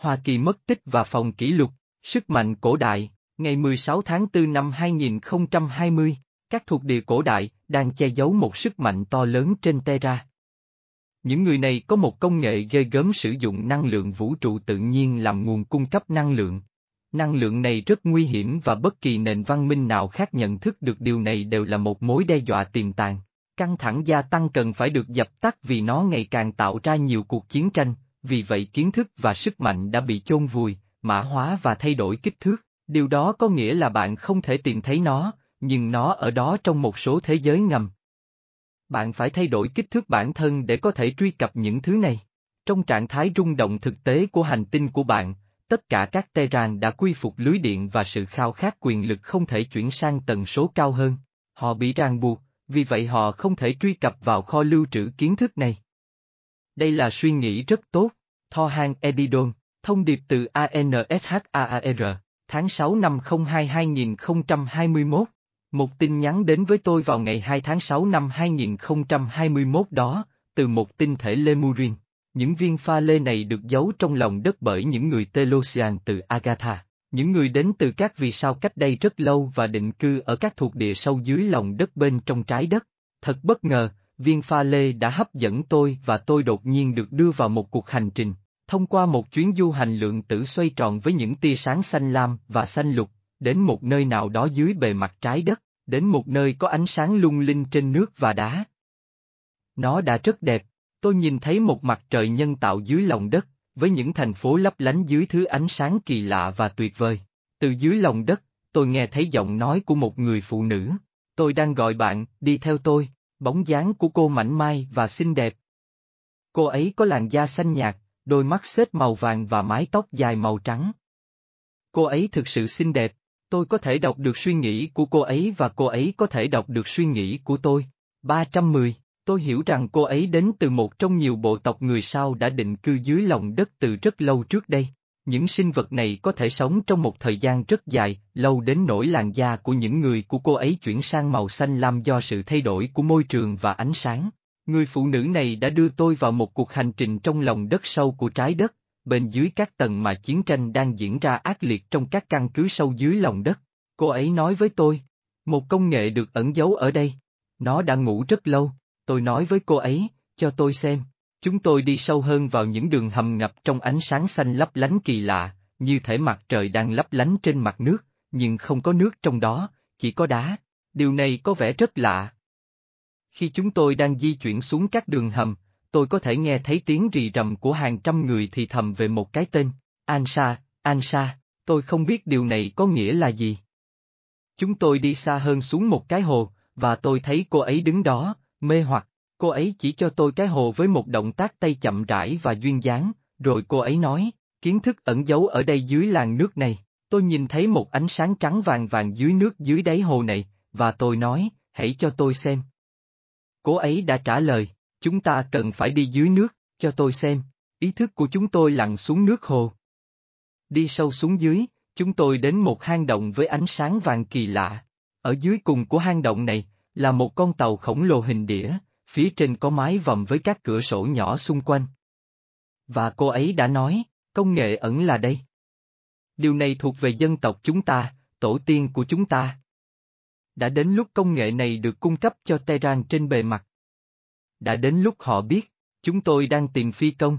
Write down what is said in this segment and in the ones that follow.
Hoa Kỳ mất tích và phòng kỷ lục, sức mạnh cổ đại, ngày 16 tháng 4 năm 2020, các thuộc địa cổ đại đang che giấu một sức mạnh to lớn trên Terra. Những người này có một công nghệ ghê gớm sử dụng năng lượng vũ trụ tự nhiên làm nguồn cung cấp năng lượng. Năng lượng này rất nguy hiểm và bất kỳ nền văn minh nào khác nhận thức được điều này đều là một mối đe dọa tiềm tàng. Căng thẳng gia tăng cần phải được dập tắt vì nó ngày càng tạo ra nhiều cuộc chiến tranh, vì vậy kiến thức và sức mạnh đã bị chôn vùi, mã hóa và thay đổi kích thước. Điều đó có nghĩa là bạn không thể tìm thấy nó, nhưng nó ở đó trong một số thế giới ngầm. Bạn phải thay đổi kích thước bản thân để có thể truy cập những thứ này. Trong trạng thái rung động thực tế của hành tinh của bạn, tất cả các Terran đã quy phục lưới điện và sự khao khát quyền lực không thể chuyển sang tần số cao hơn. Họ bị ràng buộc, vì vậy họ không thể truy cập vào kho lưu trữ kiến thức này. Đây là suy nghĩ rất tốt. Tho Hang Edidon, thông điệp từ ANSHAAR, tháng 6 năm 02 2021. Một tin nhắn đến với tôi vào ngày 2 tháng 6 năm 2021 đó, từ một tinh thể Lemurin. Những viên pha lê này được giấu trong lòng đất bởi những người Telosian từ Agatha, những người đến từ các vì sao cách đây rất lâu và định cư ở các thuộc địa sâu dưới lòng đất bên trong trái đất. Thật bất ngờ, viên pha lê đã hấp dẫn tôi và tôi đột nhiên được đưa vào một cuộc hành trình, thông qua một chuyến du hành lượng tử xoay tròn với những tia sáng xanh lam và xanh lục, đến một nơi nào đó dưới bề mặt trái đất, đến một nơi có ánh sáng lung linh trên nước và đá. Nó đã rất đẹp, tôi nhìn thấy một mặt trời nhân tạo dưới lòng đất, với những thành phố lấp lánh dưới thứ ánh sáng kỳ lạ và tuyệt vời. Từ dưới lòng đất, tôi nghe thấy giọng nói của một người phụ nữ. Tôi đang gọi bạn, đi theo tôi, bóng dáng của cô mảnh mai và xinh đẹp. Cô ấy có làn da xanh nhạt, đôi mắt xếp màu vàng và mái tóc dài màu trắng. Cô ấy thực sự xinh đẹp, tôi có thể đọc được suy nghĩ của cô ấy và cô ấy có thể đọc được suy nghĩ của tôi. 310 Tôi hiểu rằng cô ấy đến từ một trong nhiều bộ tộc người sao đã định cư dưới lòng đất từ rất lâu trước đây. Những sinh vật này có thể sống trong một thời gian rất dài, lâu đến nỗi làn da của những người của cô ấy chuyển sang màu xanh lam do sự thay đổi của môi trường và ánh sáng. Người phụ nữ này đã đưa tôi vào một cuộc hành trình trong lòng đất sâu của trái đất, bên dưới các tầng mà chiến tranh đang diễn ra ác liệt trong các căn cứ sâu dưới lòng đất. Cô ấy nói với tôi, một công nghệ được ẩn giấu ở đây. Nó đã ngủ rất lâu, tôi nói với cô ấy, cho tôi xem. Chúng tôi đi sâu hơn vào những đường hầm ngập trong ánh sáng xanh lấp lánh kỳ lạ, như thể mặt trời đang lấp lánh trên mặt nước, nhưng không có nước trong đó, chỉ có đá. Điều này có vẻ rất lạ. Khi chúng tôi đang di chuyển xuống các đường hầm, tôi có thể nghe thấy tiếng rì rầm của hàng trăm người thì thầm về một cái tên, Ansa, Ansa, tôi không biết điều này có nghĩa là gì. Chúng tôi đi xa hơn xuống một cái hồ, và tôi thấy cô ấy đứng đó, mê hoặc, cô ấy chỉ cho tôi cái hồ với một động tác tay chậm rãi và duyên dáng, rồi cô ấy nói, kiến thức ẩn giấu ở đây dưới làn nước này, tôi nhìn thấy một ánh sáng trắng vàng vàng dưới nước dưới đáy hồ này, và tôi nói, hãy cho tôi xem. Cô ấy đã trả lời, chúng ta cần phải đi dưới nước, cho tôi xem, ý thức của chúng tôi lặn xuống nước hồ. Đi sâu xuống dưới, chúng tôi đến một hang động với ánh sáng vàng kỳ lạ. Ở dưới cùng của hang động này, là một con tàu khổng lồ hình đĩa, phía trên có mái vòm với các cửa sổ nhỏ xung quanh. Và cô ấy đã nói, công nghệ ẩn là đây. Điều này thuộc về dân tộc chúng ta, tổ tiên của chúng ta. Đã đến lúc công nghệ này được cung cấp cho Tehran trên bề mặt. Đã đến lúc họ biết, chúng tôi đang tìm phi công.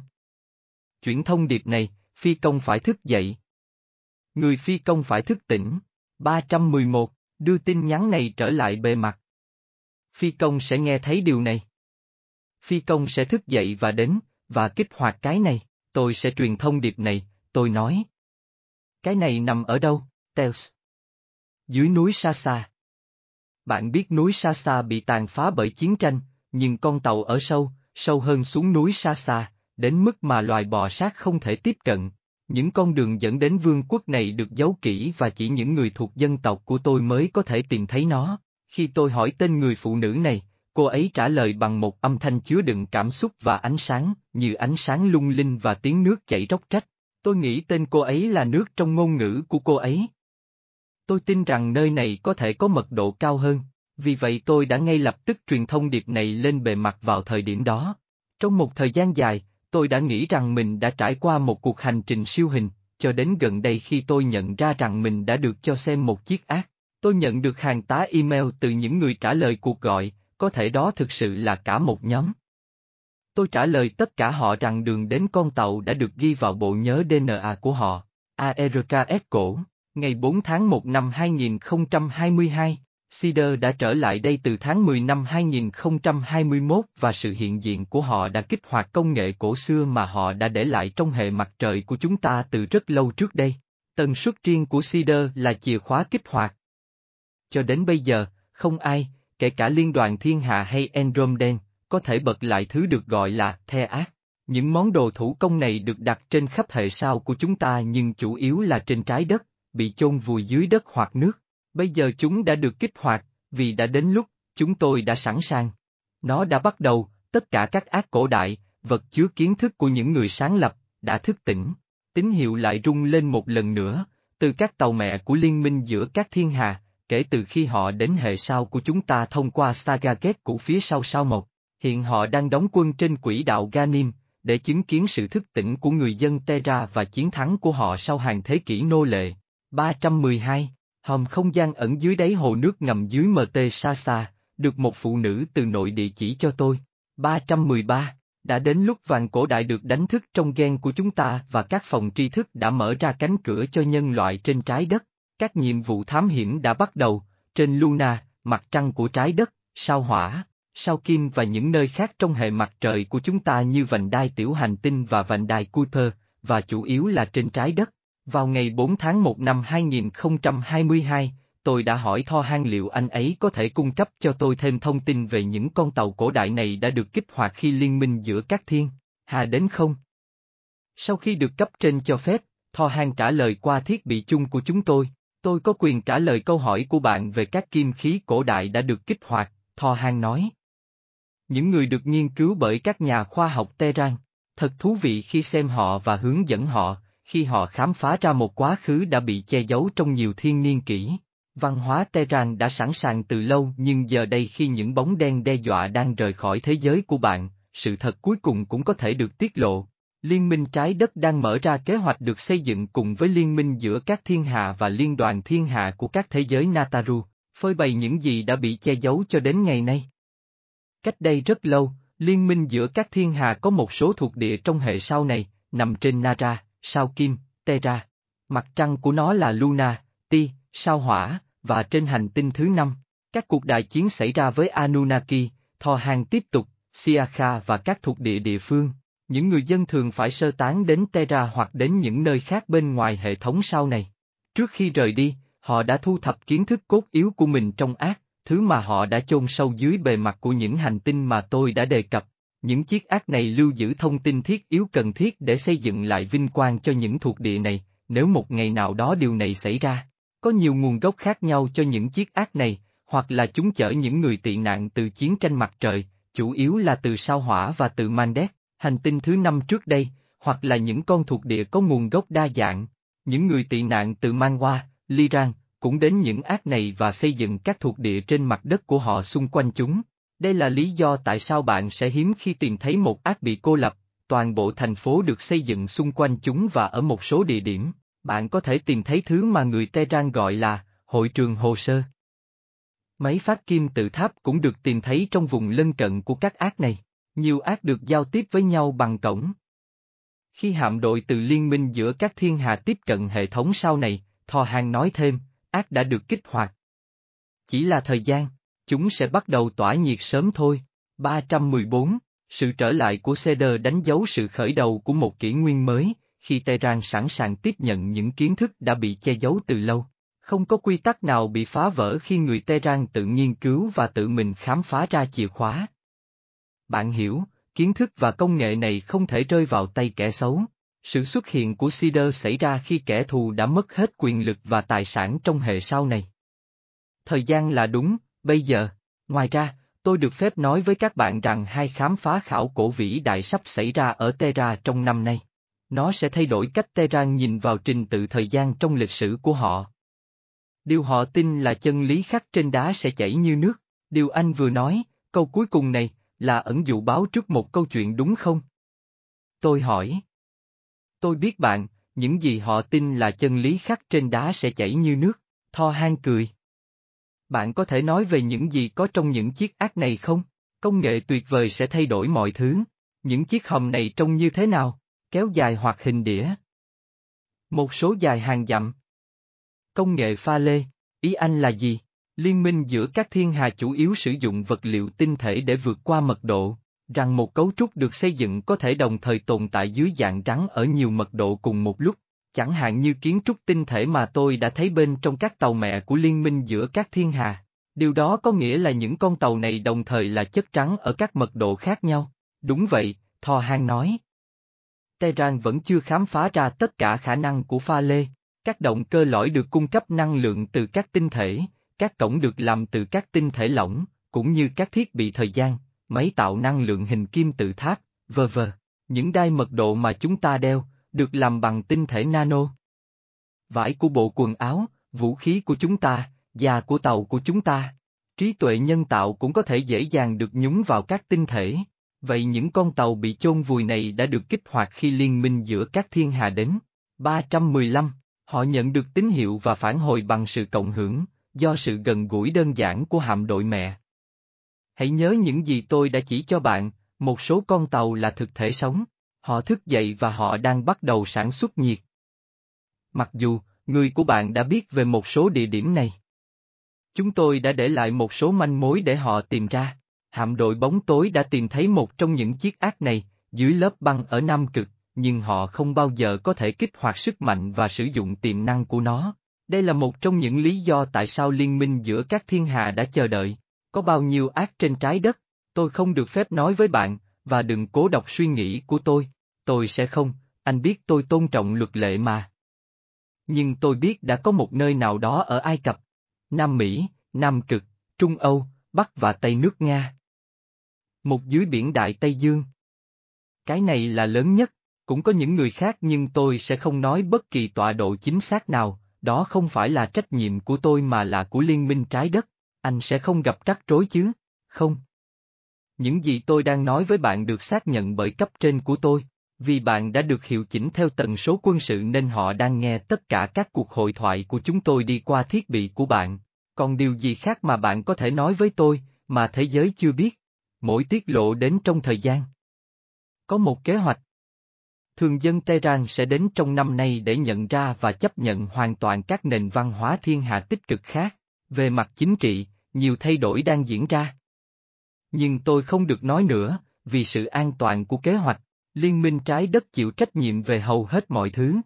Chuyển thông điệp này, phi công phải thức dậy. Người phi công phải thức tỉnh. 311, đưa tin nhắn này trở lại bề mặt. Phi công sẽ nghe thấy điều này. Phi công sẽ thức dậy và đến, và kích hoạt cái này, tôi sẽ truyền thông điệp này, tôi nói. Cái này nằm ở đâu, Tels? Dưới núi Sasa. Bạn biết núi Sasa bị tàn phá bởi chiến tranh, nhưng con tàu ở sâu, sâu hơn xuống núi Sasa, đến mức mà loài bò sát không thể tiếp cận. Những con đường dẫn đến vương quốc này được giấu kỹ và chỉ những người thuộc dân tộc của tôi mới có thể tìm thấy nó. Khi tôi hỏi tên người phụ nữ này, cô ấy trả lời bằng một âm thanh chứa đựng cảm xúc và ánh sáng, như ánh sáng lung linh và tiếng nước chảy róc rách. Tôi nghĩ tên cô ấy là nước trong ngôn ngữ của cô ấy. Tôi tin rằng nơi này có thể có mật độ cao hơn, vì vậy tôi đã ngay lập tức truyền thông điệp này lên bề mặt vào thời điểm đó. Trong một thời gian dài, Tôi đã nghĩ rằng mình đã trải qua một cuộc hành trình siêu hình, cho đến gần đây khi tôi nhận ra rằng mình đã được cho xem một chiếc ác. Tôi nhận được hàng tá email từ những người trả lời cuộc gọi, có thể đó thực sự là cả một nhóm. Tôi trả lời tất cả họ rằng đường đến con tàu đã được ghi vào bộ nhớ DNA của họ, ARKS cổ, ngày 4 tháng 1 năm 2022. Cedar đã trở lại đây từ tháng 10 năm 2021 và sự hiện diện của họ đã kích hoạt công nghệ cổ xưa mà họ đã để lại trong hệ mặt trời của chúng ta từ rất lâu trước đây. Tần suất riêng của Cedar là chìa khóa kích hoạt. Cho đến bây giờ, không ai, kể cả Liên đoàn Thiên Hạ hay Andromedan, có thể bật lại thứ được gọi là the ác. Những món đồ thủ công này được đặt trên khắp hệ sao của chúng ta nhưng chủ yếu là trên trái đất, bị chôn vùi dưới đất hoặc nước. Bây giờ chúng đã được kích hoạt, vì đã đến lúc, chúng tôi đã sẵn sàng. Nó đã bắt đầu, tất cả các ác cổ đại, vật chứa kiến thức của những người sáng lập, đã thức tỉnh. Tín hiệu lại rung lên một lần nữa, từ các tàu mẹ của liên minh giữa các thiên hà, kể từ khi họ đến hệ sao của chúng ta thông qua Stargate của phía sau sao một. Hiện họ đang đóng quân trên quỹ đạo Ganim, để chứng kiến sự thức tỉnh của người dân Terra và chiến thắng của họ sau hàng thế kỷ nô lệ. 312 Hòm không gian ẩn dưới đáy hồ nước ngầm dưới MT Sasa, được một phụ nữ từ nội địa chỉ cho tôi. 313 Đã đến lúc vàng cổ đại được đánh thức trong gen của chúng ta và các phòng tri thức đã mở ra cánh cửa cho nhân loại trên trái đất. Các nhiệm vụ thám hiểm đã bắt đầu, trên Luna, mặt trăng của trái đất, sao hỏa, sao kim và những nơi khác trong hệ mặt trời của chúng ta như vành đai tiểu hành tinh và vành đai Kuiper, và chủ yếu là trên trái đất. Vào ngày 4 tháng 1 năm 2022, tôi đã hỏi Tho Han liệu anh ấy có thể cung cấp cho tôi thêm thông tin về những con tàu cổ đại này đã được kích hoạt khi liên minh giữa các thiên, hà đến không? Sau khi được cấp trên cho phép, Tho Han trả lời qua thiết bị chung của chúng tôi, tôi có quyền trả lời câu hỏi của bạn về các kim khí cổ đại đã được kích hoạt, Thò Han nói. Những người được nghiên cứu bởi các nhà khoa học Tehran, thật thú vị khi xem họ và hướng dẫn họ, khi họ khám phá ra một quá khứ đã bị che giấu trong nhiều thiên niên kỷ. Văn hóa Tehran đã sẵn sàng từ lâu nhưng giờ đây khi những bóng đen đe dọa đang rời khỏi thế giới của bạn, sự thật cuối cùng cũng có thể được tiết lộ. Liên minh trái đất đang mở ra kế hoạch được xây dựng cùng với liên minh giữa các thiên hạ và liên đoàn thiên hạ của các thế giới Nataru, phơi bày những gì đã bị che giấu cho đến ngày nay. Cách đây rất lâu, liên minh giữa các thiên hà có một số thuộc địa trong hệ sao này, nằm trên Nara, sao Kim, Terra. Mặt trăng của nó là Luna, Ti, sao Hỏa, và trên hành tinh thứ năm, các cuộc đại chiến xảy ra với Anunnaki, Thor Hàng tiếp tục, Siakha và các thuộc địa địa phương. Những người dân thường phải sơ tán đến Terra hoặc đến những nơi khác bên ngoài hệ thống sau này. Trước khi rời đi, họ đã thu thập kiến thức cốt yếu của mình trong ác, thứ mà họ đã chôn sâu dưới bề mặt của những hành tinh mà tôi đã đề cập. Những chiếc ác này lưu giữ thông tin thiết yếu cần thiết để xây dựng lại vinh quang cho những thuộc địa này, nếu một ngày nào đó điều này xảy ra. Có nhiều nguồn gốc khác nhau cho những chiếc ác này, hoặc là chúng chở những người tị nạn từ chiến tranh mặt trời, chủ yếu là từ sao hỏa và từ Mandet, hành tinh thứ năm trước đây, hoặc là những con thuộc địa có nguồn gốc đa dạng. Những người tị nạn từ Manhua, Liran, cũng đến những ác này và xây dựng các thuộc địa trên mặt đất của họ xung quanh chúng. Đây là lý do tại sao bạn sẽ hiếm khi tìm thấy một ác bị cô lập, toàn bộ thành phố được xây dựng xung quanh chúng và ở một số địa điểm, bạn có thể tìm thấy thứ mà người Tehran gọi là hội trường hồ sơ. Máy phát kim tự tháp cũng được tìm thấy trong vùng lân cận của các ác này, nhiều ác được giao tiếp với nhau bằng cổng. Khi hạm đội từ liên minh giữa các thiên hà tiếp cận hệ thống sau này, Thò Hàng nói thêm, ác đã được kích hoạt. Chỉ là thời gian, chúng sẽ bắt đầu tỏa nhiệt sớm thôi. 314, sự trở lại của Cedar đánh dấu sự khởi đầu của một kỷ nguyên mới, khi Tehran sẵn sàng tiếp nhận những kiến thức đã bị che giấu từ lâu. Không có quy tắc nào bị phá vỡ khi người Tehran tự nghiên cứu và tự mình khám phá ra chìa khóa. Bạn hiểu, kiến thức và công nghệ này không thể rơi vào tay kẻ xấu. Sự xuất hiện của Cedar xảy ra khi kẻ thù đã mất hết quyền lực và tài sản trong hệ sau này. Thời gian là đúng, bây giờ. Ngoài ra, tôi được phép nói với các bạn rằng hai khám phá khảo cổ vĩ đại sắp xảy ra ở Terra trong năm nay. Nó sẽ thay đổi cách Terra nhìn vào trình tự thời gian trong lịch sử của họ. Điều họ tin là chân lý khắc trên đá sẽ chảy như nước. Điều anh vừa nói, câu cuối cùng này, là ẩn dụ báo trước một câu chuyện đúng không? Tôi hỏi. Tôi biết bạn, những gì họ tin là chân lý khắc trên đá sẽ chảy như nước, Tho Han cười. Bạn có thể nói về những gì có trong những chiếc ác này không? Công nghệ tuyệt vời sẽ thay đổi mọi thứ. Những chiếc hầm này trông như thế nào? Kéo dài hoặc hình đĩa? Một số dài hàng dặm. Công nghệ pha lê, ý anh là gì? Liên minh giữa các thiên hà chủ yếu sử dụng vật liệu tinh thể để vượt qua mật độ, rằng một cấu trúc được xây dựng có thể đồng thời tồn tại dưới dạng rắn ở nhiều mật độ cùng một lúc, chẳng hạn như kiến trúc tinh thể mà tôi đã thấy bên trong các tàu mẹ của liên minh giữa các thiên hà. Điều đó có nghĩa là những con tàu này đồng thời là chất trắng ở các mật độ khác nhau. Đúng vậy, Thò Hang nói. Tehran vẫn chưa khám phá ra tất cả khả năng của pha lê. Các động cơ lõi được cung cấp năng lượng từ các tinh thể, các cổng được làm từ các tinh thể lỏng, cũng như các thiết bị thời gian, máy tạo năng lượng hình kim tự tháp, v.v. Những đai mật độ mà chúng ta đeo, được làm bằng tinh thể nano. Vải của bộ quần áo, vũ khí của chúng ta, da của tàu của chúng ta. Trí tuệ nhân tạo cũng có thể dễ dàng được nhúng vào các tinh thể. Vậy những con tàu bị chôn vùi này đã được kích hoạt khi liên minh giữa các thiên hà đến. 315, họ nhận được tín hiệu và phản hồi bằng sự cộng hưởng, do sự gần gũi đơn giản của hạm đội mẹ. Hãy nhớ những gì tôi đã chỉ cho bạn, một số con tàu là thực thể sống, họ thức dậy và họ đang bắt đầu sản xuất nhiệt. Mặc dù, người của bạn đã biết về một số địa điểm này. Chúng tôi đã để lại một số manh mối để họ tìm ra. Hạm đội bóng tối đã tìm thấy một trong những chiếc ác này, dưới lớp băng ở Nam Cực, nhưng họ không bao giờ có thể kích hoạt sức mạnh và sử dụng tiềm năng của nó. Đây là một trong những lý do tại sao liên minh giữa các thiên hà đã chờ đợi. Có bao nhiêu ác trên trái đất, tôi không được phép nói với bạn, và đừng cố đọc suy nghĩ của tôi. Tôi sẽ không, anh biết tôi tôn trọng luật lệ mà. Nhưng tôi biết đã có một nơi nào đó ở Ai Cập, Nam Mỹ, Nam Cực, Trung Âu, Bắc và Tây nước Nga. Một dưới biển Đại Tây Dương. Cái này là lớn nhất, cũng có những người khác nhưng tôi sẽ không nói bất kỳ tọa độ chính xác nào, đó không phải là trách nhiệm của tôi mà là của liên minh trái đất, anh sẽ không gặp rắc rối chứ, không. Những gì tôi đang nói với bạn được xác nhận bởi cấp trên của tôi, vì bạn đã được hiệu chỉnh theo tần số quân sự nên họ đang nghe tất cả các cuộc hội thoại của chúng tôi đi qua thiết bị của bạn. Còn điều gì khác mà bạn có thể nói với tôi, mà thế giới chưa biết? Mỗi tiết lộ đến trong thời gian. Có một kế hoạch. Thường dân Tehran sẽ đến trong năm nay để nhận ra và chấp nhận hoàn toàn các nền văn hóa thiên hạ tích cực khác. Về mặt chính trị, nhiều thay đổi đang diễn ra. Nhưng tôi không được nói nữa, vì sự an toàn của kế hoạch, liên minh trái đất chịu trách nhiệm về hầu hết mọi thứ.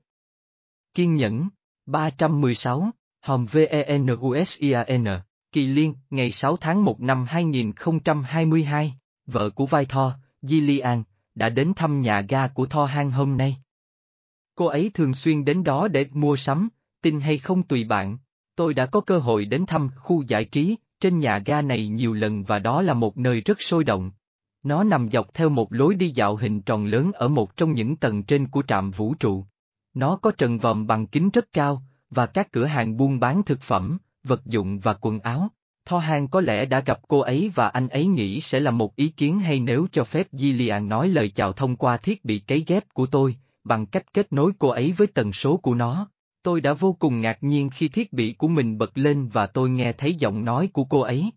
Kiên nhẫn, 316, Hòm VENUSIAN, Kỳ Liên, ngày 6 tháng 1 năm 2022, vợ của Vai Tho, Gillian, đã đến thăm nhà ga của Tho Hang hôm nay. Cô ấy thường xuyên đến đó để mua sắm, tin hay không tùy bạn. Tôi đã có cơ hội đến thăm khu giải trí, trên nhà ga này nhiều lần và đó là một nơi rất sôi động. Nó nằm dọc theo một lối đi dạo hình tròn lớn ở một trong những tầng trên của trạm vũ trụ. Nó có trần vòm bằng kính rất cao, và các cửa hàng buôn bán thực phẩm, vật dụng và quần áo. Tho hang có lẽ đã gặp cô ấy và anh ấy nghĩ sẽ là một ý kiến hay nếu cho phép Gillian nói lời chào thông qua thiết bị cấy ghép của tôi, bằng cách kết nối cô ấy với tần số của nó. Tôi đã vô cùng ngạc nhiên khi thiết bị của mình bật lên và tôi nghe thấy giọng nói của cô ấy.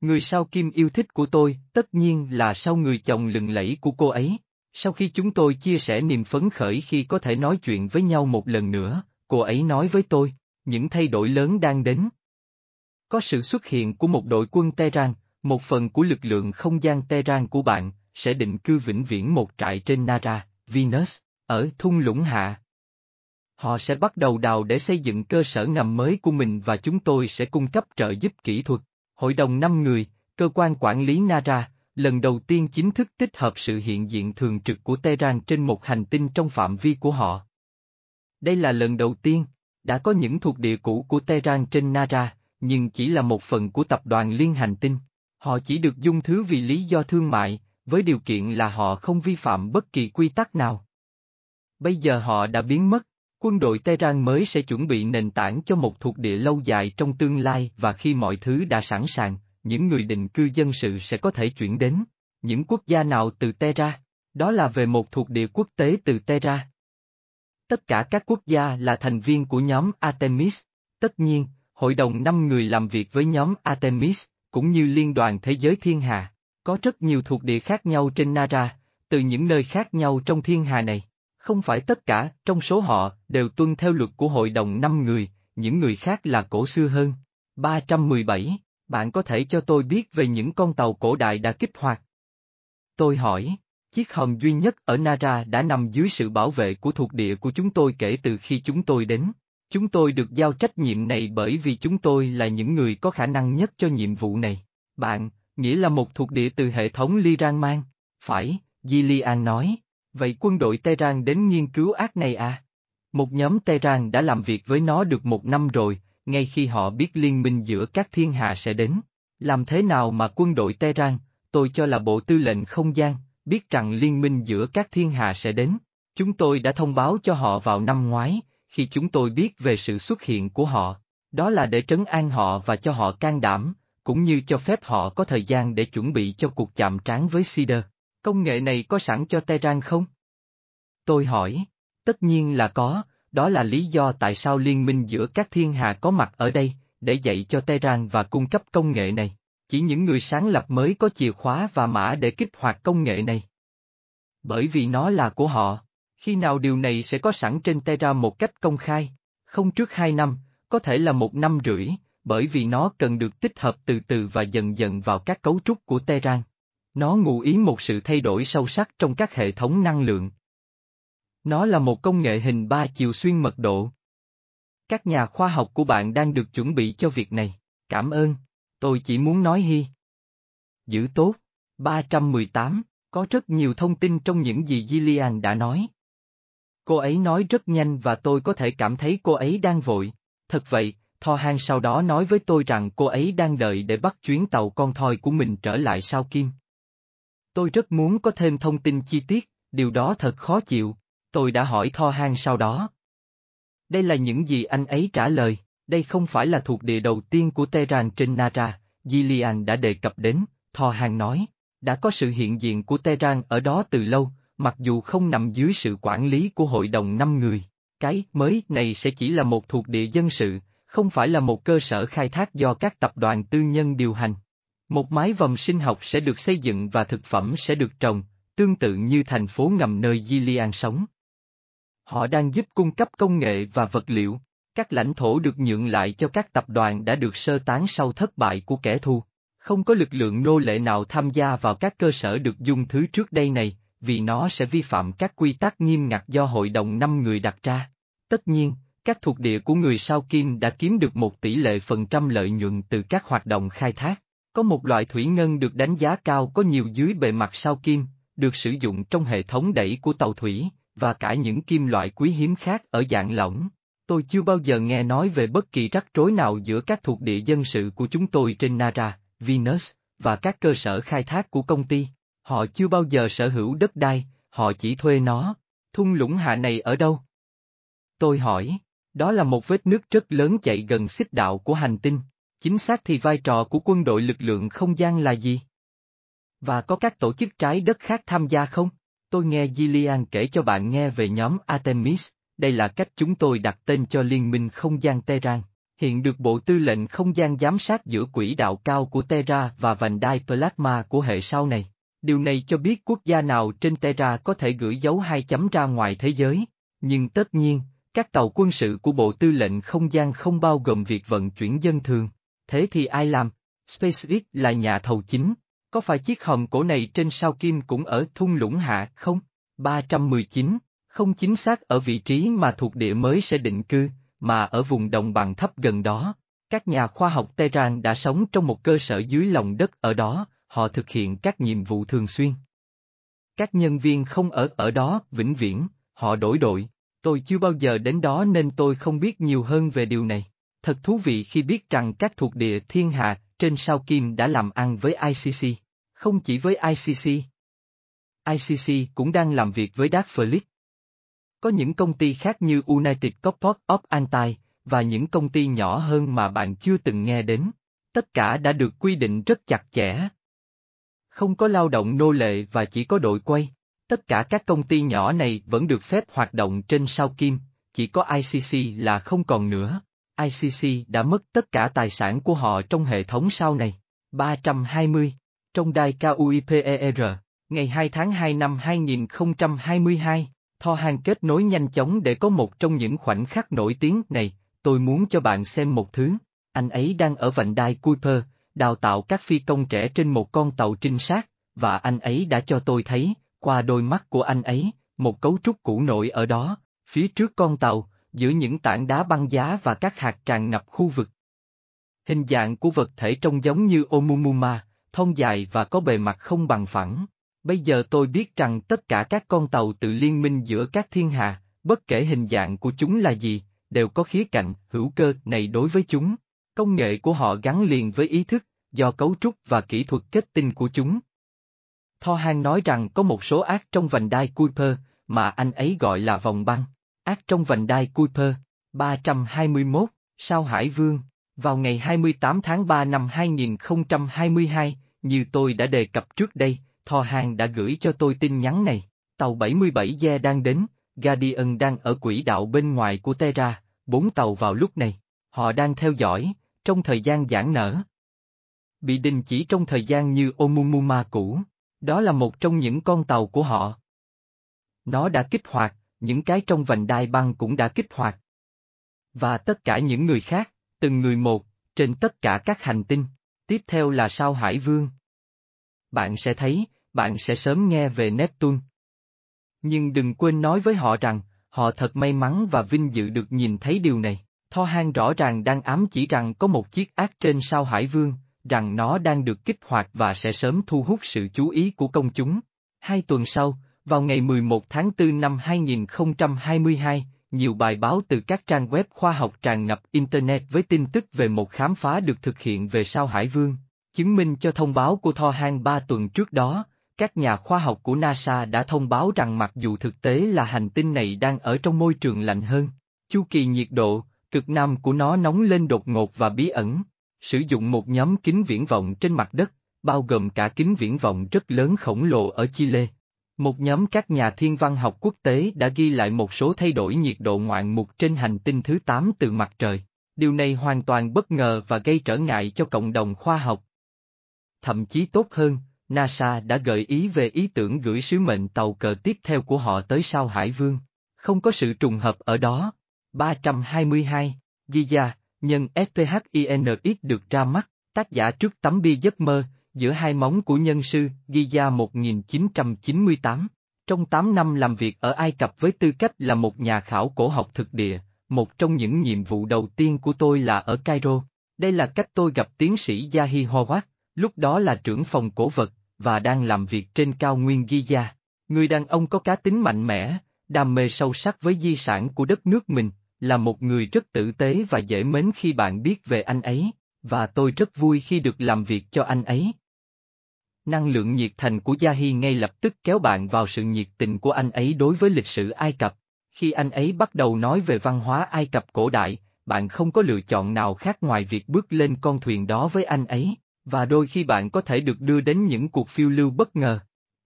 Người sao kim yêu thích của tôi, tất nhiên là sau người chồng lừng lẫy của cô ấy. Sau khi chúng tôi chia sẻ niềm phấn khởi khi có thể nói chuyện với nhau một lần nữa, cô ấy nói với tôi, những thay đổi lớn đang đến. Có sự xuất hiện của một đội quân Tehran, một phần của lực lượng không gian Tehran của bạn, sẽ định cư vĩnh viễn một trại trên Nara, Venus, ở thung lũng hạ. Họ sẽ bắt đầu đào để xây dựng cơ sở ngầm mới của mình và chúng tôi sẽ cung cấp trợ giúp kỹ thuật. Hội đồng 5 người, cơ quan quản lý Nara, lần đầu tiên chính thức tích hợp sự hiện diện thường trực của Tehran trên một hành tinh trong phạm vi của họ. Đây là lần đầu tiên, đã có những thuộc địa cũ của Tehran trên Nara, nhưng chỉ là một phần của tập đoàn liên hành tinh. Họ chỉ được dung thứ vì lý do thương mại, với điều kiện là họ không vi phạm bất kỳ quy tắc nào. Bây giờ họ đã biến mất, quân đội Tehran mới sẽ chuẩn bị nền tảng cho một thuộc địa lâu dài trong tương lai và khi mọi thứ đã sẵn sàng, những người định cư dân sự sẽ có thể chuyển đến. Những quốc gia nào từ Tehran, Đó là về một thuộc địa quốc tế từ Tehran. Tất cả các quốc gia là thành viên của nhóm Artemis. Tất nhiên, hội đồng 5 người làm việc với nhóm Artemis, cũng như Liên đoàn Thế giới Thiên Hà. Có rất nhiều thuộc địa khác nhau trên Nara, từ những nơi khác nhau trong thiên hà này. Không phải tất cả, trong số họ, đều tuân theo luật của hội đồng 5 người, những người khác là cổ xưa hơn. 317, bạn có thể cho tôi biết về những con tàu cổ đại đã kích hoạt. Tôi hỏi, chiếc hầm duy nhất ở Nara đã nằm dưới sự bảo vệ của thuộc địa của chúng tôi kể từ khi chúng tôi đến. Chúng tôi được giao trách nhiệm này bởi vì chúng tôi là những người có khả năng nhất cho nhiệm vụ này. Bạn, nghĩa là một thuộc địa từ hệ thống Liran mang. Phải, Gillian nói. Vậy quân đội Tehran đến nghiên cứu ác này à? Một nhóm Tehran đã làm việc với nó được một năm rồi, ngay khi họ biết liên minh giữa các thiên hạ sẽ đến. Làm thế nào mà quân đội Tehran, tôi cho là bộ tư lệnh không gian, biết rằng liên minh giữa các thiên hạ sẽ đến. Chúng tôi đã thông báo cho họ vào năm ngoái, khi chúng tôi biết về sự xuất hiện của họ. Đó là để trấn an họ và cho họ can đảm, cũng như cho phép họ có thời gian để chuẩn bị cho cuộc chạm trán với Sider. Công nghệ này có sẵn cho Tehran không? Tôi hỏi. Tất nhiên là có, đó là lý do tại sao liên minh giữa các thiên hà có mặt ở đây, để dạy cho Tehran và cung cấp công nghệ này. Chỉ những người sáng lập mới có chìa khóa và mã để kích hoạt công nghệ này. Bởi vì nó là của họ, khi nào điều này sẽ có sẵn trên Terra một cách công khai? Không trước hai năm, có thể là một năm rưỡi, bởi vì nó cần được tích hợp từ từ và dần dần vào các cấu trúc của Terra. Nó ngụ ý một sự thay đổi sâu sắc trong các hệ thống năng lượng. Nó là một công nghệ hình ba chiều xuyên mật độ. Các nhà khoa học của bạn đang được chuẩn bị cho việc này. Cảm ơn. Tôi chỉ muốn nói hi. Giữ tốt. 318, có rất nhiều thông tin trong những gì Gillian đã nói. Cô ấy nói rất nhanh và tôi có thể cảm thấy cô ấy đang vội. Thật vậy, Tho Han sau đó nói với tôi rằng cô ấy đang đợi để bắt chuyến tàu con thoi của mình trở lại sao Kim. Tôi rất muốn có thêm thông tin chi tiết, điều đó thật khó chịu, tôi đã hỏi Tho Han sau đó. Đây là những gì anh ấy trả lời, đây không phải là thuộc địa đầu tiên của Tehran trên Nara, Gillian đã đề cập đến, Tho Han nói, đã có sự hiện diện của Tehran ở đó từ lâu, mặc dù không nằm dưới sự quản lý của hội đồng năm người. Cái mới này sẽ chỉ là một thuộc địa dân sự, không phải là một cơ sở khai thác do các tập đoàn tư nhân điều hành. Một mái vòm sinh học sẽ được xây dựng và thực phẩm sẽ được trồng, tương tự như thành phố ngầm nơi Gillian sống. Họ đang giúp cung cấp công nghệ và vật liệu, các lãnh thổ được nhượng lại cho các tập đoàn đã được sơ tán sau thất bại của kẻ thù. Không có lực lượng nô lệ nào tham gia vào các cơ sở được dung thứ trước đây này, vì nó sẽ vi phạm các quy tắc nghiêm ngặt do hội đồng năm người đặt ra. Tất nhiên, các thuộc địa của người sao kim đã kiếm được một tỷ lệ phần trăm lợi nhuận từ các hoạt động khai thác. Có một loại thủy ngân được đánh giá cao có nhiều dưới bề mặt sao kim, được sử dụng trong hệ thống đẩy của tàu thủy, và cả những kim loại quý hiếm khác ở dạng lỏng. Tôi chưa bao giờ nghe nói về bất kỳ rắc rối nào giữa các thuộc địa dân sự của chúng tôi trên Nara, Venus, và các cơ sở khai thác của công ty. Họ chưa bao giờ sở hữu đất đai, họ chỉ thuê nó. Thung lũng hạ này ở đâu? Tôi hỏi, đó là một vết nước rất lớn chạy gần xích đạo của hành tinh. Chính xác thì vai trò của quân đội lực lượng không gian là gì? Và có các tổ chức trái đất khác tham gia không? Tôi nghe Gillian kể cho bạn nghe về nhóm Artemis, đây là cách chúng tôi đặt tên cho Liên minh Không gian Tehran, hiện được Bộ Tư lệnh Không gian giám sát giữa quỹ đạo cao của Terra và vành đai plasma của hệ sau này. Điều này cho biết quốc gia nào trên Terra có thể gửi dấu hai chấm ra ngoài thế giới, nhưng tất nhiên, các tàu quân sự của Bộ Tư lệnh Không gian không bao gồm việc vận chuyển dân thường. Thế thì ai làm? SpaceX là nhà thầu chính. Có phải chiếc hòm cổ này trên sao kim cũng ở thung lũng hạ không? 319, không chính xác ở vị trí mà thuộc địa mới sẽ định cư, mà ở vùng đồng bằng thấp gần đó. Các nhà khoa học Tehran đã sống trong một cơ sở dưới lòng đất ở đó, họ thực hiện các nhiệm vụ thường xuyên. Các nhân viên không ở ở đó vĩnh viễn, họ đổi đội. Tôi chưa bao giờ đến đó nên tôi không biết nhiều hơn về điều này. Thật thú vị khi biết rằng các thuộc địa thiên hạ trên sao kim đã làm ăn với ICC. Không chỉ với ICC. ICC cũng đang làm việc với Dark Fleet. Có những công ty khác như United Corport of Antai và những công ty nhỏ hơn mà bạn chưa từng nghe đến. Tất cả đã được quy định rất chặt chẽ. Không có lao động nô lệ và chỉ có đội quay. Tất cả các công ty nhỏ này vẫn được phép hoạt động trên sao kim, chỉ có ICC là không còn nữa. ICC đã mất tất cả tài sản của họ trong hệ thống sau này. 320. Trong đài KUIPER, ngày 2 tháng 2 năm 2022, Tho hàng kết nối nhanh chóng để có một trong những khoảnh khắc nổi tiếng này, tôi muốn cho bạn xem một thứ. Anh ấy đang ở vành đai Kuiper, đào tạo các phi công trẻ trên một con tàu trinh sát, và anh ấy đã cho tôi thấy, qua đôi mắt của anh ấy, một cấu trúc cũ nổi ở đó, phía trước con tàu, giữa những tảng đá băng giá và các hạt tràn ngập khu vực. Hình dạng của vật thể trông giống như Omumuma, thông dài và có bề mặt không bằng phẳng. Bây giờ tôi biết rằng tất cả các con tàu tự liên minh giữa các thiên hà, bất kể hình dạng của chúng là gì, đều có khía cạnh hữu cơ này đối với chúng. Công nghệ của họ gắn liền với ý thức, do cấu trúc và kỹ thuật kết tinh của chúng. Tho Han nói rằng có một số ác trong vành đai Kuiper, mà anh ấy gọi là vòng băng. Ác trong vành đai Kuiper, 321, sao Hải Vương, vào ngày 28 tháng 3 năm 2022, như tôi đã đề cập trước đây, Tho Hàng đã gửi cho tôi tin nhắn này, tàu 77 Ge đang đến, Guardian đang ở quỹ đạo bên ngoài của Terra, bốn tàu vào lúc này, họ đang theo dõi, trong thời gian giãn nở. Bị đình chỉ trong thời gian như Omumuma cũ, đó là một trong những con tàu của họ. Nó đã kích hoạt, những cái trong vành đai băng cũng đã kích hoạt. Và tất cả những người khác, từng người một, trên tất cả các hành tinh, tiếp theo là sao Hải Vương. Bạn sẽ thấy, bạn sẽ sớm nghe về Neptune. Nhưng đừng quên nói với họ rằng, họ thật may mắn và vinh dự được nhìn thấy điều này. Tho Han rõ ràng đang ám chỉ rằng có một chiếc ác trên sao Hải Vương, rằng nó đang được kích hoạt và sẽ sớm thu hút sự chú ý của công chúng. Hai tuần sau, vào ngày 11 tháng 4 năm 2022, nhiều bài báo từ các trang web khoa học tràn ngập Internet với tin tức về một khám phá được thực hiện về sao Hải Vương, chứng minh cho thông báo của Tho Han ba tuần trước đó, các nhà khoa học của NASA đã thông báo rằng mặc dù thực tế là hành tinh này đang ở trong môi trường lạnh hơn, chu kỳ nhiệt độ, cực nam của nó nóng lên đột ngột và bí ẩn. Sử dụng một nhóm kính viễn vọng trên mặt đất, bao gồm cả kính viễn vọng rất lớn khổng lồ ở Chile. Một nhóm các nhà thiên văn học quốc tế đã ghi lại một số thay đổi nhiệt độ ngoạn mục trên hành tinh thứ 8 từ mặt trời. Điều này hoàn toàn bất ngờ và gây trở ngại cho cộng đồng khoa học. Thậm chí tốt hơn, NASA đã gợi ý về ý tưởng gửi sứ mệnh tàu cờ tiếp theo của họ tới sao Hải Vương. Không có sự trùng hợp ở đó. 322, Giza, nhân SPHINX được ra mắt, tác giả trước tấm bia giấc mơ, giữa hai móng của nhân sư, Giza 1998. Trong 8 năm làm việc ở Ai Cập với tư cách là một nhà khảo cổ học thực địa, một trong những nhiệm vụ đầu tiên của tôi là ở Cairo. Đây là cách tôi gặp tiến sĩ Yahi Howard, lúc đó là trưởng phòng cổ vật, và đang làm việc trên cao nguyên Giza. Người đàn ông có cá tính mạnh mẽ, đam mê sâu sắc với di sản của đất nước mình, là một người rất tử tế và dễ mến khi bạn biết về anh ấy, và tôi rất vui khi được làm việc cho anh ấy. Năng lượng nhiệt thành của Yahi ngay lập tức kéo bạn vào sự nhiệt tình của anh ấy đối với lịch sử Ai Cập. Khi anh ấy bắt đầu nói về văn hóa Ai Cập cổ đại, bạn không có lựa chọn nào khác ngoài việc bước lên con thuyền đó với anh ấy, và đôi khi bạn có thể được đưa đến những cuộc phiêu lưu bất ngờ.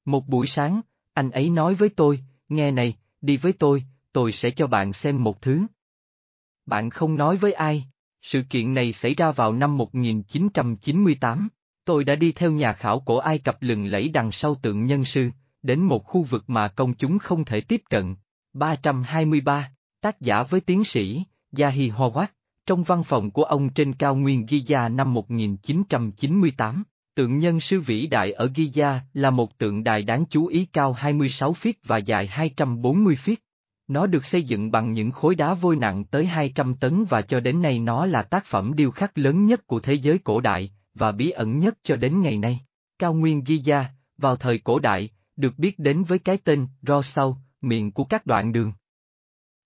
Một buổi sáng, anh ấy nói với tôi, nghe này, đi với tôi, tôi sẽ cho bạn xem một thứ. Bạn không nói với ai, sự kiện này xảy ra vào năm 1998. Tôi đã đi theo nhà khảo cổ Ai Cập lừng lẫy đằng sau tượng nhân sư, đến một khu vực mà công chúng không thể tiếp cận. 323, tác giả với tiến sĩ, Yahi Howard, trong văn phòng của ông trên cao nguyên Giza năm 1998. Tượng nhân sư vĩ đại ở Giza là một tượng đài đáng chú ý cao 26 feet và dài 240 feet. Nó được xây dựng bằng những khối đá vôi nặng tới 200 tấn và cho đến nay nó là tác phẩm điêu khắc lớn nhất của thế giới cổ đại, và bí ẩn nhất cho đến ngày nay. Cao nguyên Giza, vào thời cổ đại, được biết đến với cái tên Rosau, miệng của các đoạn đường.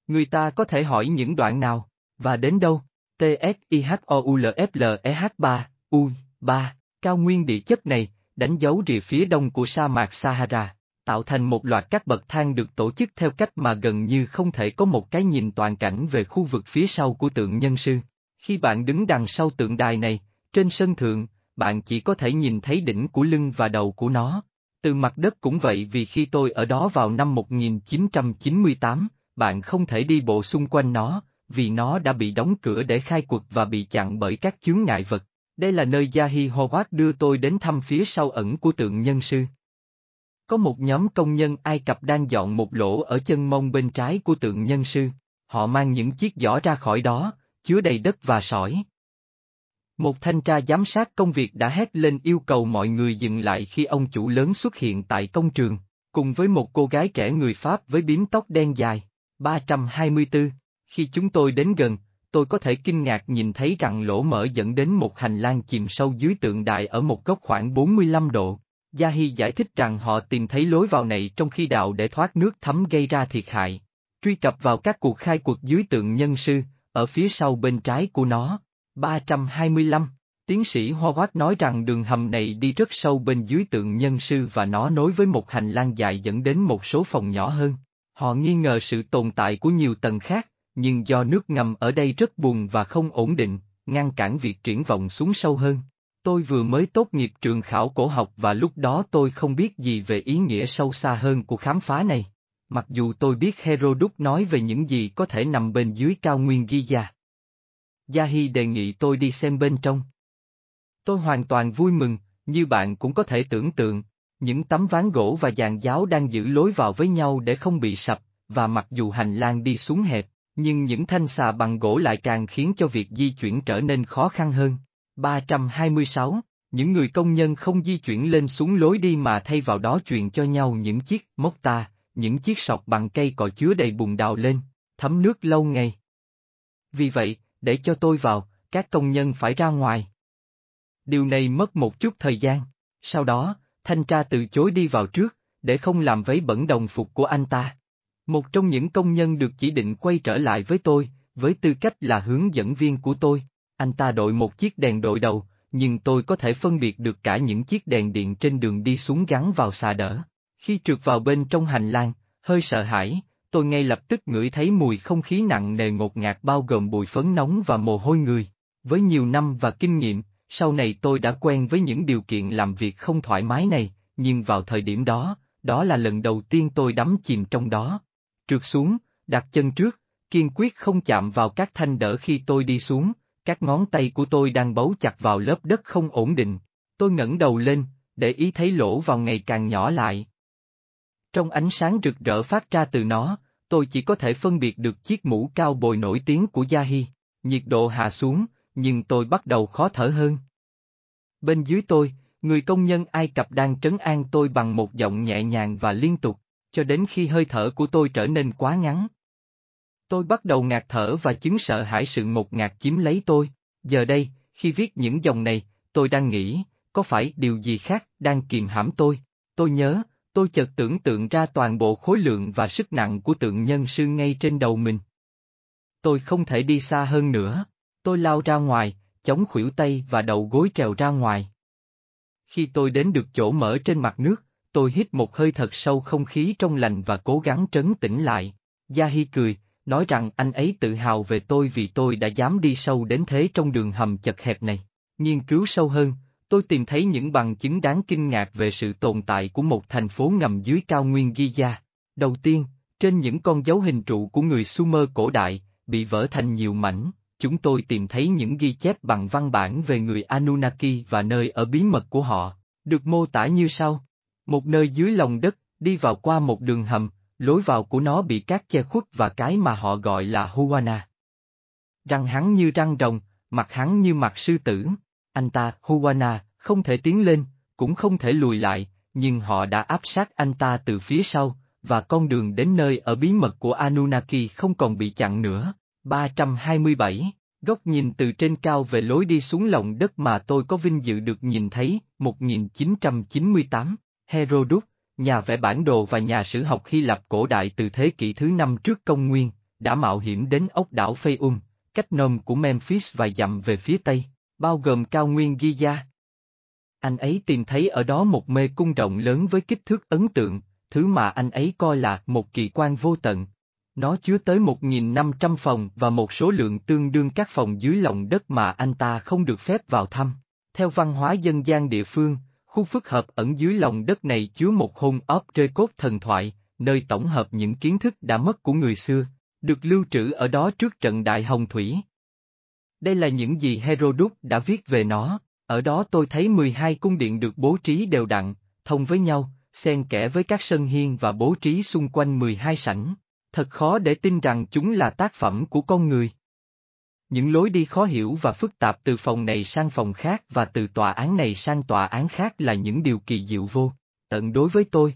Người ta có thể hỏi những đoạn nào, và đến đâu? T S I H O U L F L E H 3, U, 3, cao nguyên địa chất này, đánh dấu rìa phía đông của sa mạc Sahara, tạo thành một loạt các bậc thang được tổ chức theo cách mà gần như không thể có một cái nhìn toàn cảnh về khu vực phía sau của tượng nhân sư. Khi bạn đứng đằng sau tượng đài này, trên sân thượng, bạn chỉ có thể nhìn thấy đỉnh của lưng và đầu của nó. Từ mặt đất cũng vậy vì khi tôi ở đó vào năm 1998, bạn không thể đi bộ xung quanh nó, vì nó đã bị đóng cửa để khai quật và bị chặn bởi các chướng ngại vật. Đây là nơi Yahi Howard đưa tôi đến thăm phía sau ẩn của tượng nhân sư. Có một nhóm công nhân Ai Cập đang dọn một lỗ ở chân mông bên trái của tượng nhân sư. Họ mang những chiếc giỏ ra khỏi đó, chứa đầy đất và sỏi. Một thanh tra giám sát công việc đã hét lên yêu cầu mọi người dừng lại khi ông chủ lớn xuất hiện tại công trường, cùng với một cô gái trẻ người Pháp với bím tóc đen dài. 324, khi chúng tôi đến gần, tôi có thể kinh ngạc nhìn thấy rằng lỗ mở dẫn đến một hành lang chìm sâu dưới tượng đài ở một góc khoảng 45 độ. Gia Hy giải thích rằng họ tìm thấy lối vào này trong khi đạo để thoát nước thấm gây ra thiệt hại. Truy cập vào các cuộc khai cuộc dưới tượng nhân sư, ở phía sau bên trái của nó. 325. Tiến sĩ Hoa Quát nói rằng đường hầm này đi rất sâu bên dưới tượng nhân sư và nó nối với một hành lang dài dẫn đến một số phòng nhỏ hơn. Họ nghi ngờ sự tồn tại của nhiều tầng khác, nhưng do nước ngầm ở đây rất buồn và không ổn định, ngăn cản việc triển vọng xuống sâu hơn. Tôi vừa mới tốt nghiệp trường khảo cổ học và lúc đó tôi không biết gì về ý nghĩa sâu xa hơn của khám phá này. Mặc dù tôi biết Herodot nói về những gì có thể nằm bên dưới cao nguyên Giza. Yahi đề nghị tôi đi xem bên trong. Tôi hoàn toàn vui mừng, như bạn cũng có thể tưởng tượng, những tấm ván gỗ và dàn giáo đang giữ lối vào với nhau để không bị sập, và mặc dù hành lang đi xuống hẹp, nhưng những thanh xà bằng gỗ lại càng khiến cho việc di chuyển trở nên khó khăn hơn. 326, những người công nhân không di chuyển lên xuống lối đi mà thay vào đó truyền cho nhau những chiếc móc ta, những chiếc sọt bằng cây cọ chứa đầy bùn đào lên, thấm nước lâu ngày. Vì vậy, để cho tôi vào, các công nhân phải ra ngoài. Điều này mất một chút thời gian, sau đó, thanh tra từ chối đi vào trước, để không làm vấy bẩn đồng phục của anh ta. Một trong những công nhân được chỉ định quay trở lại với tôi, với tư cách là hướng dẫn viên của tôi. Anh ta đội một chiếc đèn đội đầu, nhưng tôi có thể phân biệt được cả những chiếc đèn điện trên đường đi xuống gắn vào xà đỡ. Khi trượt vào bên trong hành lang, hơi sợ hãi, tôi ngay lập tức ngửi thấy mùi không khí nặng nề ngột ngạt bao gồm bụi phấn nóng và mồ hôi người. Với nhiều năm và kinh nghiệm, sau này tôi đã quen với những điều kiện làm việc không thoải mái này, nhưng vào thời điểm đó, đó là lần đầu tiên tôi đắm chìm trong đó. Trượt xuống, đặt chân trước, kiên quyết không chạm vào các thanh đỡ khi tôi đi xuống, các ngón tay của tôi đang bấu chặt vào lớp đất không ổn định. Tôi ngẩng đầu lên, để ý thấy lỗ vào ngày càng nhỏ lại. Trong ánh sáng rực rỡ phát ra từ nó, tôi chỉ có thể phân biệt được chiếc mũ cao bồi nổi tiếng của Yahi. Nhiệt độ hạ xuống, nhưng tôi bắt đầu khó thở hơn. Bên dưới tôi, người công nhân Ai Cập đang trấn an tôi bằng một giọng nhẹ nhàng và liên tục, cho đến khi hơi thở của tôi trở nên quá ngắn. Tôi bắt đầu ngạt thở và chứng sợ hãi sự ngột ngạt chiếm lấy tôi. Giờ đây, khi viết những dòng này, tôi đang nghĩ, có phải điều gì khác đang kìm hãm tôi? Tôi nhớ, tôi chợt tưởng tượng ra toàn bộ khối lượng và sức nặng của tượng nhân sư ngay trên đầu mình. Tôi không thể đi xa hơn nữa. Tôi lao ra ngoài, chống khuỷu tay và đầu gối trèo ra ngoài. Khi tôi đến được chỗ mở trên mặt nước, tôi hít một hơi thật sâu không khí trong lành và cố gắng trấn tĩnh lại. Gia Hi cười, nói rằng anh ấy tự hào về tôi vì tôi đã dám đi sâu đến thế trong đường hầm chật hẹp này. Nghiên cứu sâu hơn, tôi tìm thấy những bằng chứng đáng kinh ngạc về sự tồn tại của một thành phố ngầm dưới cao nguyên Giza. Đầu tiên, trên những con dấu hình trụ của người Sumer cổ đại, bị vỡ thành nhiều mảnh, chúng tôi tìm thấy những ghi chép bằng văn bản về người Anunnaki và nơi ở bí mật của họ, được mô tả như sau. Một nơi dưới lòng đất, đi vào qua một đường hầm, lối vào của nó bị cát che khuất và cái mà họ gọi là Huana. Răng hắn như răng rồng, mặt hắn như mặt sư tử. Anh ta, Huana, không thể tiến lên, cũng không thể lùi lại, nhưng họ đã áp sát anh ta từ phía sau, và con đường đến nơi ở bí mật của Anunnaki không còn bị chặn nữa. 327, góc nhìn từ trên cao về lối đi xuống lòng đất mà tôi có vinh dự được nhìn thấy, 1998, Herodot, nhà vẽ bản đồ và nhà sử học Hy Lạp cổ đại từ thế kỷ thứ năm trước công nguyên, đã mạo hiểm đến ốc đảo Phaeum, cách nôm của Memphis vài dặm về phía tây, bao gồm cao nguyên Giza. Anh ấy tìm thấy ở đó một mê cung rộng lớn với kích thước ấn tượng, thứ mà anh ấy coi là một kỳ quan vô tận, nó chứa tới 1.500 phòng và một số lượng tương đương các phòng dưới lòng đất mà anh ta không được phép vào thăm. Theo văn hóa dân gian địa phương, Khu phức hợp ẩn dưới lòng đất này chứa một hôn óp rơi cốt thần thoại, nơi tổng hợp những kiến thức đã mất của người xưa, được lưu trữ ở đó trước trận đại hồng thủy. Đây là những gì Herodot đã viết về nó, ở đó tôi thấy 12 cung điện được bố trí đều đặn, thông với nhau, xen kẽ với các sân hiên và bố trí xung quanh 12 sảnh. Thật khó để tin rằng chúng là tác phẩm của con người. Những lối đi khó hiểu và phức tạp từ phòng này sang phòng khác và từ tòa án này sang tòa án khác là những điều kỳ diệu vô, tận đối với tôi.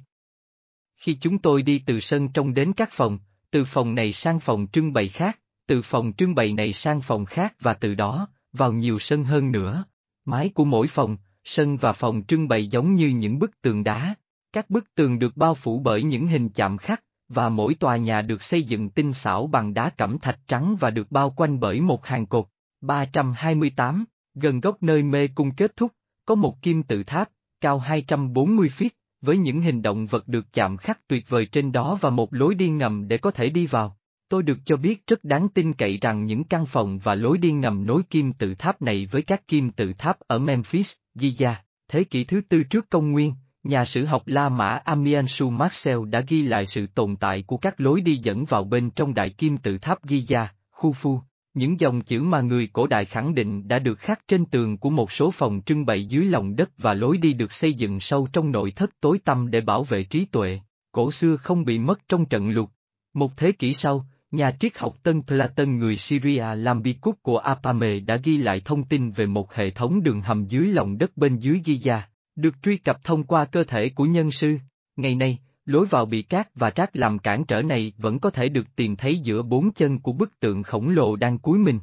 Khi chúng tôi đi từ sân trong đến các phòng, từ phòng này sang phòng trưng bày khác, từ phòng trưng bày này sang phòng khác và từ đó, vào nhiều sân hơn nữa. Mái của mỗi phòng, sân và phòng trưng bày giống như những bức tường đá. Các bức tường được bao phủ bởi những hình chạm khắc, và mỗi tòa nhà được xây dựng tinh xảo bằng đá cẩm thạch trắng và được bao quanh bởi một hàng cột. 328, gần gốc nơi mê cung kết thúc, có một kim tự tháp, cao 240 feet, với những hình động vật được chạm khắc tuyệt vời trên đó và một lối đi ngầm để có thể đi vào. Tôi được cho biết rất đáng tin cậy rằng những căn phòng và lối đi ngầm nối kim tự tháp này với các kim tự tháp ở Memphis, Giza, thế kỷ thứ tư trước công nguyên, nhà sử học La Mã Amiensu Marcel đã ghi lại sự tồn tại của các lối đi dẫn vào bên trong đại kim tự tháp Giza, Khufu, những dòng chữ mà người cổ đại khẳng định đã được khắc trên tường của một số phòng trưng bày dưới lòng đất và lối đi được xây dựng sâu trong nội thất tối tăm để bảo vệ trí tuệ, cổ xưa không bị mất trong trận lụt. Một thế kỷ sau, nhà triết học Tân Platon người Syria Lambikus của Apame đã ghi lại thông tin về một hệ thống đường hầm dưới lòng đất bên dưới Giza, được truy cập thông qua cơ thể của nhân sư. Ngày nay, lối vào bị cát và rác làm cản trở này vẫn có thể được tìm thấy giữa bốn chân của bức tượng khổng lồ đang cúi mình.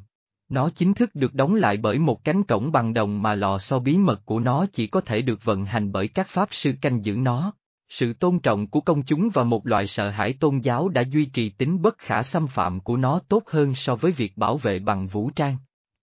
Nó chính thức được đóng lại bởi một cánh cổng bằng đồng mà lò so bí mật của nó chỉ có thể được vận hành bởi các pháp sư canh giữ nó. Sự tôn trọng của công chúng và một loại sợ hãi tôn giáo đã duy trì tính bất khả xâm phạm của nó tốt hơn so với việc bảo vệ bằng vũ trang.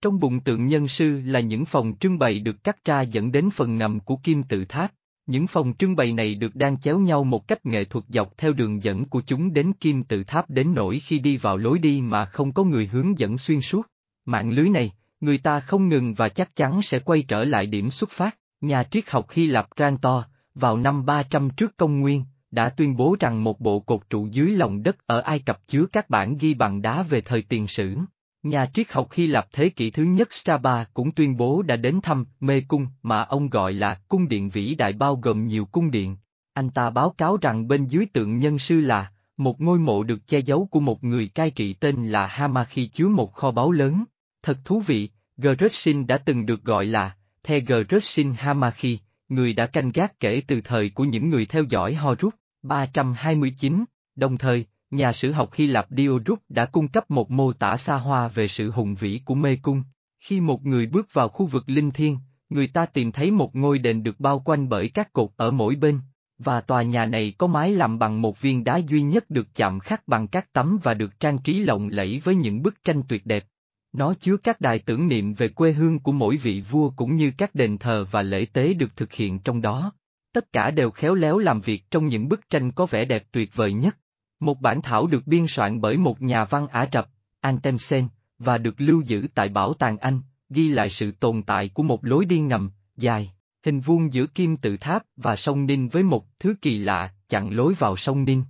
Trong bụng tượng nhân sư là những phòng trưng bày được cắt ra dẫn đến phần ngầm của kim tự tháp. Những phòng trưng bày này được đang chéo nhau một cách nghệ thuật dọc theo đường dẫn của chúng đến kim tự tháp đến nỗi khi đi vào lối đi mà không có người hướng dẫn xuyên suốt. Mạng lưới này, người ta không ngừng và chắc chắn sẽ quay trở lại điểm xuất phát. Nhà triết học Hy Lạp to vào năm 300 trước công nguyên, đã tuyên bố rằng một bộ cột trụ dưới lòng đất ở Ai Cập chứa các bản ghi bằng đá về thời tiền sử. Nhà triết học Hy Lạp thế kỷ thứ nhất Straba cũng tuyên bố đã đến thăm mê cung mà ông gọi là cung điện vĩ đại bao gồm nhiều cung điện. Anh ta báo cáo rằng bên dưới tượng nhân sư là một ngôi mộ được che giấu của một người cai trị tên là Hamachi chứa một kho báu lớn. Thật thú vị, Gretchen đã từng được gọi là The Gretchen Hamachi, người đã canh gác kể từ thời của những người theo dõi Horus, 329, đồng thời, nhà sử học Hy Lạp Diodrus đã cung cấp một mô tả xa hoa về sự hùng vĩ của mê cung. Khi một người bước vào khu vực linh thiêng, người ta tìm thấy một ngôi đền được bao quanh bởi các cột ở mỗi bên, và tòa nhà này có mái làm bằng một viên đá duy nhất được chạm khắc bằng các tấm và được trang trí lộng lẫy với những bức tranh tuyệt đẹp. Nó chứa các đài tưởng niệm về quê hương của mỗi vị vua cũng như các đền thờ và lễ tế được thực hiện trong đó. Tất cả đều khéo léo làm việc trong những bức tranh có vẻ đẹp tuyệt vời nhất. Một bản thảo được biên soạn bởi một nhà văn Ả Rập, Antemsen, và được lưu giữ tại Bảo tàng Anh, ghi lại sự tồn tại của một lối đi ngầm, dài, hình vuông giữa kim tự tháp và sông Ninh với một thứ kỳ lạ, chặn lối vào sông Ninh.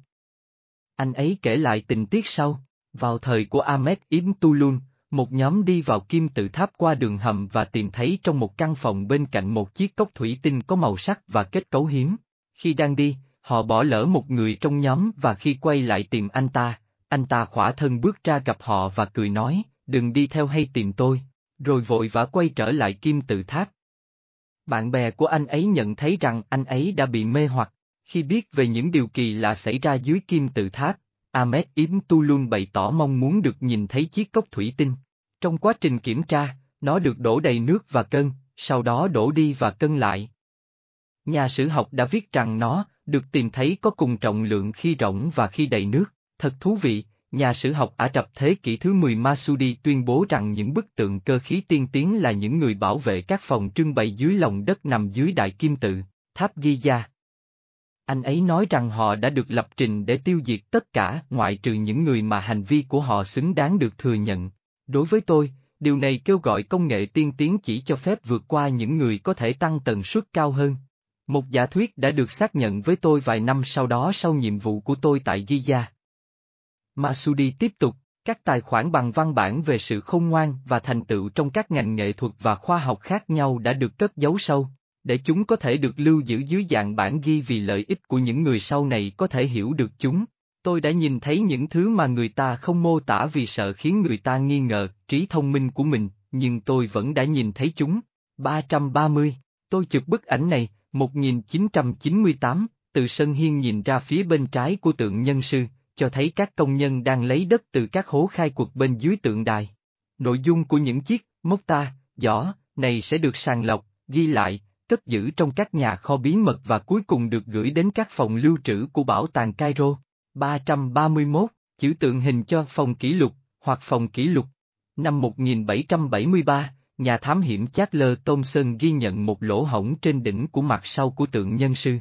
Anh ấy kể lại tình tiết sau, vào thời của Ahmed Ibn Tulun, một nhóm đi vào kim tự tháp qua đường hầm và tìm thấy trong một căn phòng bên cạnh một chiếc cốc thủy tinh có màu sắc và kết cấu hiếm. Khi đang đi, họ bỏ lỡ một người trong nhóm và khi quay lại tìm anh ta, anh ta khỏa thân bước ra gặp họ và cười nói, đừng đi theo hay tìm tôi, rồi vội vã quay trở lại kim tự tháp. Bạn bè của anh ấy nhận thấy rằng anh ấy đã bị mê hoặc, khi biết về những điều kỳ lạ xảy ra dưới kim tự tháp, Ahmed Ibn Tulun bày tỏ mong muốn được nhìn thấy chiếc cốc thủy tinh. Trong quá trình kiểm tra, nó được đổ đầy nước và cân, sau đó đổ đi và cân lại. Nhà sử học đã viết rằng nó được tìm thấy có cùng trọng lượng khi rỗng và khi đầy nước. Thật thú vị, nhà sử học Ả Rập thế kỷ thứ 10 Masudi tuyên bố rằng những bức tượng cơ khí tiên tiến là những người bảo vệ các phòng trưng bày dưới lòng đất nằm dưới đại kim tự, tháp Giza. Anh ấy nói rằng họ đã được lập trình để tiêu diệt tất cả ngoại trừ những người mà hành vi của họ xứng đáng được thừa nhận. Đối với tôi, điều này kêu gọi công nghệ tiên tiến chỉ cho phép vượt qua những người có thể tăng tần suất cao hơn. Một giả thuyết đã được xác nhận với tôi vài năm sau đó sau nhiệm vụ của tôi tại Giza. Masudi tiếp tục, các tài khoản bằng văn bản về sự khôn ngoan và thành tựu trong các ngành nghệ thuật và khoa học khác nhau đã được cất giấu sâu, để chúng có thể được lưu giữ dưới dạng bản ghi vì lợi ích của những người sau này có thể hiểu được chúng. Tôi đã nhìn thấy những thứ mà người ta không mô tả vì sợ khiến người ta nghi ngờ trí thông minh của mình, nhưng tôi vẫn đã nhìn thấy chúng. 330, tôi chụp bức ảnh này, 1998, từ sân hiên nhìn ra phía bên trái của tượng nhân sư, cho thấy các công nhân đang lấy đất từ các hố khai quật bên dưới tượng đài. Nội dung của những chiếc mốc ta, giỏ, này sẽ được sàng lọc, ghi lại, cất giữ trong các nhà kho bí mật và cuối cùng được gửi đến các phòng lưu trữ của bảo tàng Cairo. 331, chữ tượng hình cho phòng kỷ lục, hoặc phòng kỷ lục. Năm 1773, nhà thám hiểm Charles Thomson ghi nhận một lỗ hổng trên đỉnh của mặt sau của tượng nhân sư.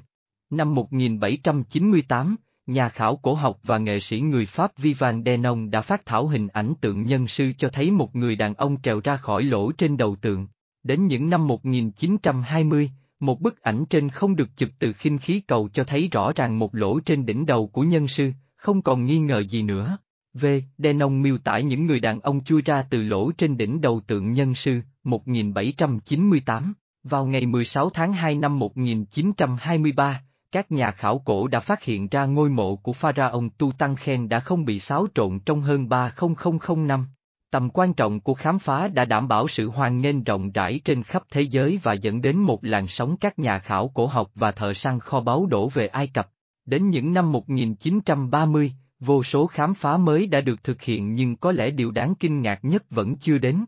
Năm 1798, nhà khảo cổ học và nghệ sĩ người Pháp Vivan Denon đã phát thảo hình ảnh tượng nhân sư cho thấy một người đàn ông trèo ra khỏi lỗ trên đầu tượng. Đến những năm 1920, một bức ảnh trên không được chụp từ khinh khí cầu cho thấy rõ ràng một lỗ trên đỉnh đầu của nhân sư, không còn nghi ngờ gì nữa. V. Denon miêu tả những người đàn ông chui ra từ lỗ trên đỉnh đầu tượng nhân sư, 1798. Vào ngày 16 tháng 2 năm 1923, các nhà khảo cổ đã phát hiện ra ngôi mộ của pharaoh Tutankhamen đã không bị xáo trộn trong hơn 30000 năm. Tầm quan trọng của khám phá đã đảm bảo sự hoan nghênh rộng rãi trên khắp thế giới và dẫn đến một làn sóng các nhà khảo cổ học và thợ săn kho báu đổ về Ai Cập. Đến những năm 1930, vô số khám phá mới đã được thực hiện nhưng có lẽ điều đáng kinh ngạc nhất vẫn chưa đến.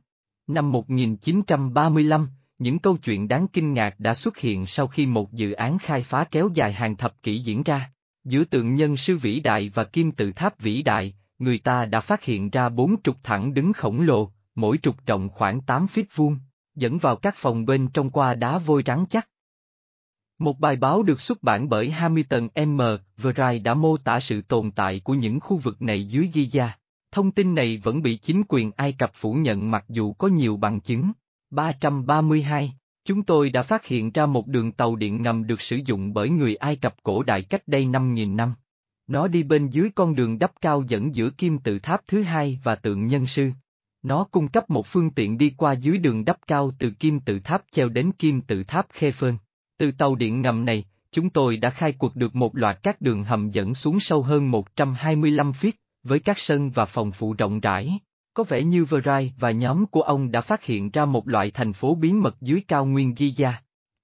Năm 1935, những câu chuyện đáng kinh ngạc đã xuất hiện sau khi một dự án khai phá kéo dài hàng thập kỷ diễn ra. Giữa tượng nhân sư vĩ đại và kim tự tháp vĩ đại, người ta đã phát hiện ra bốn trục thẳng đứng khổng lồ, mỗi trục rộng khoảng 8 feet vuông, dẫn vào các phòng bên trong qua đá vôi rắn chắc. Một bài báo được xuất bản bởi Hamilton M. Vry đã mô tả sự tồn tại của những khu vực này dưới Giza. Thông tin này vẫn bị chính quyền Ai Cập phủ nhận mặc dù có nhiều bằng chứng. 332, chúng tôi đã phát hiện ra một đường tàu điện ngầm được sử dụng bởi người Ai Cập cổ đại cách đây 5.000 năm. Nó đi bên dưới con đường đắp cao dẫn giữa kim tự tháp thứ hai và tượng nhân sư. Nó cung cấp một phương tiện đi qua dưới đường đắp cao từ kim tự tháp treo đến kim tự tháp Khe Phơn. Từ tàu điện ngầm này, chúng tôi đã khai cuộc được một loạt các đường hầm dẫn xuống sâu hơn 125 feet, với các sân và phòng phụ rộng rãi. Có vẻ như Verai và nhóm của ông đã phát hiện ra một loại thành phố bí mật dưới cao nguyên Giza.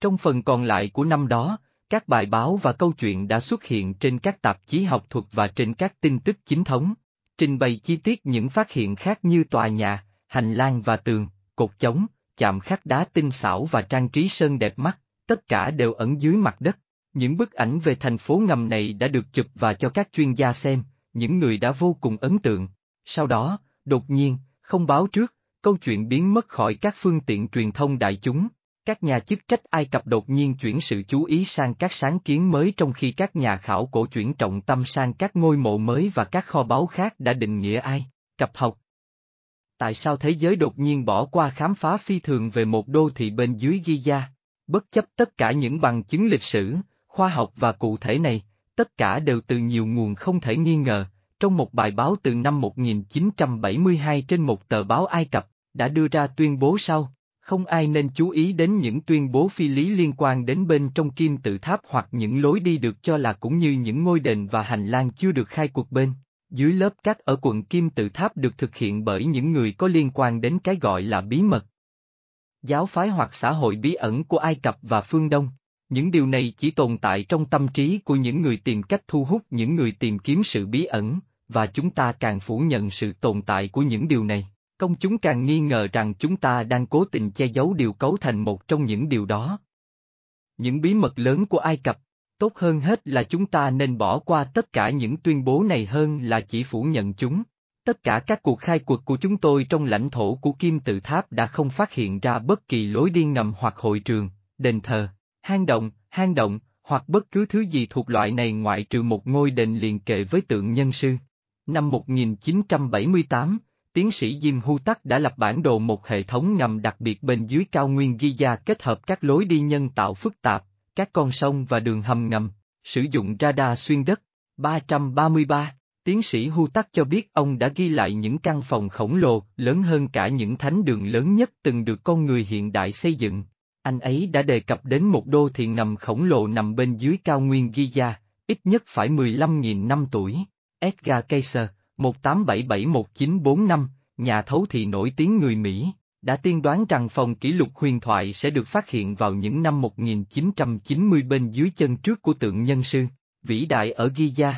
Trong phần còn lại của năm đó, các bài báo và câu chuyện đã xuất hiện trên các tạp chí học thuật và trên các tin tức chính thống, trình bày chi tiết những phát hiện khác như tòa nhà, hành lang và tường, cột chống, chạm khắc đá tinh xảo và trang trí sơn đẹp mắt, tất cả đều ẩn dưới mặt đất. Những bức ảnh về thành phố ngầm này đã được chụp và cho các chuyên gia xem, những người đã vô cùng ấn tượng. Sau đó, đột nhiên, không báo trước, câu chuyện biến mất khỏi các phương tiện truyền thông đại chúng. Các nhà chức trách Ai Cập đột nhiên chuyển sự chú ý sang các sáng kiến mới trong khi các nhà khảo cổ chuyển trọng tâm sang các ngôi mộ mới và các kho báu khác đã định nghĩa Ai, Cập học. Tại sao thế giới đột nhiên bỏ qua khám phá phi thường về một đô thị bên dưới Giza? Bất chấp tất cả những bằng chứng lịch sử, khoa học và cụ thể này, tất cả đều từ nhiều nguồn không thể nghi ngờ, trong một bài báo từ năm 1972 trên một tờ báo Ai Cập, đã đưa ra tuyên bố sau, không ai nên chú ý đến những tuyên bố phi lý liên quan đến bên trong kim tự tháp hoặc những lối đi được cho là cũng như những ngôi đền và hành lang chưa được khai cuộc bên. Dưới lớp cát ở quận kim tự tháp được thực hiện bởi những người có liên quan đến cái gọi là bí mật. Giáo phái hoặc xã hội bí ẩn của Ai Cập và phương Đông. Những điều này chỉ tồn tại trong tâm trí của những người tìm cách thu hút những người tìm kiếm sự bí ẩn, và chúng ta càng phủ nhận sự tồn tại của những điều này, công chúng càng nghi ngờ rằng chúng ta đang cố tình che giấu điều cấu thành một trong những điều đó. Những bí mật lớn của Ai Cập, tốt hơn hết là chúng ta nên bỏ qua tất cả những tuyên bố này hơn là chỉ phủ nhận chúng. Tất cả các cuộc khai quật của chúng tôi trong lãnh thổ của Kim Tự Tháp đã không phát hiện ra bất kỳ lối đi ngầm hoặc hội trường, đền thờ, hang động, hang động, hoặc bất cứ thứ gì thuộc loại này ngoại trừ một ngôi đền liền kề với tượng nhân sư. Năm 1978, tiến sĩ Jim Hutak đã lập bản đồ một hệ thống ngầm đặc biệt bên dưới cao nguyên Giza kết hợp các lối đi nhân tạo phức tạp, các con sông và đường hầm ngầm, sử dụng radar xuyên đất. 333, tiến sĩ Hu Tắc cho biết ông đã ghi lại những căn phòng khổng lồ, lớn hơn cả những thánh đường lớn nhất từng được con người hiện đại xây dựng. Anh ấy đã đề cập đến một đô thị ngầm khổng lồ nằm bên dưới cao nguyên Giza, ít nhất phải 15.000 năm tuổi. Edgar Cayce, 1877-1945, nhà thấu thị nổi tiếng người Mỹ, đã tiên đoán rằng phòng kỷ lục huyền thoại sẽ được phát hiện vào những năm 1990 bên dưới chân trước của tượng nhân sư, vĩ đại ở Giza.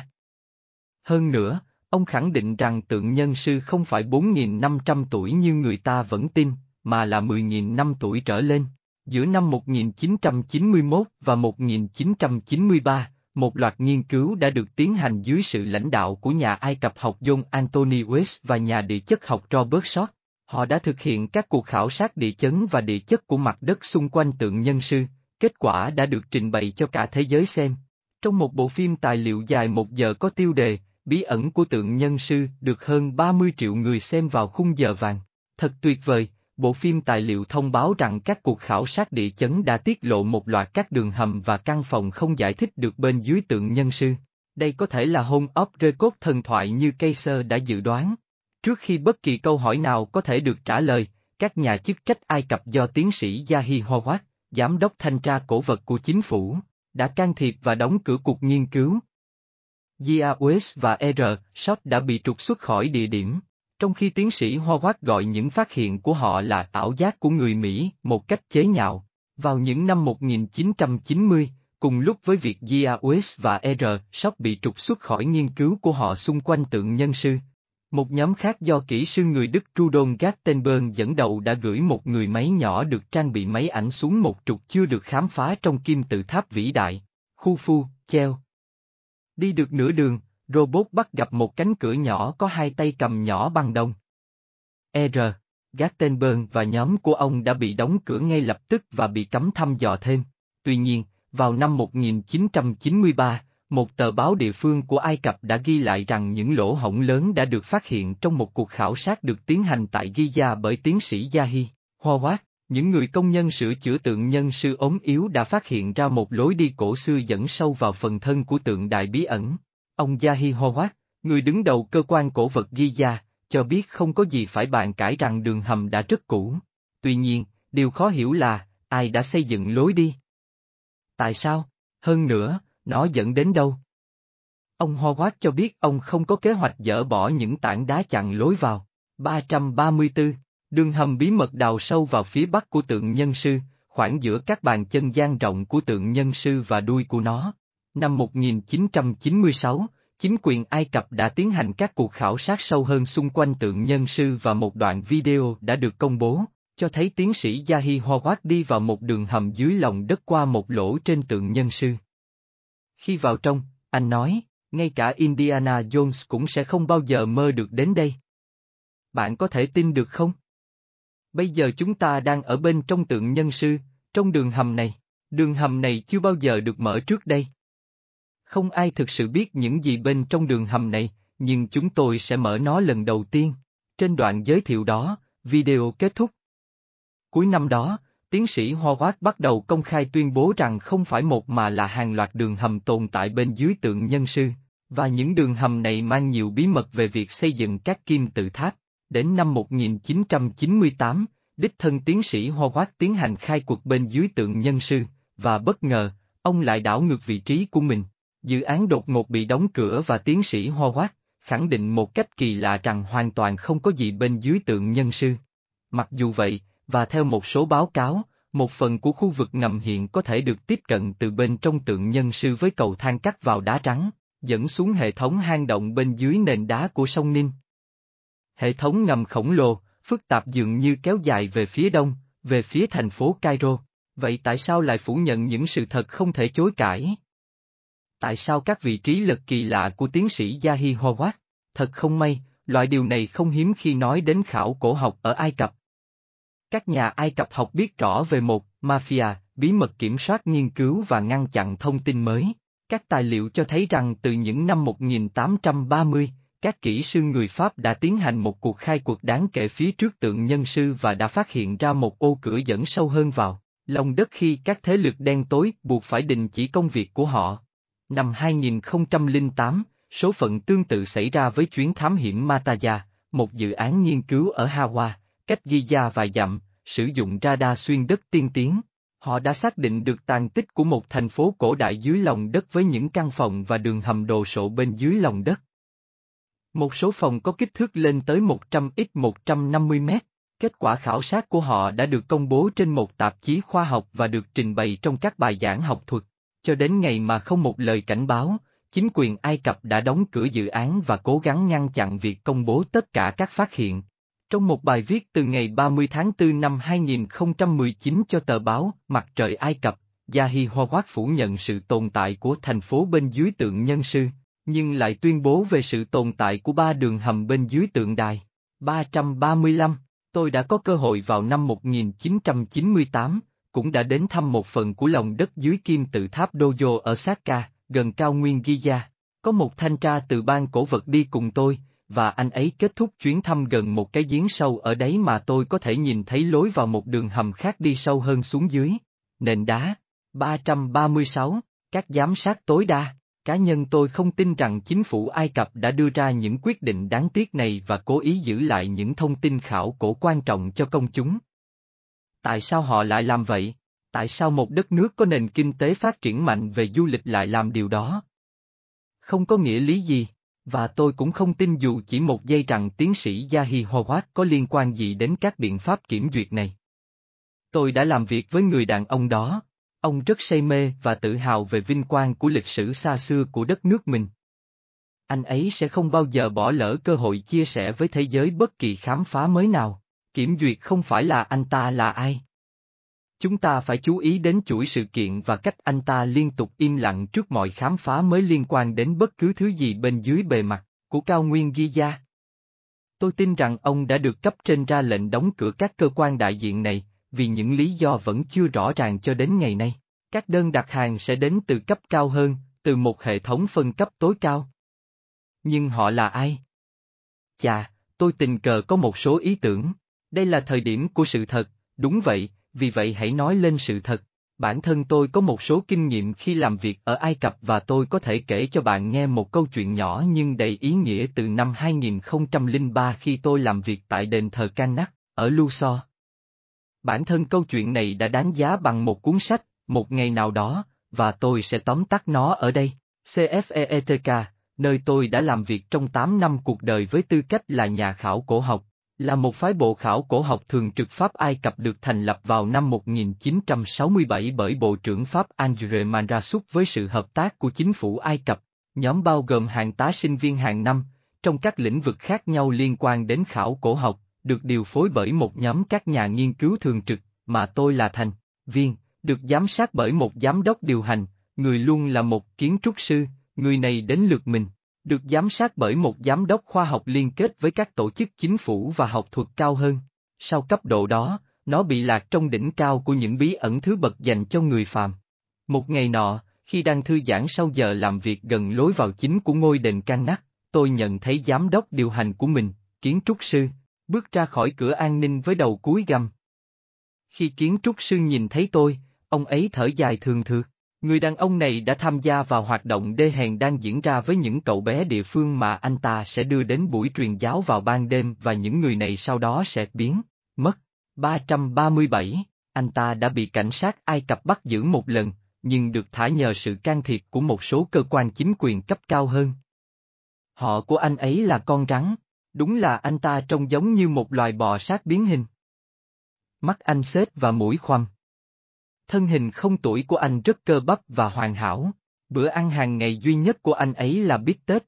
Hơn nữa, ông khẳng định rằng tượng nhân sư không phải 4.500 tuổi như người ta vẫn tin, mà là 10.000 năm tuổi trở lên. Giữa năm 1991 và 1993, một loạt nghiên cứu đã được tiến hành dưới sự lãnh đạo của nhà Ai Cập học John Anthony West và nhà địa chất học Robert Short. Họ đã thực hiện các cuộc khảo sát địa chấn và địa chất của mặt đất xung quanh tượng nhân sư, kết quả đã được trình bày cho cả thế giới xem. Trong một bộ phim tài liệu dài một giờ có tiêu đề, bí ẩn của tượng nhân sư được hơn 30 triệu người xem vào khung giờ vàng. Thật tuyệt vời, bộ phim tài liệu thông báo rằng các cuộc khảo sát địa chấn đã tiết lộ một loạt các đường hầm và căn phòng không giải thích được bên dưới tượng nhân sư. Đây có thể là hôn ấp record thần thoại như Kaiser đã dự đoán. Trước khi bất kỳ câu hỏi nào có thể được trả lời, các nhà chức trách Ai Cập do tiến sĩ Yahi Howard, giám đốc thanh tra cổ vật của chính phủ, đã can thiệp và đóng cửa cuộc nghiên cứu. Gia West và R. Shot đã bị trục xuất khỏi địa điểm, trong khi tiến sĩ Howard gọi những phát hiện của họ là ảo giác của người Mỹ một cách chế nhạo. Vào những năm 1990, cùng lúc với việc Gia West và R. Shot bị trục xuất khỏi nghiên cứu của họ xung quanh tượng nhân sư, một nhóm khác do kỹ sư người Đức Rudolf Gattenberg dẫn đầu đã gửi một người máy nhỏ được trang bị máy ảnh xuống một trục chưa được khám phá trong kim tự tháp vĩ đại, khu phu, treo. Đi được nửa đường, robot bắt gặp một cánh cửa nhỏ có hai tay cầm nhỏ bằng đồng. R. Gattenberg và nhóm của ông đã bị đóng cửa ngay lập tức và bị cấm thăm dò thêm. Tuy nhiên, vào năm 1993, một tờ báo địa phương của Ai Cập đã ghi lại rằng những lỗ hổng lớn đã được phát hiện trong một cuộc khảo sát được tiến hành tại Giza bởi tiến sĩ Yahi, Howard. Những người công nhân sửa chữa tượng nhân sư ốm yếu đã phát hiện ra một lối đi cổ xưa dẫn sâu vào phần thân của tượng đại bí ẩn. Ông Yahi Howard, người đứng đầu cơ quan cổ vật Giza, cho biết không có gì phải bàn cãi rằng đường hầm đã rất cũ. Tuy nhiên, điều khó hiểu là, ai đã xây dựng lối đi? Tại sao? Hơn nữa, nó dẫn đến đâu? Ông Howard cho biết ông không có kế hoạch dỡ bỏ những tảng đá chặn lối vào. 334, đường hầm bí mật đào sâu vào phía bắc của tượng nhân sư, khoảng giữa các bàn chân gian rộng của tượng nhân sư và đuôi của nó. Năm 1996, chính quyền Ai Cập đã tiến hành các cuộc khảo sát sâu hơn xung quanh tượng nhân sư và một đoạn video đã được công bố, cho thấy tiến sĩ Yahi Hawat đi vào một đường hầm dưới lòng đất qua một lỗ trên tượng nhân sư. Khi vào trong, anh nói, ngay cả Indiana Jones cũng sẽ không bao giờ mơ được đến đây. Bạn có thể tin được không? Bây giờ chúng ta đang ở bên trong tượng nhân sư, trong đường hầm này, đường hầm này chưa bao giờ được mở trước đây. Không ai thực sự biết những gì bên trong đường hầm này, nhưng chúng tôi sẽ mở nó lần đầu tiên. Trên đoạn giới thiệu đó, video kết thúc. Cuối năm đó, tiến sĩ Howard bắt đầu công khai tuyên bố rằng không phải một mà là hàng loạt đường hầm tồn tại bên dưới tượng nhân sư, và những đường hầm này mang nhiều bí mật về việc xây dựng các kim tự tháp. Đến năm 1998, đích thân tiến sĩ Hoa Quát tiến hành khai cuộc bên dưới tượng nhân sư, và bất ngờ, ông lại đảo ngược vị trí của mình. Dự án đột ngột bị đóng cửa và tiến sĩ Hoa Quát khẳng định một cách kỳ lạ rằng hoàn toàn không có gì bên dưới tượng nhân sư. Mặc dù vậy, và theo một số báo cáo, một phần của khu vực ngầm hiện có thể được tiếp cận từ bên trong tượng nhân sư với cầu thang cắt vào đá trắng, dẫn xuống hệ thống hang động bên dưới nền đá của sông Ninh. Hệ thống ngầm khổng lồ, phức tạp dường như kéo dài về phía đông, về phía thành phố Cairo. Vậy tại sao lại phủ nhận những sự thật không thể chối cãi? Tại sao các vị trí lật kỳ lạ của tiến sĩ Yahi Howard? Thật không may, loại điều này không hiếm khi nói đến khảo cổ học ở Ai Cập. Các nhà Ai Cập học biết rõ về một mafia, bí mật kiểm soát nghiên cứu và ngăn chặn thông tin mới. Các tài liệu cho thấy rằng từ những năm 1830, các kỹ sư người Pháp đã tiến hành một cuộc khai cuộc đáng kể phía trước tượng nhân sư và đã phát hiện ra một ô cửa dẫn sâu hơn vào. Lòng đất khi các thế lực đen tối buộc phải đình chỉ công việc của họ. Năm 2008, số phận tương tự xảy ra với chuyến thám hiểm Mataya, một dự án nghiên cứu ở Hawaii, cách Giza vài dặm, sử dụng radar xuyên đất tiên tiến. Họ đã xác định được tàn tích của một thành phố cổ đại dưới lòng đất với những căn phòng và đường hầm đồ sộ bên dưới lòng đất. Một số phòng có kích thước lên tới 100 x 150 mét. Kết quả khảo sát của họ đã được công bố trên một tạp chí khoa học và được trình bày trong các bài giảng học thuật. Cho đến ngày mà không một lời cảnh báo, chính quyền Ai Cập đã đóng cửa dự án và cố gắng ngăn chặn việc công bố tất cả các phát hiện. Trong một bài viết từ ngày 30 tháng 4 năm 2019 cho tờ báo Mặt trời Ai Cập, Yahi Howard phủ nhận sự tồn tại của thành phố bên dưới tượng nhân sư, nhưng lại tuyên bố về sự tồn tại của ba đường hầm bên dưới tượng đài. 335, tôi đã có cơ hội vào năm 1998, cũng đã đến thăm một phần của lòng đất dưới kim tự tháp Dojo ở Sakka, gần cao nguyên Giza. Có một thanh tra từ ban cổ vật đi cùng tôi, và anh ấy kết thúc chuyến thăm gần một cái giếng sâu ở đấy mà tôi có thể nhìn thấy lối vào một đường hầm khác đi sâu hơn xuống dưới. Nền đá. 336, các giám sát tối đa. Cá nhân tôi không tin rằng chính phủ Ai Cập đã đưa ra những quyết định đáng tiếc này và cố ý giữ lại những thông tin khảo cổ quan trọng cho công chúng. Tại sao họ lại làm vậy? Tại sao một đất nước có nền kinh tế phát triển mạnh về du lịch lại làm điều đó? Không có nghĩa lý gì, và tôi cũng không tin dù chỉ một giây rằng tiến sĩ Yahi Howard có liên quan gì đến các biện pháp kiểm duyệt này. Tôi đã làm việc với người đàn ông đó, ông rất say mê và tự hào về vinh quang của lịch sử xa xưa của đất nước mình. Anh ấy sẽ không bao giờ bỏ lỡ cơ hội chia sẻ với thế giới bất kỳ khám phá mới nào. Kiểm duyệt không phải là anh ta là ai. Chúng ta phải chú ý đến chuỗi sự kiện và cách anh ta liên tục im lặng trước mọi khám phá mới liên quan đến bất cứ thứ gì bên dưới bề mặt của cao nguyên Giza. Tôi tin rằng ông đã được cấp trên ra lệnh đóng cửa các cơ quan đại diện này, vì những lý do vẫn chưa rõ ràng cho đến ngày nay. Các đơn đặt hàng sẽ đến từ cấp cao hơn, từ một hệ thống phân cấp tối cao. Nhưng họ là ai? Chà, tôi tình cờ có một số ý tưởng. Đây là thời điểm của sự thật, đúng vậy, vì vậy hãy nói lên sự thật. Bản thân tôi có một số kinh nghiệm khi làm việc ở Ai Cập và tôi có thể kể cho bạn nghe một câu chuyện nhỏ nhưng đầy ý nghĩa từ năm 2003 khi tôi làm việc tại đền thờ Karnak, ở Luxor. Bản thân câu chuyện này đã đáng giá bằng một cuốn sách, một ngày nào đó, và tôi sẽ tóm tắt nó ở đây. CFEETK, nơi tôi đã làm việc trong 8 năm cuộc đời với tư cách là nhà khảo cổ học, là một phái bộ khảo cổ học thường trực Pháp Ai Cập được thành lập vào năm 1967 bởi Bộ trưởng Pháp André Manrasuk với sự hợp tác của chính phủ Ai Cập, nhóm bao gồm hàng tá sinh viên hàng năm, trong các lĩnh vực khác nhau liên quan đến khảo cổ học, được điều phối bởi một nhóm các nhà nghiên cứu thường trực, mà tôi là thành viên, được giám sát bởi một giám đốc điều hành, người luôn là một kiến trúc sư, người này đến lượt mình được giám sát bởi một giám đốc khoa học liên kết với các tổ chức chính phủ và học thuật cao hơn. Sau cấp độ đó, nó bị lạc trong đỉnh cao của những bí ẩn thứ bậc dành cho người phàm. Một ngày nọ, khi đang thư giãn sau giờ làm việc gần lối vào chính của ngôi đền can nắc, tôi nhận thấy giám đốc điều hành của mình, kiến trúc sư, bước ra khỏi cửa an ninh với đầu cúi gằm. Khi kiến trúc sư nhìn thấy tôi, ông ấy thở dài thường thượt. Người đàn ông này đã tham gia vào hoạt động đê hèn đang diễn ra với những cậu bé địa phương mà anh ta sẽ đưa đến buổi truyền giáo vào ban đêm và những người này sau đó sẽ biến, mất. 337, anh ta đã bị cảnh sát Ai Cập bắt giữ một lần, nhưng được thả nhờ sự can thiệp của một số cơ quan chính quyền cấp cao hơn. Họ của anh ấy là con rắn, đúng là anh ta trông giống như một loài bò sát biến hình. Mắt anh xếp và mũi khoăm thân hình không tuổi của anh rất cơ bắp và hoàn hảo, bữa ăn hàng ngày duy nhất của anh ấy là biết Tết.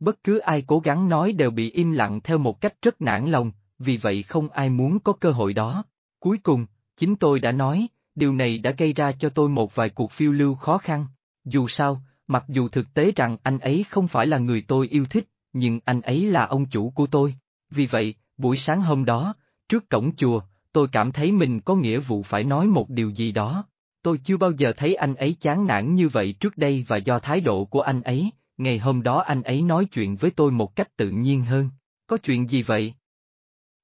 Bất cứ ai cố gắng nói đều bị im lặng theo một cách rất nản lòng, vì vậy không ai muốn có cơ hội đó. Cuối cùng, chính tôi đã nói, điều này đã gây ra cho tôi một vài cuộc phiêu lưu khó khăn. Dù sao, mặc dù thực tế rằng anh ấy không phải là người tôi yêu thích, nhưng anh ấy là ông chủ của tôi. Vì vậy, buổi sáng hôm đó, trước cổng chùa, tôi cảm thấy mình có nghĩa vụ phải nói một điều gì đó. Tôi chưa bao giờ thấy anh ấy chán nản như vậy trước đây và do thái độ của anh ấy, ngày hôm đó anh ấy nói chuyện với tôi một cách tự nhiên hơn. Có chuyện gì vậy?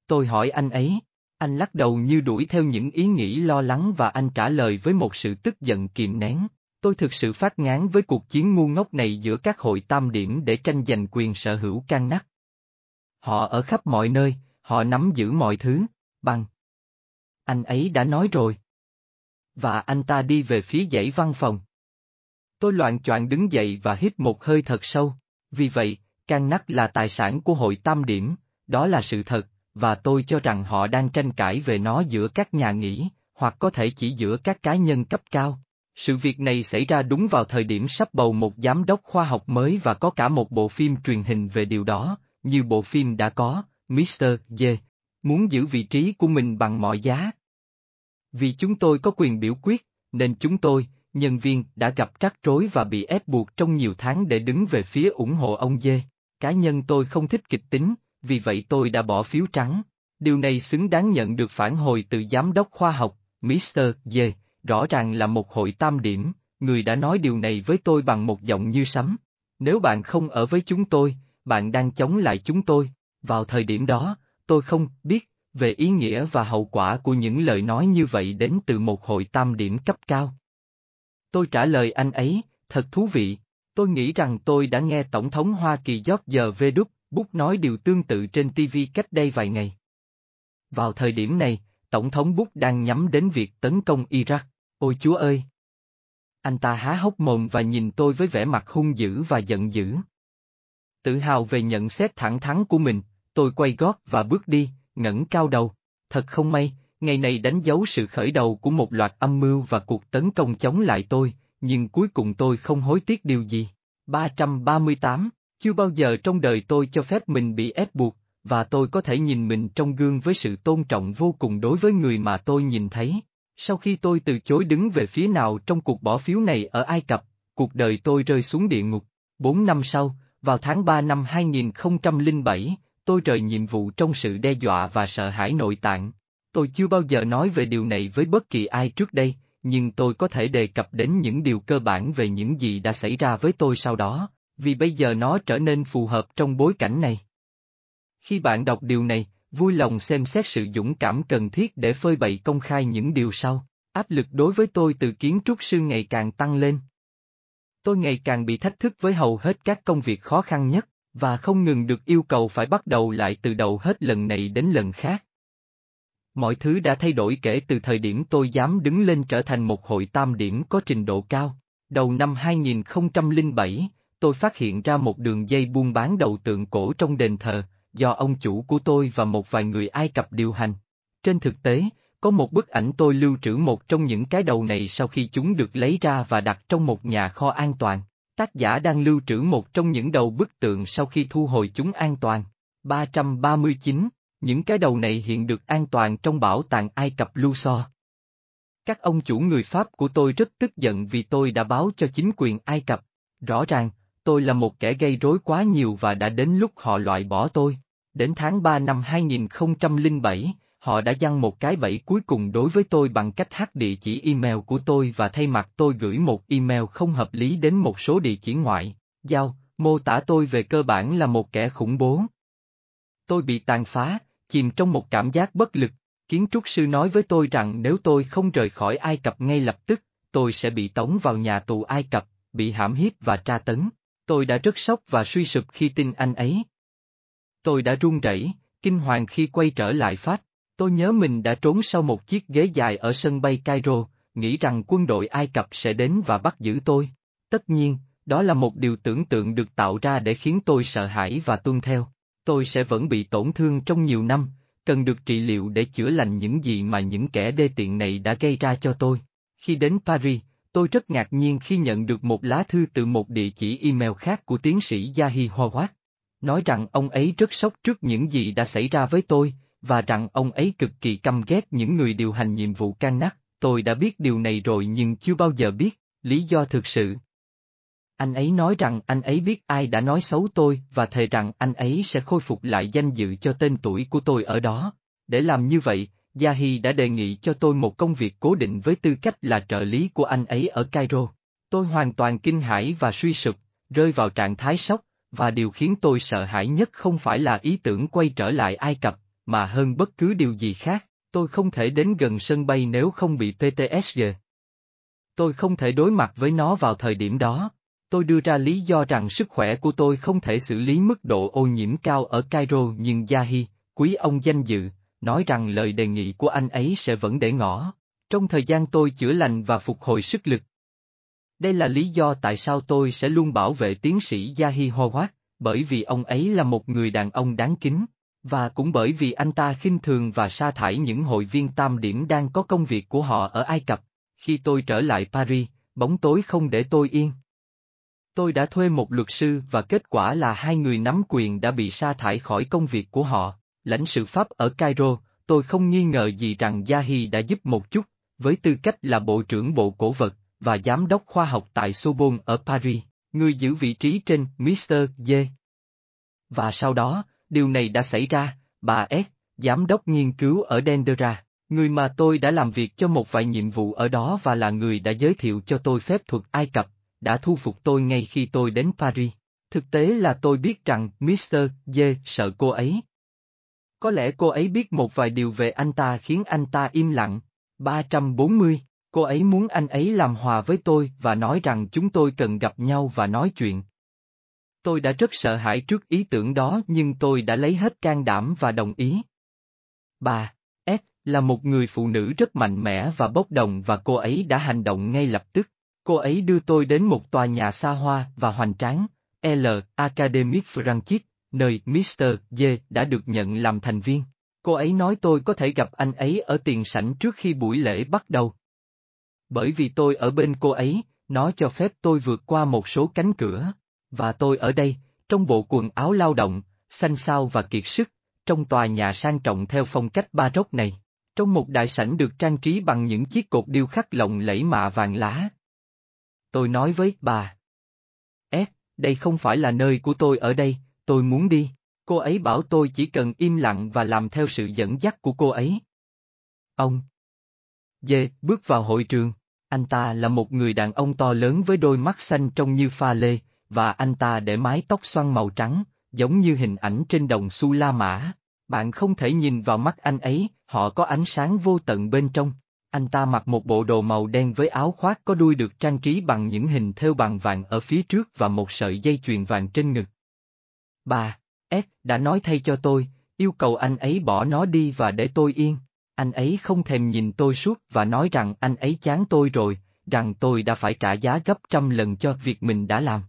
Tôi hỏi anh ấy. Anh lắc đầu như đuổi theo những ý nghĩ lo lắng và anh trả lời với một sự tức giận kìm nén. Tôi thực sự phát ngán với cuộc chiến ngu ngốc này giữa các hội tam điểm để tranh giành quyền sở hữu can nắc. Họ ở khắp mọi nơi, họ nắm giữ mọi thứ, bằng. Anh ấy đã nói rồi. Và anh ta đi về phía dãy văn phòng. Tôi loạn choạng đứng dậy và hít một hơi thật sâu. Vì vậy, can nắc là tài sản của hội tam điểm, đó là sự thật, và tôi cho rằng họ đang tranh cãi về nó giữa các nhà nghỉ, hoặc có thể chỉ giữa các cá nhân cấp cao. Sự việc này xảy ra đúng vào thời điểm sắp bầu một giám đốc khoa học mới và có cả một bộ phim truyền hình về điều đó, như bộ phim đã có, Mr. J. Muốn giữ vị trí của mình bằng mọi giá. Vì chúng tôi có quyền biểu quyết, nên chúng tôi, nhân viên, đã gặp rắc rối và bị ép buộc trong nhiều tháng để đứng về phía ủng hộ ông Dê. Cá nhân tôi không thích kịch tính, vì vậy tôi đã bỏ phiếu trắng. Điều này xứng đáng nhận được phản hồi từ giám đốc khoa học, Mr. Dê, rõ ràng là một hội tam điểm, người đã nói điều này với tôi bằng một giọng như sấm. Nếu bạn không ở với chúng tôi, bạn đang chống lại chúng tôi. Vào thời điểm đó, tôi không biết về ý nghĩa và hậu quả của những lời nói như vậy đến từ một hội tam điểm cấp cao. Tôi trả lời anh ấy, thật thú vị, tôi nghĩ rằng tôi đã nghe Tổng thống Hoa Kỳ George V. Bush nói điều tương tự trên TV cách đây vài ngày. Vào thời điểm này, Tổng thống Bush đang nhắm đến việc tấn công Iraq, ôi chúa ơi! Anh ta há hốc mồm và nhìn tôi với vẻ mặt hung dữ và giận dữ. Tự hào về nhận xét thẳng thắn của mình, tôi quay gót và bước đi, ngẩng cao đầu. Thật không may, ngày này đánh dấu sự khởi đầu của một loạt âm mưu và cuộc tấn công chống lại tôi, nhưng cuối cùng tôi không hối tiếc điều gì. 338, chưa bao giờ trong đời tôi cho phép mình bị ép buộc, và tôi có thể nhìn mình trong gương với sự tôn trọng vô cùng đối với người mà tôi nhìn thấy. Sau khi tôi từ chối đứng về phía nào trong cuộc bỏ phiếu này ở Ai Cập, cuộc đời tôi rơi xuống địa ngục. Bốn năm sau, vào tháng 3 năm 2007, tôi rời nhiệm vụ trong sự đe dọa và sợ hãi nội tạng. Tôi chưa bao giờ nói về điều này với bất kỳ ai trước đây, nhưng tôi có thể đề cập đến những điều cơ bản về những gì đã xảy ra với tôi sau đó, vì bây giờ nó trở nên phù hợp trong bối cảnh này. Khi bạn đọc điều này, vui lòng xem xét sự dũng cảm cần thiết để phơi bày công khai những điều sau. Áp lực đối với tôi từ kiến trúc sư ngày càng tăng lên. Tôi ngày càng bị thách thức với hầu hết các công việc khó khăn nhất, và không ngừng được yêu cầu phải bắt đầu lại từ đầu hết lần này đến lần khác. Mọi thứ đã thay đổi kể từ thời điểm tôi dám đứng lên trở thành một hội tam điểm có trình độ cao. Đầu năm 2007, tôi phát hiện ra một đường dây buôn bán đầu tượng cổ trong đền thờ, do ông chủ của tôi và một vài người Ai Cập điều hành. Trên thực tế, có một bức ảnh tôi lưu trữ một trong những cái đầu này sau khi chúng được lấy ra và đặt trong một nhà kho an toàn. Tác giả đang lưu trữ một trong những đầu bức tượng sau khi thu hồi chúng an toàn. 339, những cái đầu này hiện được an toàn trong bảo tàng Ai Cập Luxor. Các ông chủ người Pháp của tôi rất tức giận vì tôi đã báo cho chính quyền Ai Cập. Rõ ràng, tôi là một kẻ gây rối quá nhiều và đã đến lúc họ loại bỏ tôi. Đến tháng 3 năm 2007, họ đã dăng một cái bẫy cuối cùng đối với tôi bằng cách hack địa chỉ email của tôi và thay mặt tôi gửi một email không hợp lý đến một số địa chỉ ngoại, giao, mô tả tôi về cơ bản là một kẻ khủng bố. Tôi bị tàn phá, chìm trong một cảm giác bất lực, kiến trúc sư nói với tôi rằng nếu tôi không rời khỏi Ai Cập ngay lập tức, tôi sẽ bị tống vào nhà tù Ai Cập, bị hãm hiếp và tra tấn. Tôi đã rất sốc và suy sụp khi tin anh ấy. Tôi đã run rẩy, kinh hoàng khi quay trở lại Pháp. Tôi nhớ mình đã trốn sau một chiếc ghế dài ở sân bay Cairo, nghĩ rằng quân đội Ai Cập sẽ đến và bắt giữ tôi. Tất nhiên, đó là một điều tưởng tượng được tạo ra để khiến tôi sợ hãi và tuân theo. Tôi sẽ vẫn bị tổn thương trong nhiều năm, cần được trị liệu để chữa lành những gì mà những kẻ đê tiện này đã gây ra cho tôi. Khi đến Paris, tôi rất ngạc nhiên khi nhận được một lá thư từ một địa chỉ email khác của tiến sĩ Yahi Howard. Nói rằng ông ấy rất sốc trước những gì đã xảy ra với tôi, và rằng ông ấy cực kỳ căm ghét những người điều hành nhiệm vụ can nắc, tôi đã biết điều này rồi nhưng chưa bao giờ biết, lý do thực sự. Anh ấy nói rằng anh ấy biết ai đã nói xấu tôi và thề rằng anh ấy sẽ khôi phục lại danh dự cho tên tuổi của tôi ở đó. Để làm như vậy, Yahi đã đề nghị cho tôi một công việc cố định với tư cách là trợ lý của anh ấy ở Cairo. Tôi hoàn toàn kinh hãi và suy sụp, rơi vào trạng thái sốc, và điều khiến tôi sợ hãi nhất không phải là ý tưởng quay trở lại Ai Cập, mà hơn bất cứ điều gì khác, Tôi không thể đến gần sân bay nếu không bị PTSD. Tôi không thể đối mặt với nó vào thời điểm đó. Tôi đưa ra lý do rằng sức khỏe của tôi không thể xử lý mức độ ô nhiễm cao ở Cairo nhưng Yahi, quý ông danh dự, nói rằng lời đề nghị của anh ấy sẽ vẫn để ngỏ. Trong thời gian tôi chữa lành và phục hồi sức lực. Đây là lý do tại sao tôi sẽ luôn bảo vệ tiến sĩ Yahi Howard, bởi vì ông ấy là một người đàn ông đáng kính, và cũng bởi vì anh ta khinh thường và sa thải những hội viên tam điểm đang có công việc của họ ở Ai Cập. Khi tôi trở lại Paris, bóng tối không để tôi yên. Tôi đã thuê một luật sư và kết quả là hai người nắm quyền đã bị sa thải khỏi công việc của họ. Lãnh sự Pháp ở Cairo, tôi không nghi ngờ gì rằng Yahi đã giúp một chút, với tư cách là Bộ trưởng Bộ Cổ vật, và Giám đốc khoa học tại Sorbonne ở Paris, người giữ vị trí trên Mr. Y. Và sau đó, điều này đã xảy ra, bà S, Giám đốc nghiên cứu ở Dendera, người mà tôi đã làm việc cho một vài nhiệm vụ ở đó và là người đã giới thiệu cho tôi phép thuật Ai Cập, đã thu phục tôi ngay khi tôi đến Paris. Thực tế là tôi biết rằng Mr. Y sợ cô ấy. Có lẽ cô ấy biết một vài điều về anh ta khiến anh ta im lặng. 340, cô ấy muốn anh ấy làm hòa với tôi và nói rằng chúng tôi cần gặp nhau và nói chuyện. Tôi đã rất sợ hãi trước ý tưởng đó nhưng tôi đã lấy hết can đảm và đồng ý. Bà, S, là một người phụ nữ rất mạnh mẽ và bốc đồng và cô ấy đã hành động ngay lập tức. Cô ấy đưa tôi đến một tòa nhà xa hoa và hoành tráng, L. Academic Franchise, nơi Mr. D đã được nhận làm thành viên. Cô ấy nói tôi có thể gặp anh ấy ở tiền sảnh trước khi buổi lễ bắt đầu. Bởi vì tôi ở bên cô ấy, nó cho phép tôi vượt qua một số cánh cửa. Và tôi ở đây, trong bộ quần áo lao động, xanh xao và kiệt sức, trong tòa nhà sang trọng theo phong cách baroque này. Trong một đại sảnh được trang trí bằng những chiếc cột điêu khắc lộng lẫy mạ vàng lá. Tôi nói với bà. S, đây không phải là nơi của tôi ở đây, tôi muốn đi. Cô ấy bảo tôi chỉ cần im lặng và làm theo sự dẫn dắt của cô ấy. Ông. Dê, bước vào hội trường. Anh ta là một người đàn ông to lớn với đôi mắt xanh trông như pha lê, và anh ta để mái tóc xoăn màu trắng, giống như hình ảnh trên đồng xu La Mã. Bạn không thể nhìn vào mắt anh ấy, họ có ánh sáng vô tận bên trong. Anh ta mặc một bộ đồ màu đen với áo khoác có đuôi được trang trí bằng những hình thêu bằng vàng ở phía trước và một sợi dây chuyền vàng trên ngực. Bà, S đã nói thay cho tôi, yêu cầu anh ấy bỏ nó đi và để tôi yên. Anh ấy không thèm nhìn tôi suốt và nói rằng anh ấy chán tôi rồi, rằng tôi đã phải trả giá gấp trăm lần cho việc mình đã làm.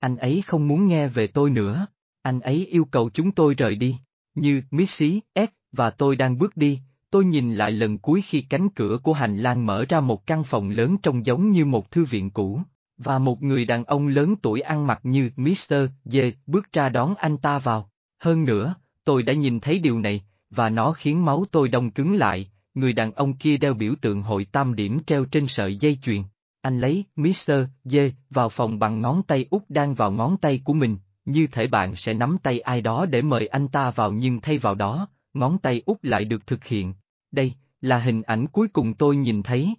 Anh ấy không muốn nghe về tôi nữa, anh ấy yêu cầu chúng tôi rời đi, như Missy S và tôi đang bước đi, tôi nhìn lại lần cuối khi cánh cửa của hành lang mở ra một căn phòng lớn trông giống như một thư viện cũ, và một người đàn ông lớn tuổi ăn mặc như Mr. D bước ra đón anh ta vào. Hơn nữa, tôi đã nhìn thấy điều này, và nó khiến máu tôi đông cứng lại, người đàn ông kia đeo biểu tượng hội tam điểm treo trên sợi dây chuyền. Anh lấy Mr. D vào phòng bằng ngón tay út đang vào ngón tay của mình, như thể bạn sẽ nắm tay ai đó để mời anh ta vào nhưng thay vào đó, ngón tay út lại được thực hiện. Đây, là hình ảnh cuối cùng tôi nhìn thấy.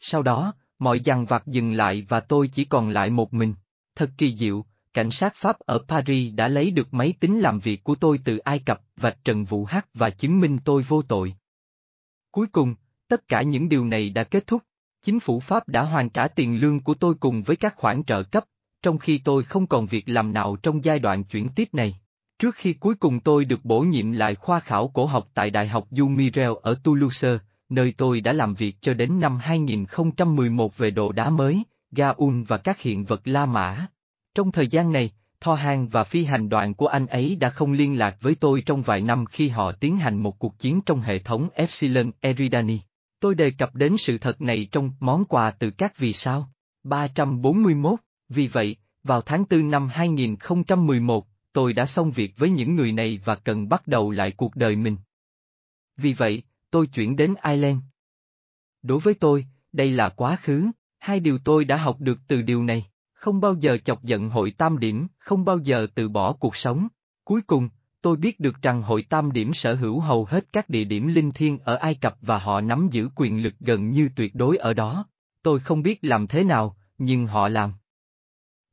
Sau đó, mọi dằn vặt dừng lại và tôi chỉ còn lại một mình. Thật kỳ diệu, cảnh sát Pháp ở Paris đã lấy được máy tính làm việc của tôi từ Ai Cập, và trần vụ hát và chứng minh tôi vô tội. Cuối cùng, tất cả những điều này đã kết thúc. Chính phủ Pháp đã hoàn trả tiền lương của tôi cùng với các khoản trợ cấp, trong khi tôi không còn việc làm nào trong giai đoạn chuyển tiếp này. Trước khi cuối cùng tôi được bổ nhiệm lại khoa khảo cổ học tại Đại học Du Mirel ở Toulouse, nơi tôi đã làm việc cho đến năm 2011 về đồ đá mới, Gaun và các hiện vật La Mã. Trong thời gian này, Tho Hang và phi hành đoàn của anh ấy đã không liên lạc với tôi trong vài năm khi họ tiến hành một cuộc chiến trong hệ thống Epsilon Eridani. Tôi đề cập đến sự thật này trong món quà từ các vì sao. 341, vì vậy, vào tháng 4 năm 2011, tôi đã xong việc với những người này và cần bắt đầu lại cuộc đời mình. Vì vậy, tôi chuyển đến Ireland. Đối với tôi, đây là quá khứ, hai điều tôi đã học được từ điều này, không bao giờ chọc giận hội tam điểm, không bao giờ từ bỏ cuộc sống. Cuối cùng, tôi biết được rằng hội tam điểm sở hữu hầu hết các địa điểm linh thiêng ở Ai Cập và họ nắm giữ quyền lực gần như tuyệt đối ở đó. Tôi không biết làm thế nào, nhưng họ làm.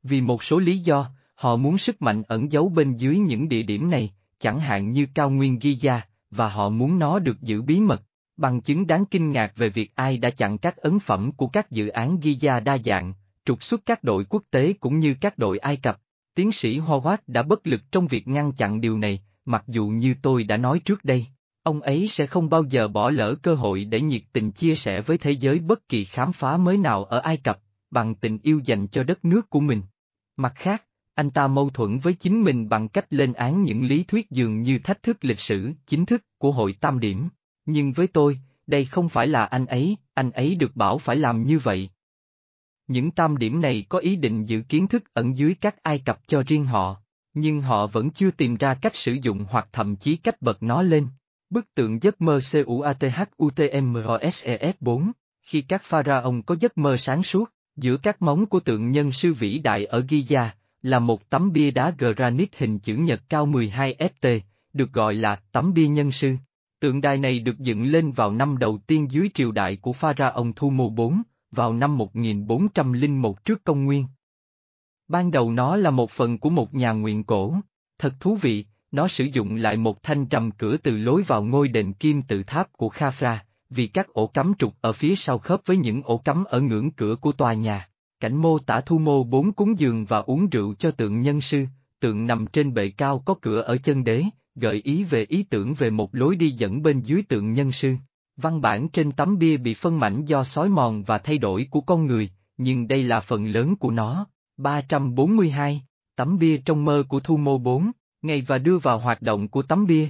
Vì một số lý do, họ muốn sức mạnh ẩn giấu bên dưới những địa điểm này, chẳng hạn như cao nguyên Giza, và họ muốn nó được giữ bí mật. Bằng chứng đáng kinh ngạc về việc ai đã chặn các ấn phẩm của các dự án Giza đa dạng, trục xuất các đội quốc tế cũng như các đội Ai Cập. Tiến sĩ Howard đã bất lực trong việc ngăn chặn điều này, mặc dù như tôi đã nói trước đây, ông ấy sẽ không bao giờ bỏ lỡ cơ hội để nhiệt tình chia sẻ với thế giới bất kỳ khám phá mới nào ở Ai Cập, bằng tình yêu dành cho đất nước của mình. Mặt khác, anh ta mâu thuẫn với chính mình bằng cách lên án những lý thuyết dường như thách thức lịch sử chính thức của hội tam điểm. Nhưng với tôi, đây không phải là anh ấy, anh ấy được bảo phải làm như vậy. Những tam điểm này có ý định giữ kiến thức ẩn dưới các Ai Cập cho riêng họ, nhưng họ vẫn chưa tìm ra cách sử dụng hoặc thậm chí cách bật nó lên. Bức tượng giấc mơ CUATHUTMROSES 4, khi các pharaoh có giấc mơ sáng suốt, giữa các móng của tượng nhân sư vĩ đại ở Giza, là một tấm bia đá granite hình chữ nhật cao 12 ft, được gọi là tấm bia nhân sư. Tượng đài này được dựng lên vào năm đầu tiên dưới triều đại của Pharaoh Thu Mô 4, vào năm 1401 trước công nguyên. Ban đầu nó là một phần của một nhà nguyện cổ. Thật thú vị, nó sử dụng lại một thanh trầm cửa từ lối vào ngôi đền kim tự tháp của Khafra, vì các ổ cắm trục ở phía sau khớp với những ổ cắm ở ngưỡng cửa của tòa nhà. Cảnh mô tả thu mô bốn cúng giường và uống rượu cho tượng nhân sư, tượng nằm trên bệ cao có cửa ở chân đế, gợi ý về ý tưởng về một lối đi dẫn bên dưới tượng nhân sư. Văn bản trên tấm bia bị phân mảnh do sói mòn và thay đổi của con người, nhưng đây là phần lớn của nó. 342, tấm bia trong mơ của Thu Mô 4, ngày và đưa vào hoạt động của tấm bia.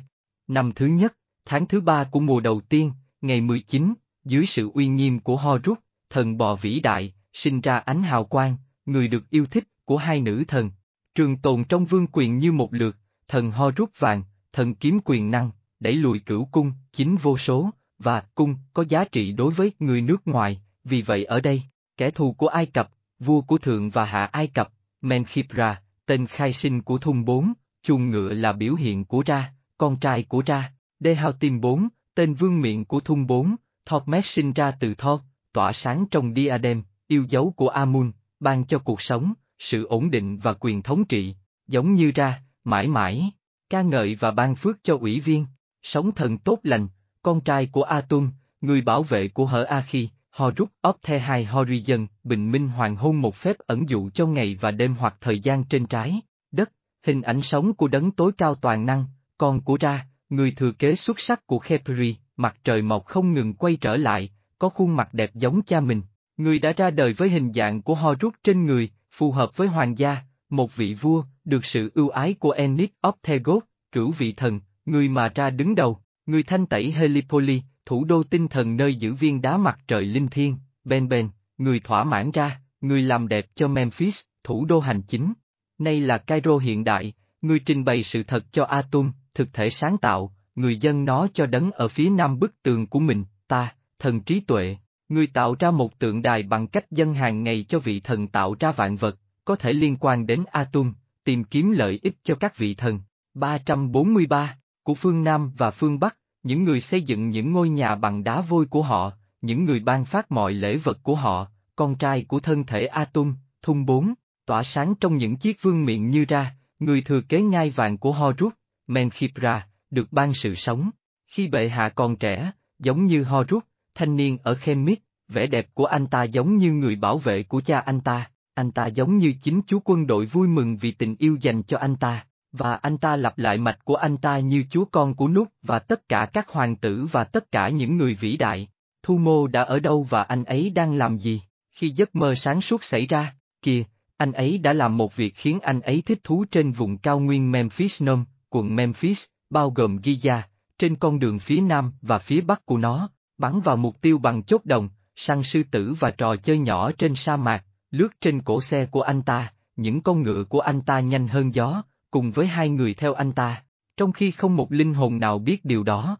Năm thứ nhất, tháng thứ ba của mùa đầu tiên, ngày 19, dưới sự uy nghiêm của Horus, thần bò vĩ đại, sinh ra ánh hào quang, người được yêu thích của hai nữ thần. Trường tồn trong vương quyền như một lượt, thần Horus vàng, thần kiếm quyền năng, đẩy lùi cửu cung, chính vô số, và cung có giá trị đối với người nước ngoài, vì vậy ở đây, kẻ thù của Ai Cập, vua của Thượng và Hạ Ai Cập, Menkhipra, tên khai sinh của thung 4, chuồng ngựa là biểu hiện của Ra, con trai của Ra, Dehaltim bốn, tên vương miện của thung bốn, Thormes sinh ra từ Thoth tỏa sáng trong diadem, yêu dấu của Amun, ban cho cuộc sống, sự ổn định và quyền thống trị, giống như Ra, mãi mãi, ca ngợi và ban phước cho ủy viên, sống thần tốt lành, con trai của Atum, người bảo vệ của Hở A-khi, Horus Opthe hai Horizon, bình minh hoàng hôn một phép ẩn dụ cho ngày và đêm hoặc thời gian trên trái, đất, hình ảnh sống của đấng tối cao toàn năng, con của Ra, người thừa kế xuất sắc của Khepri, mặt trời mọc không ngừng quay trở lại, có khuôn mặt đẹp giống cha mình, người đã ra đời với hình dạng của Horus trên người, phù hợp với hoàng gia, một vị vua, được sự ưu ái của Enid Opthegoth, cửu vị thần, người mà ra đứng đầu, người thanh tẩy Helipoli, thủ đô tinh thần nơi giữ viên đá mặt trời linh thiêng, Ben Ben, người thỏa mãn ra, người làm đẹp cho Memphis, thủ đô hành chính. Nay là Cairo hiện đại, người trình bày sự thật cho Atum, thực thể sáng tạo, người dân nó cho đấng ở phía nam bức tường của mình, ta, thần trí tuệ, người tạo ra một tượng đài bằng cách dân hàng ngày cho vị thần tạo ra vạn vật, có thể liên quan đến Atum, tìm kiếm lợi ích cho các vị thần. 343, của phương Nam và phương Bắc, những người xây dựng những ngôi nhà bằng đá vôi của họ, những người ban phát mọi lễ vật của họ, con trai của thân thể Atum, thung bốn, tỏa sáng trong những chiếc vương miệng như ra, người thừa kế ngai vàng của Horus, Menkhipra, được ban sự sống. Khi bệ hạ còn trẻ, giống như Horus, thanh niên ở Khemit, vẻ đẹp của anh ta giống như người bảo vệ của cha anh ta, anh ta giống như chính chú quân đội vui mừng vì tình yêu dành cho anh ta. Và anh ta lặp lại mạch của anh ta như chúa con của nút và tất cả các hoàng tử và tất cả những người vĩ đại. Thu mô đã ở đâu và anh ấy đang làm gì? Khi giấc mơ sáng suốt xảy ra, kìa, anh ấy đã làm một việc khiến anh ấy thích thú trên vùng cao nguyên Memphis Nôm, quận Memphis, bao gồm Giza, trên con đường phía nam và phía bắc của nó, bắn vào mục tiêu bằng chốt đồng, săn sư tử và trò chơi nhỏ trên sa mạc, lướt trên cổ xe của anh ta, những con ngựa của anh ta nhanh hơn gió, cùng với hai người theo anh ta, trong khi không một linh hồn nào biết điều đó.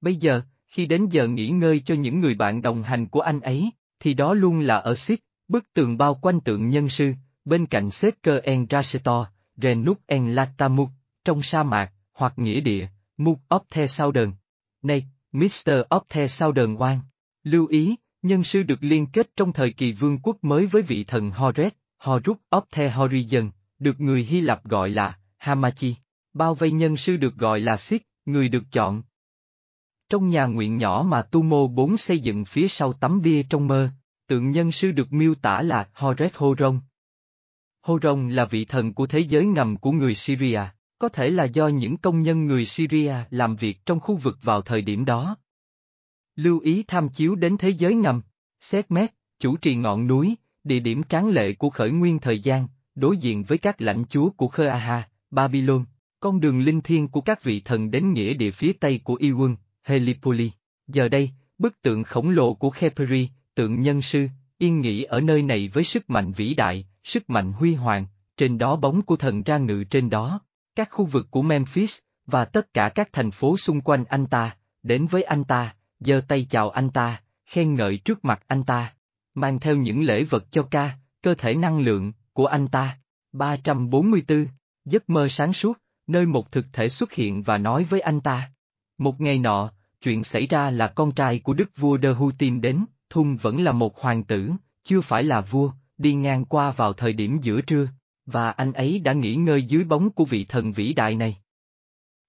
Bây giờ, khi đến giờ nghỉ ngơi cho những người bạn đồng hành của anh ấy, thì đó luôn là ở Sít, bức tường bao quanh tượng nhân sư, bên cạnh Seker En Rasetor, Renuk En Latamuk, trong sa mạc, hoặc nghĩa địa, Muk Opthe Southern. Này, Mr. Opthe Southern Oan, lưu ý, nhân sư được liên kết trong thời kỳ vương quốc mới với vị thần Horus, Horus Opthe Horizon, được người Hy Lạp gọi là Hamachi. Bao vây nhân sư được gọi là Sith, Người được chọn. Trong nhà nguyện nhỏ mà Tu Mô 4 xây dựng phía sau tấm bia trong mơ, tượng nhân sư được miêu tả là Horet Horon. Horon là vị thần của thế giới ngầm của người Syria, có thể là do những công nhân người Syria làm việc trong khu vực vào thời điểm đó. Lưu ý tham chiếu đến thế giới ngầm, xét mét, chủ trì ngọn núi, địa điểm tráng lệ của khởi nguyên thời gian, đối diện với các lãnh chúa của Khơ Aha, Babylon, con đường linh thiêng của các vị thần đến nghĩa địa phía tây của Iwon, Helipoli. Giờ đây, bức tượng khổng lồ của Kheperi, tượng nhân sư, yên nghỉ ở nơi này với sức mạnh vĩ đại, sức mạnh huy hoàng, trên đó bóng của thần ra ngự trên đó. Các khu vực của Memphis, và tất cả các thành phố xung quanh anh ta, đến với anh ta, giơ tay chào anh ta, khen ngợi trước mặt anh ta, mang theo những lễ vật cho ca, cơ thể năng lượng, của anh ta. 344, giấc mơ sáng suốt, nơi một thực thể xuất hiện và nói với anh ta. Một ngày nọ, chuyện xảy ra là con trai của đức vua Đơ Hu Tin đến, Thung vẫn là một hoàng tử, chưa phải là vua, đi ngang qua vào thời điểm giữa trưa, và anh ấy đã nghỉ ngơi dưới bóng của vị thần vĩ đại này.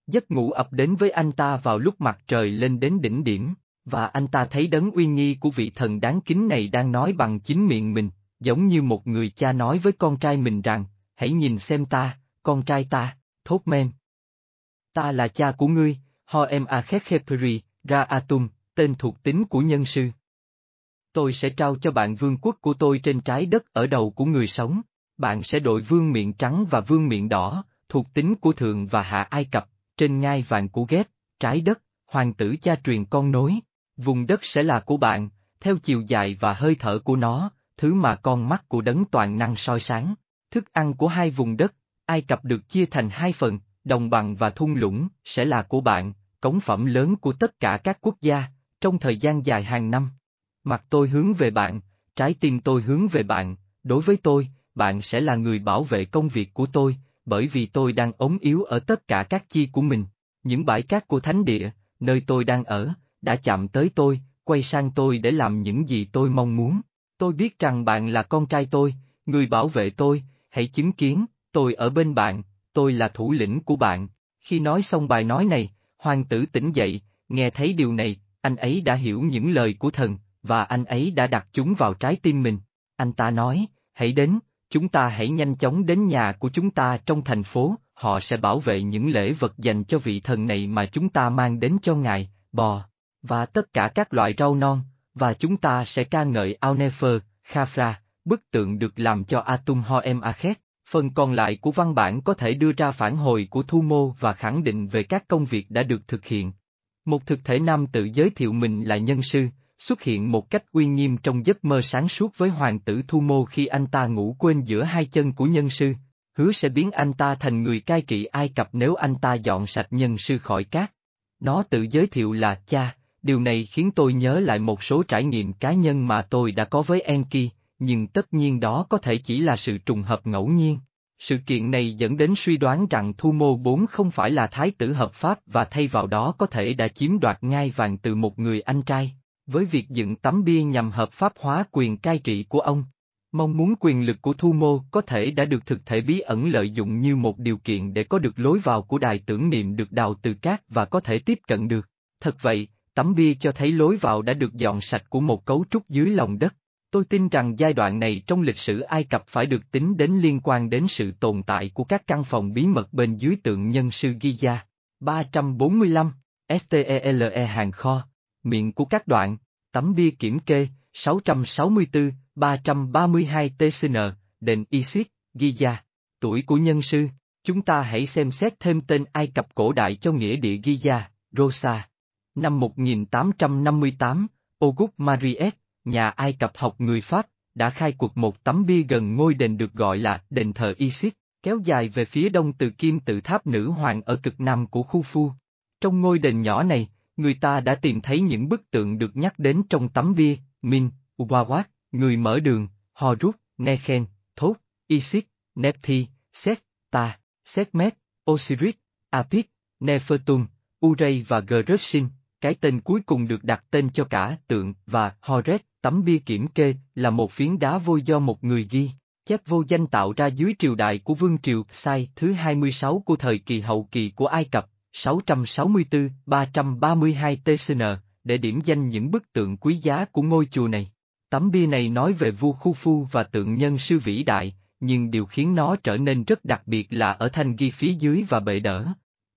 Giấc ngủ ập đến với anh ta vào lúc mặt trời lên đến đỉnh điểm, và anh ta thấy đấng uy nghi của vị thần đáng kính này đang nói bằng chính miệng mình, giống như một người cha nói với con trai mình rằng, hãy nhìn xem ta, con trai ta, thốt men. Ta là cha của ngươi, ho em a kheperi, ra atum, tên thuộc tính của nhân sư. Tôi sẽ trao cho bạn vương quốc của tôi trên trái đất ở đầu của người sống, bạn sẽ đội vương miệng trắng và vương miệng đỏ, thuộc tính của thượng và hạ Ai Cập, trên ngai vàng của ghép, trái đất, hoàng tử cha truyền con nối, vùng đất sẽ là của bạn, theo chiều dài và hơi thở của nó, thứ mà con mắt của đấng toàn năng soi sáng. Thức ăn của hai vùng đất, Ai Cập được chia thành hai phần, đồng bằng và thung lũng, sẽ là của bạn, cống phẩm lớn của tất cả các quốc gia, trong thời gian dài hàng năm. Mặt tôi hướng về bạn, trái tim tôi hướng về bạn, đối với tôi, bạn sẽ là người bảo vệ công việc của tôi, bởi vì tôi đang ốm yếu ở tất cả các chi của mình. Những bãi cát của thánh địa, nơi tôi đang ở, đã chạm tới tôi, quay sang tôi để làm những gì tôi mong muốn. Tôi biết rằng bạn là con trai tôi, người bảo vệ tôi, hãy chứng kiến, tôi ở bên bạn, tôi là thủ lĩnh của bạn. Khi nói xong bài nói này, hoàng tử tỉnh dậy, nghe thấy điều này, anh ấy đã hiểu những lời của thần, và anh ấy đã đặt chúng vào trái tim mình. Anh ta nói, hãy đến, chúng ta hãy nhanh chóng đến nhà của chúng ta trong thành phố, họ sẽ bảo vệ những lễ vật dành cho vị thần này mà chúng ta mang đến cho ngài, bò, và tất cả các loại rau non, và chúng ta sẽ ca ngợi Aunefer, Khafra, bức tượng được làm cho Atum Hoem Akhet. Phần còn lại của văn bản có thể đưa ra phản hồi của Thu Mô và khẳng định về các công việc đã được thực hiện. Một thực thể nam tự giới thiệu mình là nhân sư, xuất hiện một cách uy nghiêm trong giấc mơ sáng suốt với hoàng tử Thu Mô khi anh ta ngủ quên giữa hai chân của nhân sư, hứa sẽ biến anh ta thành người cai trị Ai Cập nếu anh ta dọn sạch nhân sư khỏi cát. Nó tự giới thiệu là cha, điều này khiến tôi nhớ lại một số trải nghiệm cá nhân mà tôi đã có với Enki, nhưng tất nhiên đó có thể chỉ là sự trùng hợp ngẫu nhiên. Sự kiện này dẫn đến suy đoán rằng Thu Mô bốn không phải là thái tử hợp pháp và thay vào đó có thể đã chiếm đoạt ngai vàng từ một người anh trai, với việc dựng tấm bia nhằm hợp pháp hóa quyền cai trị của ông. Mong muốn quyền lực của Thu Mô có thể đã được thực thể bí ẩn lợi dụng như một điều kiện để có được lối vào của đài tưởng niệm được đào từ cát và có thể tiếp cận được. Thật vậy, tấm bia cho thấy lối vào đã được dọn sạch của một cấu trúc dưới lòng đất. Tôi tin rằng giai đoạn này trong lịch sử Ai Cập phải được tính đến liên quan đến sự tồn tại của các căn phòng bí mật bên dưới tượng nhân sư Giza. 345, STELE hàng kho, miệng của các đoạn, tấm bia kiểm kê, 664, 332 TCN, đền Isis, Giza. Tuổi của nhân sư, chúng ta hãy xem xét thêm tên Ai Cập cổ đại cho nghĩa địa Giza, Rosa. Năm 1858, Auguste Mariette, nhà Ai Cập học người Pháp, đã khai cuộc một tấm bia gần ngôi đền được gọi là đền thờ Isis, kéo dài về phía đông từ kim tự tháp nữ hoàng ở cực nam của khu phu. Trong ngôi đền nhỏ này, người ta đã tìm thấy những bức tượng được nhắc đến trong tấm bia, Min, Uwawat, người mở đường, Horus, Nekhen, Thốt, Isis, Nepthi, Set, Ta, Setmet, Osiris, Apis, Nefertum, Urey và Gershon, cái tên cuối cùng được đặt tên cho cả tượng và Horet, tấm bia kiểm kê, là một phiến đá vôi do một người ghi, chép vô danh tạo ra dưới triều đại của vương triều Sai thứ 26 của thời kỳ hậu kỳ của Ai Cập, 664-332 TCN, để điểm danh những bức tượng quý giá của ngôi chùa này. Tấm bia này nói về vua Khu Phu và tượng nhân sư vĩ đại, nhưng điều khiến nó trở nên rất đặc biệt là ở thanh ghi phía dưới và bệ đỡ.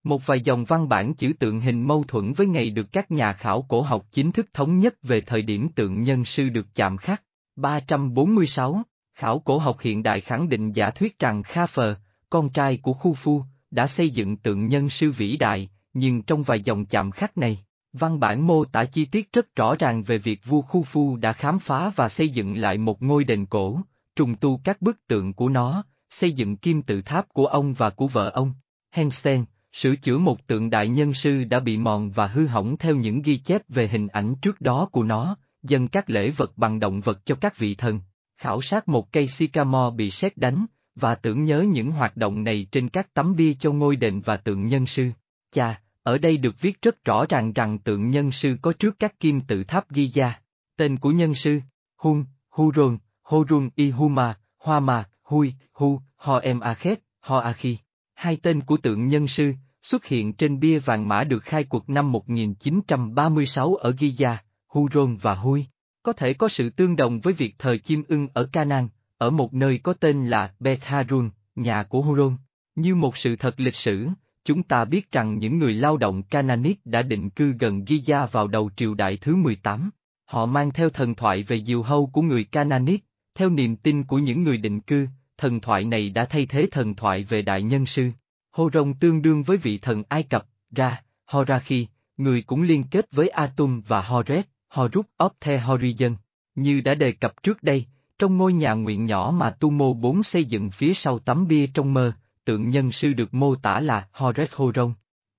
Một vài dòng văn bản chữ tượng hình mâu thuẫn với ngày được các nhà khảo cổ học chính thức thống nhất về thời điểm tượng nhân sư được chạm khắc. 346, khảo cổ học hiện đại khẳng định giả thuyết rằng Kha Phờ, con trai của Khu Phu, đã xây dựng tượng nhân sư vĩ đại, nhưng trong vài dòng chạm khắc này, văn bản mô tả chi tiết rất rõ ràng về việc vua Khu Phu đã khám phá và xây dựng lại một ngôi đền cổ, trùng tu các bức tượng của nó, xây dựng kim tự tháp của ông và của vợ ông. Hensen, sửa chữa một tượng đại nhân sư đã bị mòn và hư hỏng theo những ghi chép về hình ảnh trước đó của nó, dâng các lễ vật bằng động vật cho các vị thần, khảo sát một cây sycamore bị sét đánh, và tưởng nhớ những hoạt động này trên các tấm bia cho ngôi đền và tượng nhân sư. Cha, ở đây được viết rất rõ ràng rằng tượng nhân sư có trước các kim tự tháp ghi ra Tên của nhân sư, Hun, Huron, Horun Ihuma, Hoama, Hui, Hu, Ho Em Akhet, Ho Akhi. Hai tên của tượng nhân sư, xuất hiện trên bia vàng mã được khai cuộc năm 1936 ở Giza, Huron và Hui. Có thể có sự tương đồng với việc thờ chim ưng ở Canaan, ở một nơi có tên là Beth Harun, nhà của Huron. Như một sự thật lịch sử, chúng ta biết rằng những người lao động Canaanic đã định cư gần Giza vào đầu triều đại thứ 18. Họ mang theo thần thoại về diều hâu của người Canaanic, theo niềm tin của những người định cư, thần thoại này đã thay thế thần thoại về đại nhân sư. Hô rồng tương đương với vị thần Ai Cập, Ra, Horachi, người cũng liên kết với Atum và Horet, Horus of the Horizon. Như đã đề cập trước đây, trong ngôi nhà nguyện nhỏ mà Tu Mô 4 xây dựng phía sau tấm bia trong mơ, tượng nhân sư được mô tả là Horet rồng.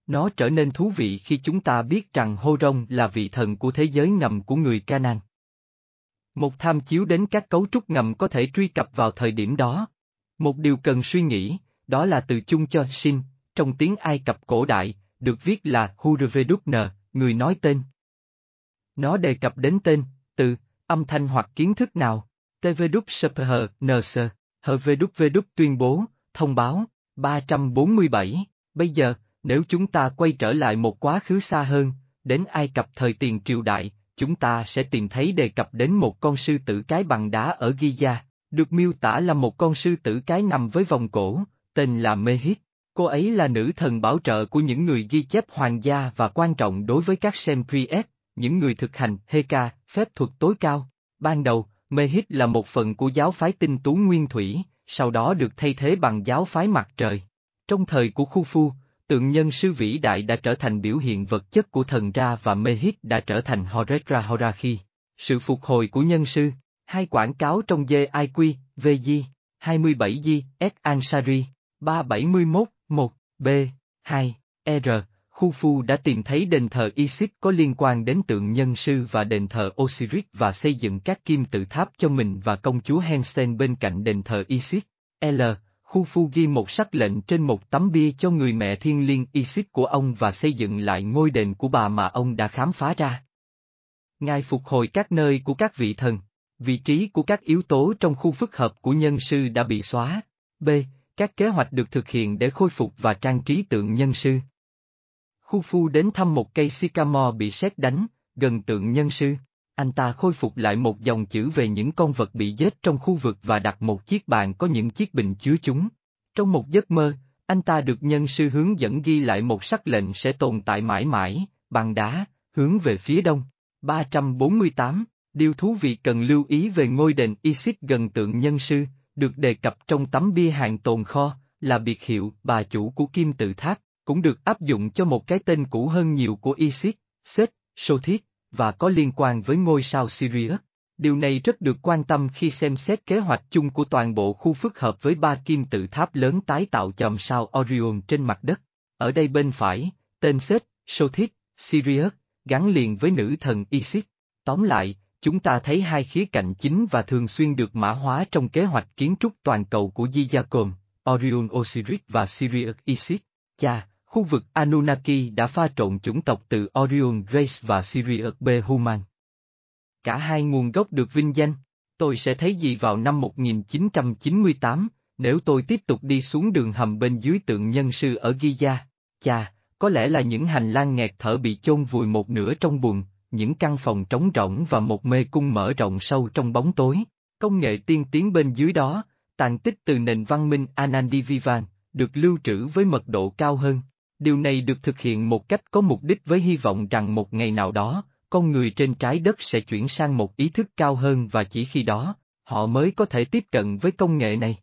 Nó trở nên thú vị khi chúng ta biết rằng Horon là vị thần của thế giới ngầm của người Canaan. Một tham chiếu đến các cấu trúc ngầm có thể truy cập vào thời điểm đó. Một điều cần suy nghĩ, đó là từ chung cho Shin, trong tiếng Ai Cập cổ đại, được viết là Hurvedukn, người nói tên. Nó đề cập đến tên, từ, âm thanh hoặc kiến thức nào. TVDUP SPH, tuyên bố, thông báo, 347, bây giờ, nếu chúng ta quay trở lại một quá khứ xa hơn, đến Ai Cập thời tiền triều đại, chúng ta sẽ tìm thấy đề cập đến một con sư tử cái bằng đá ở Giza, được miêu tả là một con sư tử cái nằm với vòng cổ, tên là Mehit. Cô ấy là nữ thần bảo trợ của những người ghi chép hoàng gia và quan trọng đối với các Sempriet, những người thực hành Heka, phép thuật tối cao. Ban đầu, Mehit là một phần của giáo phái tinh tú nguyên thủy, sau đó được thay thế bằng giáo phái mặt trời. Trong thời của Khu Phu, tượng nhân sư vĩ đại đã trở thành biểu hiện vật chất của thần ra và Mehit đã trở thành Horetra Horachi. Sự phục hồi của nhân sư, hai quảng cáo trong JIQ, VG, 27G, S Ansari, 371, 1, B, 2, R, Khu Phu đã tìm thấy đền thờ Isis có liên quan đến tượng nhân sư và đền thờ Osiris và xây dựng các kim tự tháp cho mình và công chúa Hensen bên cạnh đền thờ Isis. L. Khu Phu ghi một sắc lệnh trên một tấm bia cho người mẹ thiên liêng Isis của ông và xây dựng lại ngôi đền của bà mà ông đã khám phá ra. Ngài phục hồi các nơi của các vị thần, vị trí của các yếu tố trong khu phức hợp của nhân sư đã bị xóa. B. Các kế hoạch được thực hiện để khôi phục và trang trí tượng nhân sư. Khu Phu đến thăm một cây sycamore bị sét đánh, gần tượng nhân sư. Anh ta khôi phục lại một dòng chữ về những con vật bị giết trong khu vực và đặt một chiếc bàn có những chiếc bình chứa chúng. Trong một giấc mơ, anh ta được nhân sư hướng dẫn ghi lại một sắc lệnh sẽ tồn tại mãi mãi, bằng đá, hướng về phía đông. 348, điều thú vị cần lưu ý về ngôi đền Isis gần tượng nhân sư, được đề cập trong tấm bia hàng tồn kho, là biệt hiệu bà chủ của kim tự tháp cũng được áp dụng cho một cái tên cũ hơn nhiều của Isis, Set, Sothis, và có liên quan với ngôi sao Sirius. Điều này rất được quan tâm khi xem xét kế hoạch chung của toàn bộ khu phức hợp với ba kim tự tháp lớn tái tạo chòm sao Orion trên mặt đất. Ở đây bên phải, tên Set, Sothis, Sirius, gắn liền với nữ thần Isis. Tóm lại, chúng ta thấy hai khía cạnh chính và thường xuyên được mã hóa trong kế hoạch kiến trúc toàn cầu của Gizacom, Orion Osiris và Sirius Isis. Cha, Khu vực Anunnaki đã pha trộn chủng tộc từ Orion Race và Sirius B. Human. Cả hai nguồn gốc được vinh danh. Tôi sẽ thấy gì vào năm 1998, nếu tôi tiếp tục đi xuống đường hầm bên dưới tượng nhân sư ở Giza? Cha, có lẽ là những hành lang nghẹt thở bị chôn vùi một nửa trong bùn, những căn phòng trống rỗng và một mê cung mở rộng sâu trong bóng tối. Công nghệ tiên tiến bên dưới đó, tàn tích từ nền văn minh Anandivivan, được lưu trữ với mật độ cao hơn. Điều này được thực hiện một cách có mục đích với hy vọng rằng một ngày nào đó, con người trên trái đất sẽ chuyển sang một ý thức cao hơn và chỉ khi đó, họ mới có thể tiếp cận với công nghệ này.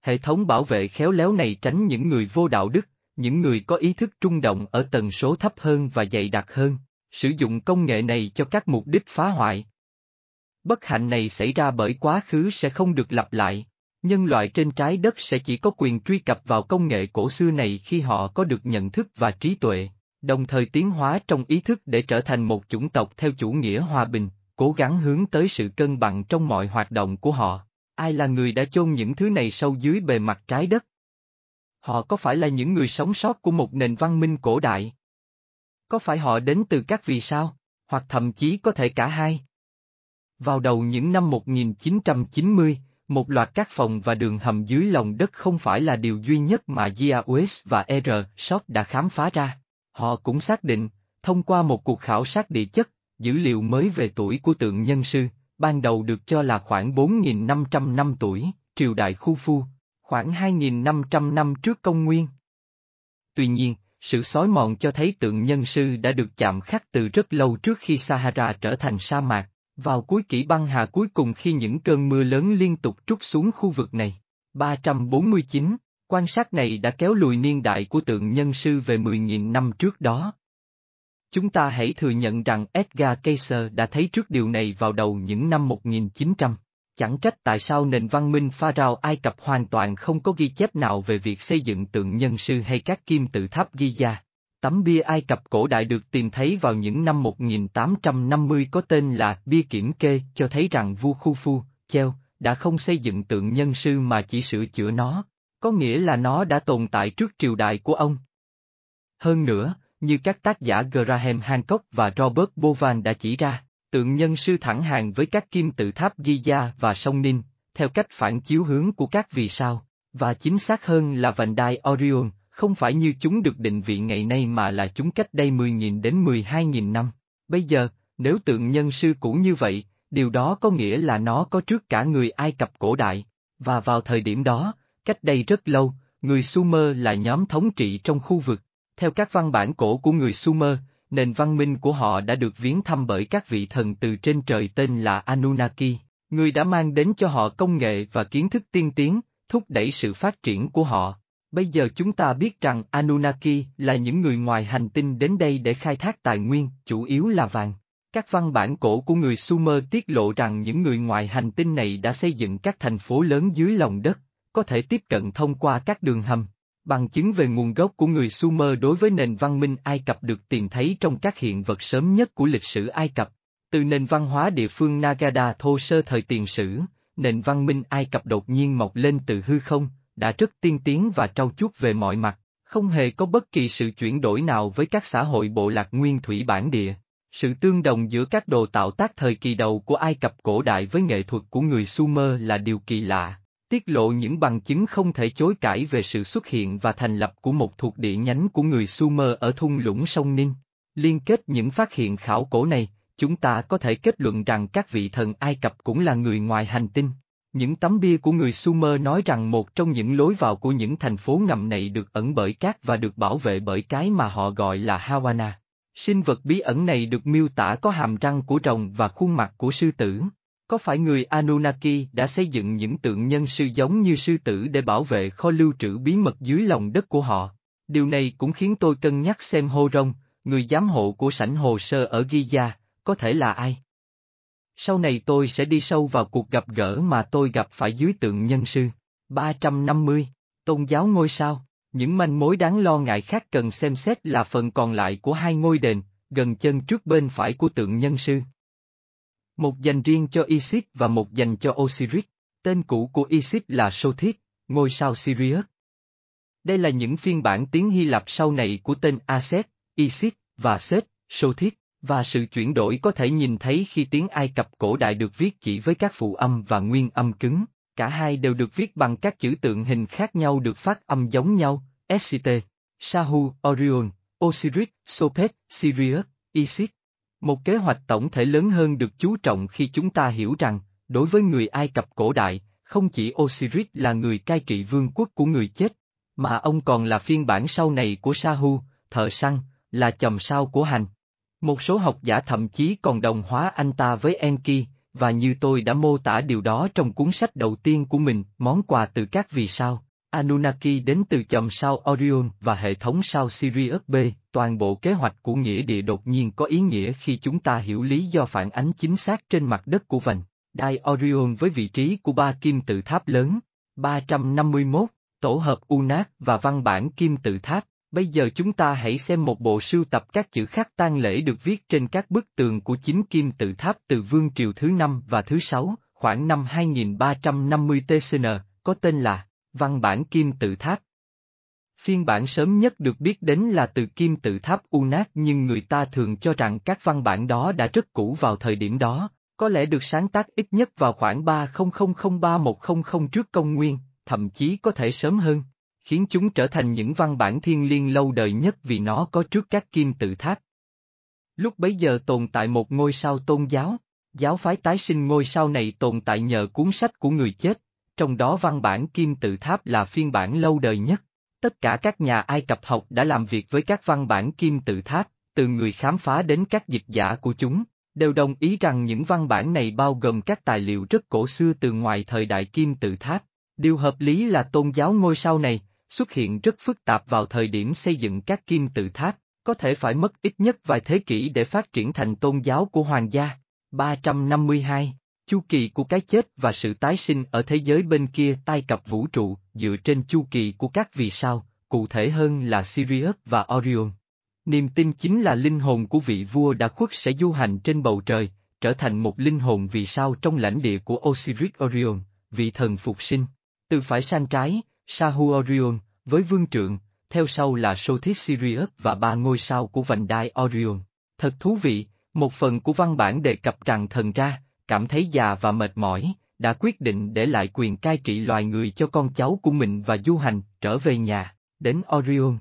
Hệ thống bảo vệ khéo léo này tránh những người vô đạo đức, những người có ý thức trung động ở tần số thấp hơn và dày đặc hơn, sử dụng công nghệ này cho các mục đích phá hoại. Bất hạnh này xảy ra bởi quá khứ sẽ không được lặp lại. Nhân loại trên trái đất sẽ chỉ có quyền truy cập vào công nghệ cổ xưa này khi họ có được nhận thức và trí tuệ, đồng thời tiến hóa trong ý thức để trở thành một chủng tộc theo chủ nghĩa hòa bình, cố gắng hướng tới sự cân bằng trong mọi hoạt động của họ. Ai là người đã chôn những thứ này sâu dưới bề mặt trái đất? Họ có phải là những người sống sót của một nền văn minh cổ đại? Có phải họ đến từ các vì sao, hoặc thậm chí có thể cả hai? Vào đầu những năm 1990, một loạt các phòng và đường hầm dưới lòng đất không phải là điều duy nhất mà GIAOS và R. Shop đã khám phá ra. Họ cũng xác định, thông qua một cuộc khảo sát địa chất, dữ liệu mới về tuổi của tượng nhân sư, ban đầu được cho là khoảng 4.500 năm tuổi, triều đại khu phu, khoảng 2.500 năm trước công nguyên. Tuy nhiên, sự xói mòn cho thấy tượng nhân sư đã được chạm khắc từ rất lâu trước khi Sahara trở thành sa mạc, vào cuối kỷ băng hà cuối cùng khi những cơn mưa lớn liên tục trút xuống khu vực này. 349, quan sát này đã kéo lùi niên đại của tượng nhân sư về 10.000 năm trước đó. Chúng ta hãy thừa nhận rằng Edgar Cayce đã thấy trước điều này vào đầu những năm 1900. Chẳng trách tại sao nền văn minh Pharaoh Ai Cập hoàn toàn không có ghi chép nào về việc xây dựng tượng nhân sư hay các kim tự tháp ghi Giza. Tấm bia Ai Cập cổ đại được tìm thấy vào những năm 1850 có tên là bia kiểm kê cho thấy rằng vua Khufu, Cheo, đã không xây dựng tượng nhân sư mà chỉ sửa chữa nó, có nghĩa là nó đã tồn tại trước triều đại của ông. Hơn nữa, như các tác giả Graham Hancock và Robert Bovan đã chỉ ra, tượng nhân sư thẳng hàng với các kim tự tháp Giza và sông Ninh, theo cách phản chiếu hướng của các vì sao, và chính xác hơn là vành đai Orion, không phải như chúng được định vị ngày nay mà là chúng cách đây 10.000 đến 12.000 năm. Bây giờ, nếu tượng nhân sư cũ như vậy, điều đó có nghĩa là nó có trước cả người Ai Cập cổ đại, và vào thời điểm đó, cách đây rất lâu, người Sumer là nhóm thống trị trong khu vực. Theo các văn bản cổ của người Sumer, nền văn minh của họ đã được viếng thăm bởi các vị thần từ trên trời tên là Anunnaki, người đã mang đến cho họ công nghệ và kiến thức tiên tiến, thúc đẩy sự phát triển của họ. Bây giờ chúng ta biết rằng Anunnaki là những người ngoài hành tinh đến đây để khai thác tài nguyên, chủ yếu là vàng. Các văn bản cổ của người Sumer tiết lộ rằng những người ngoài hành tinh này đã xây dựng các thành phố lớn dưới lòng đất, có thể tiếp cận thông qua các đường hầm. Bằng chứng về nguồn gốc của người Sumer đối với nền văn minh Ai Cập được tìm thấy trong các hiện vật sớm nhất của lịch sử Ai Cập. Từ nền văn hóa địa phương Nagada thô sơ thời tiền sử, nền văn minh Ai Cập đột nhiên mọc lên từ hư không, đã rất tiên tiến và trau chuốt về mọi mặt, không hề có bất kỳ sự chuyển đổi nào với các xã hội bộ lạc nguyên thủy bản địa. Sự tương đồng giữa các đồ tạo tác thời kỳ đầu của Ai Cập cổ đại với nghệ thuật của người Sumer là điều kỳ lạ, tiết lộ những bằng chứng không thể chối cãi về sự xuất hiện và thành lập của một thuộc địa nhánh của người Sumer ở thung lũng sông Ninh. Liên kết những phát hiện khảo cổ này, chúng ta có thể kết luận rằng các vị thần Ai Cập cũng là người ngoài hành tinh. Những tấm bia của người Sumer nói rằng một trong những lối vào của những thành phố ngầm này được ẩn bởi cát và được bảo vệ bởi cái mà họ gọi là Hawana. Sinh vật bí ẩn này được miêu tả có hàm răng của rồng và khuôn mặt của sư tử. Có phải người Anunnaki đã xây dựng những tượng nhân sư giống như sư tử để bảo vệ kho lưu trữ bí mật dưới lòng đất của họ? Điều này cũng khiến tôi cân nhắc xem Hô Rông, người giám hộ của sảnh hồ sơ ở Giza, có thể là ai? Sau này tôi sẽ đi sâu vào cuộc gặp gỡ mà tôi gặp phải dưới tượng nhân sư. 350. Tôn giáo ngôi sao. Những manh mối đáng lo ngại khác cần xem xét là phần còn lại của hai ngôi đền, gần chân trước bên phải của tượng nhân sư. Một dành riêng cho Isis và một dành cho Osiris. Tên cũ của Isis là Sothis, ngôi sao Sirius. Đây là những phiên bản tiếng Hy Lạp sau này của tên Aset, Isis và Set, Sothis. Và sự chuyển đổi có thể nhìn thấy khi tiếng Ai Cập cổ đại được viết chỉ với các phụ âm và nguyên âm cứng, cả hai đều được viết bằng các chữ tượng hình khác nhau được phát âm giống nhau, SCT. Sahu, Orion, Osiris, Sopet, Sirius, Isis. Một kế hoạch tổng thể lớn hơn được chú trọng khi chúng ta hiểu rằng, đối với người Ai Cập cổ đại, không chỉ Osiris là người cai trị vương quốc của người chết, mà ông còn là phiên bản sau này của Sahu, thợ săn, là chòm sao của hành. Một số học giả thậm chí còn đồng hóa anh ta với Enki, và như tôi đã mô tả điều đó trong cuốn sách đầu tiên của mình, món quà từ các vì sao. Anunnaki đến từ chòm sao Orion và hệ thống sao Sirius B, toàn bộ kế hoạch của nghĩa địa đột nhiên có ý nghĩa khi chúng ta hiểu lý do phản ánh chính xác trên mặt đất của vành. Đai Orion với vị trí của ba kim tự tháp lớn, 351, tổ hợp Unac và văn bản kim tự tháp. Bây giờ chúng ta hãy xem một bộ sưu tập các chữ khắc tang lễ được viết trên các bức tường của chính kim tự tháp từ vương triều thứ năm và thứ sáu, khoảng năm 2350 TCN, có tên là Văn bản kim tự tháp. Phiên bản sớm nhất được biết đến là từ kim tự tháp Unat nhưng người ta thường cho rằng các văn bản đó đã rất cũ vào thời điểm đó, có lẽ được sáng tác ít nhất vào khoảng 30003100 trước công nguyên, thậm chí có thể sớm hơn, khiến chúng trở thành những văn bản thiên liêng lâu đời nhất vì nó có trước các kim tự tháp. Lúc bấy giờ tồn tại một ngôi sao tôn giáo, giáo phái tái sinh ngôi sao này tồn tại nhờ cuốn sách của người chết, trong đó văn bản kim tự tháp là phiên bản lâu đời nhất. Tất cả các nhà Ai Cập học đã làm việc với các văn bản kim tự tháp, từ người khám phá đến các dịch giả của chúng, đều đồng ý rằng những văn bản này bao gồm các tài liệu rất cổ xưa từ ngoài thời đại kim tự tháp. Điều hợp lý là tôn giáo ngôi sao này, xuất hiện rất phức tạp vào thời điểm xây dựng các kim tự tháp, có thể phải mất ít nhất vài thế kỷ để phát triển thành tôn giáo của hoàng gia. 352 Chu kỳ của cái chết và sự tái sinh ở thế giới bên kia tai cập vũ trụ dựa trên chu kỳ của các vì sao, cụ thể hơn là Sirius và Orion. Niềm tin chính là linh hồn của vị vua đã khuất sẽ du hành trên bầu trời, trở thành một linh hồn vì sao trong lãnh địa của Osiris Orion, vị thần phục sinh. Từ phải sang trái, Sahu Orion, với vương trượng, theo sau là Sothis Sirius và ba ngôi sao của vành đai Orion. Thật thú vị, một phần của văn bản đề cập rằng thần ra, cảm thấy già và mệt mỏi, đã quyết định để lại quyền cai trị loài người cho con cháu của mình và du hành, trở về nhà, đến Orion.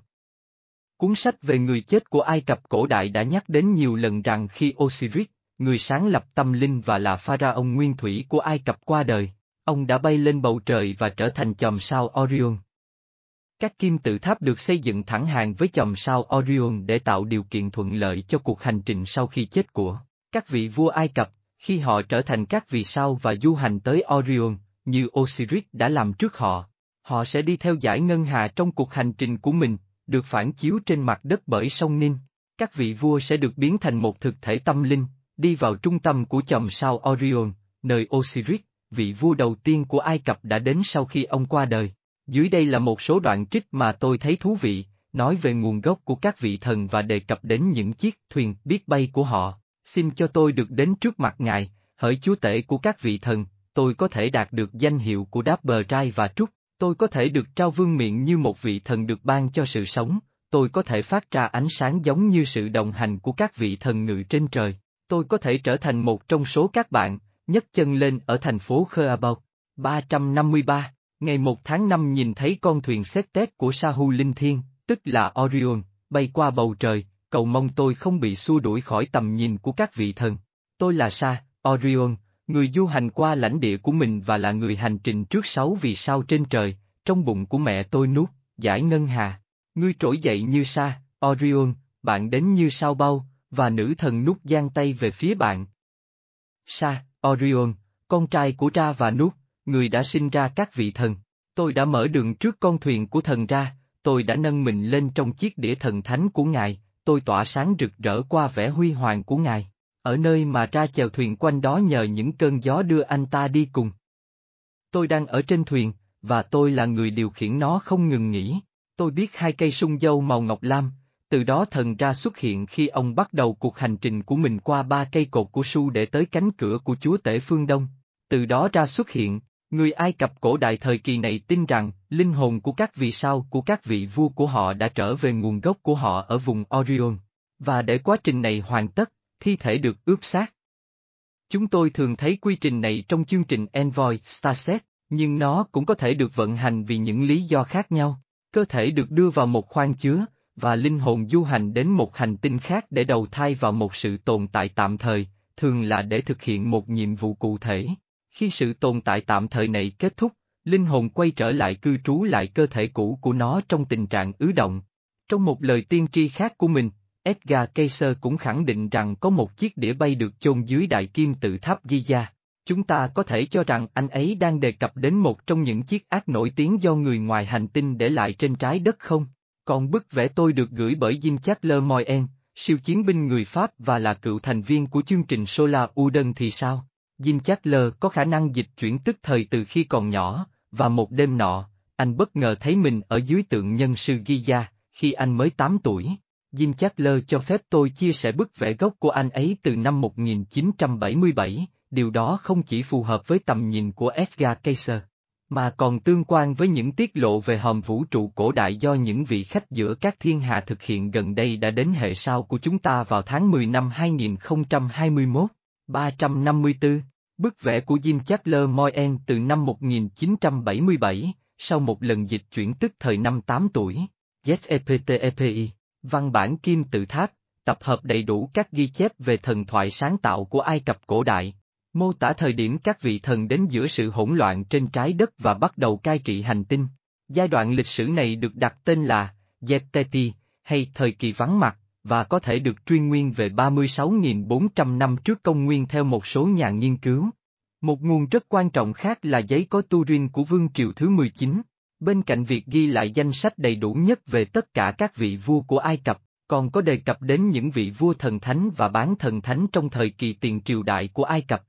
Cuốn sách về người chết của Ai Cập cổ đại đã nhắc đến nhiều lần rằng khi Osiris, người sáng lập tâm linh và là pharaoh nguyên thủy của Ai Cập qua đời, ông đã bay lên bầu trời và trở thành chòm sao Orion. Các kim tự tháp được xây dựng thẳng hàng với chòm sao Orion để tạo điều kiện thuận lợi cho cuộc hành trình sau khi chết của các vị vua Ai Cập, khi họ trở thành các vì sao và du hành tới Orion, như Osiris đã làm trước họ. Họ sẽ đi theo giải ngân hà trong cuộc hành trình của mình, được phản chiếu trên mặt đất bởi sông Ninh. Các vị vua sẽ được biến thành một thực thể tâm linh, đi vào trung tâm của chòm sao Orion, nơi Osiris, vị vua đầu tiên của Ai Cập đã đến sau khi ông qua đời. Dưới đây là một số đoạn trích mà tôi thấy thú vị, nói về nguồn gốc của các vị thần và đề cập đến những chiếc thuyền biết bay của họ. Xin cho tôi được đến trước mặt ngài, hỡi chúa tể của các vị thần, tôi có thể đạt được danh hiệu của đáp bờ trai và trúc, tôi có thể được trao vương miệng như một vị thần được ban cho sự sống, tôi có thể phát ra ánh sáng giống như sự đồng hành của các vị thần ngự trên trời, tôi có thể trở thành một trong số các bạn, nhấc chân lên ở thành phố Khơ 353, ngày 1 tháng 5 nhìn thấy con thuyền xét tét của Sahu Linh Thiên, tức là Orion, bay qua bầu trời, cầu mong tôi không bị xua đuổi khỏi tầm nhìn của các vị thần. Tôi là Sa, Orion, người du hành qua lãnh địa của mình và là người hành trình trước sáu vì sao trên trời, trong bụng của mẹ tôi nuốt, giải ngân hà. Ngươi trỗi dậy như Sa, Orion, bạn đến như sao bao, và nữ thần Nuốt giang tay về phía bạn. Sa, Orion, con trai của Ra và Nuốt, người đã sinh ra các vị thần. Tôi đã mở đường trước con thuyền của thần Ra, tôi đã nâng mình lên trong chiếc đĩa thần thánh của ngài, tôi tỏa sáng rực rỡ qua vẻ huy hoàng của ngài. Ở nơi mà ra chèo thuyền quanh đó nhờ những cơn gió đưa anh ta đi cùng. Tôi đang ở trên thuyền, và tôi là người điều khiển nó không ngừng nghỉ. Tôi biết hai cây sung dâu màu ngọc lam, từ đó thần ra xuất hiện khi ông bắt đầu cuộc hành trình của mình qua ba cây cột của su để tới cánh cửa của chúa tể phương Đông. Từ đó ra xuất hiện, người Ai Cập cổ đại thời kỳ này tin rằng, linh hồn của các vị sao của các vị vua của họ đã trở về nguồn gốc của họ ở vùng Orion. Và để quá trình này hoàn tất, thi thể được ướp xác. Chúng tôi thường thấy quy trình này trong chương trình Envoy Starset, nhưng nó cũng có thể được vận hành vì những lý do khác nhau. Cơ thể được đưa vào một khoang chứa, và linh hồn du hành đến một hành tinh khác để đầu thai vào một sự tồn tại tạm thời, thường là để thực hiện một nhiệm vụ cụ thể. Khi sự tồn tại tạm thời này kết thúc, linh hồn quay trở lại cư trú lại cơ thể cũ của nó trong tình trạng ứ động. Trong một lời tiên tri khác của mình, Edgar Cayce cũng khẳng định rằng có một chiếc đĩa bay được chôn dưới đại kim tự tháp Giza. Chúng ta có thể cho rằng anh ấy đang đề cập đến một trong những chiếc ác nổi tiếng do người ngoài hành tinh để lại trên trái đất không? Còn bức vẽ tôi được gửi bởi Jim Charles Moyen, siêu chiến binh người Pháp và là cựu thành viên của chương trình Solar Uden thì sao? Jim Chatler có khả năng dịch chuyển tức thời từ khi còn nhỏ, và một đêm nọ, anh bất ngờ thấy mình ở dưới tượng nhân sư Giza, khi anh mới 8 tuổi. Jim Chatler cho phép tôi chia sẻ bức vẽ gốc của anh ấy từ năm 1977, điều đó không chỉ phù hợp với tầm nhìn của Edgar Cayce, mà còn tương quan với những tiết lộ về hòm vũ trụ cổ đại do những vị khách giữa các thiên hà thực hiện gần đây đã đến hệ sao của chúng ta vào tháng 10 năm 2021. 354, bức vẽ của Jim Chatler Moyen từ năm 1977, sau một lần dịch chuyển tức thời năm 8 tuổi. ZEPTEPI, văn bản kim tự tháp, tập hợp đầy đủ các ghi chép về thần thoại sáng tạo của Ai Cập cổ đại, mô tả thời điểm các vị thần đến giữa sự hỗn loạn trên trái đất và bắt đầu cai trị hành tinh. Giai đoạn lịch sử này được đặt tên là Zeptepi, hay thời kỳ vắng mặt, và có thể được truy nguyên về 36.400 năm trước công nguyên theo một số nhà nghiên cứu. Một nguồn rất quan trọng khác là giấy có Turin của Vương Triều thứ 19. Bên cạnh việc ghi lại danh sách đầy đủ nhất về tất cả các vị vua của Ai Cập, còn có đề cập đến những vị vua thần thánh và bán thần thánh trong thời kỳ tiền triều đại của Ai Cập.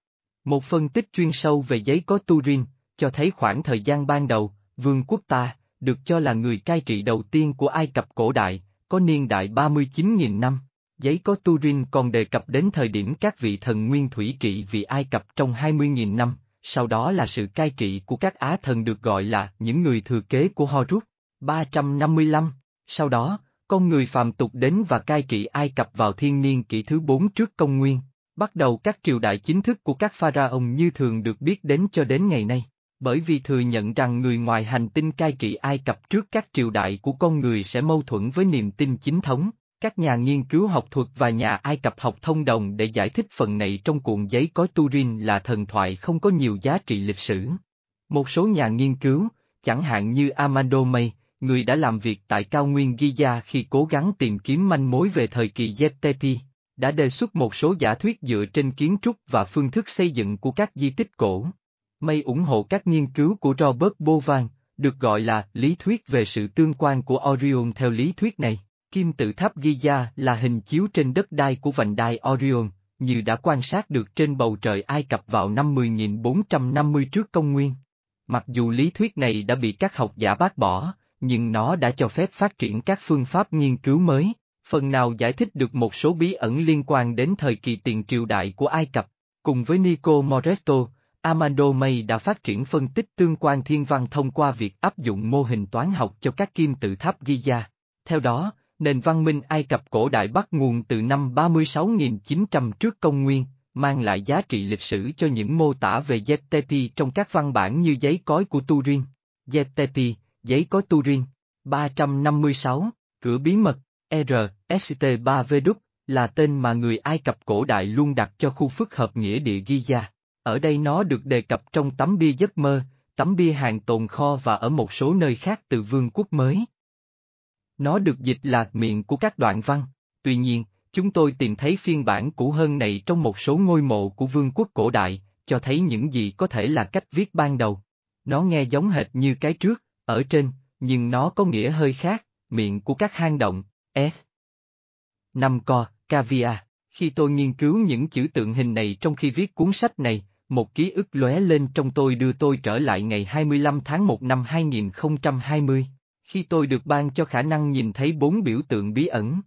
Một phân tích chuyên sâu về giấy có Turin, cho thấy khoảng thời gian ban đầu, vương quốc ta, được cho là người cai trị đầu tiên của Ai Cập cổ đại, có niên đại 39.000 năm. Giấy có Turin còn đề cập đến thời điểm các vị thần nguyên thủy trị vì Ai Cập trong 20.000 năm, sau đó là sự cai trị của các Á thần được gọi là những người thừa kế của Horus. 355, sau đó, con người phàm tục đến và cai trị Ai Cập vào thiên niên kỷ thứ 4 trước công nguyên. Bắt đầu các triều đại chính thức của các pharaoh như thường được biết đến cho đến ngày nay, bởi vì thừa nhận rằng người ngoài hành tinh cai trị Ai Cập trước các triều đại của con người sẽ mâu thuẫn với niềm tin chính thống. Các nhà nghiên cứu học thuật và nhà Ai Cập học thông đồng để giải thích phần này trong cuộn giấy có Turin là thần thoại không có nhiều giá trị lịch sử. Một số nhà nghiên cứu, chẳng hạn như Amado May, người đã làm việc tại cao nguyên Giza khi cố gắng tìm kiếm manh mối về thời kỳ Yeptepi, đã đề xuất một số giả thuyết dựa trên kiến trúc và phương thức xây dựng của các di tích cổ. May ủng hộ các nghiên cứu của Robert Bovan, được gọi là lý thuyết về sự tương quan của Orion theo lý thuyết này. Kim tự tháp Giza là hình chiếu trên đất đai của vành đai Orion, như đã quan sát được trên bầu trời Ai Cập vào năm 10.450 trước công nguyên. Mặc dù lý thuyết này đã bị các học giả bác bỏ, nhưng nó đã cho phép phát triển các phương pháp nghiên cứu mới, phần nào giải thích được một số bí ẩn liên quan đến thời kỳ tiền triều đại của Ai Cập. Cùng với Nico Moresto, Amando May đã phát triển phân tích tương quan thiên văn thông qua việc áp dụng mô hình toán học cho các kim tự tháp Giza. Theo đó, nền văn minh Ai Cập cổ đại bắt nguồn từ năm 36.900 trước công nguyên, mang lại giá trị lịch sử cho những mô tả về Yeptepi trong các văn bản như giấy cói của Turin. Yeptepi, giấy cói Turin. 356, cửa bí mật, R, ST3V là tên mà người Ai Cập cổ đại luôn đặt cho khu phức hợp nghĩa địa Giza. Ở đây nó được đề cập trong tấm bia giấc mơ, tấm bia hàng tồn kho và ở một số nơi khác từ vương quốc mới. Nó được dịch là miệng của các đoạn văn, tuy nhiên, chúng tôi tìm thấy phiên bản cũ hơn này trong một số ngôi mộ của vương quốc cổ đại, cho thấy những gì có thể là cách viết ban đầu. Nó nghe giống hệt như cái trước, ở trên, nhưng nó có nghĩa hơi khác, miệng của các hang động, S. Năm co, caviar. Khi tôi nghiên cứu những chữ tượng hình này trong khi viết cuốn sách này, một ký ức lóe lên trong tôi đưa tôi trở lại ngày 25 tháng 1 năm 2020, khi tôi được ban cho khả năng nhìn thấy bốn biểu tượng bí ẩn.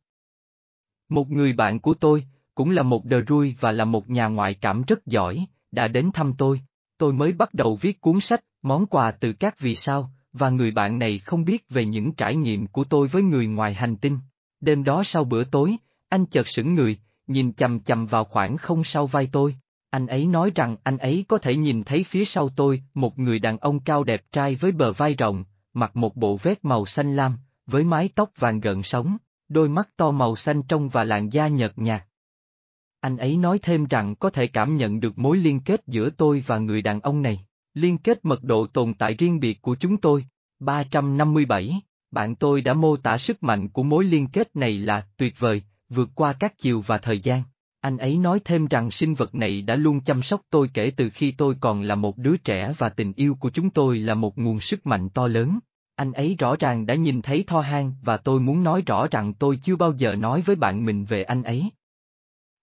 Một người bạn của tôi, cũng là một đờ rui và là một nhà ngoại cảm rất giỏi, đã đến thăm tôi. Tôi mới bắt đầu viết cuốn sách, món quà từ các vì sao, và người bạn này không biết về những trải nghiệm của tôi với người ngoài hành tinh. Đêm đó sau bữa tối, anh chợt sững người, nhìn chầm chầm vào khoảng không sau vai tôi. Anh ấy nói rằng anh ấy có thể nhìn thấy phía sau tôi một người đàn ông cao đẹp trai với bờ vai rộng, mặc một bộ vest màu xanh lam, với mái tóc vàng gợn sóng, đôi mắt to màu xanh trong và làn da nhợt nhạt. Anh ấy nói thêm rằng có thể cảm nhận được mối liên kết giữa tôi và người đàn ông này, liên kết mật độ tồn tại riêng biệt của chúng tôi. 357, bạn tôi đã mô tả sức mạnh của mối liên kết này là tuyệt vời, vượt qua các chiều và thời gian. Anh ấy nói thêm rằng sinh vật này đã luôn chăm sóc tôi kể từ khi tôi còn là một đứa trẻ và tình yêu của chúng tôi là một nguồn sức mạnh to lớn. Anh ấy rõ ràng đã nhìn thấy Tho Hang và tôi muốn nói rõ rằng tôi chưa bao giờ nói với bạn mình về anh ấy.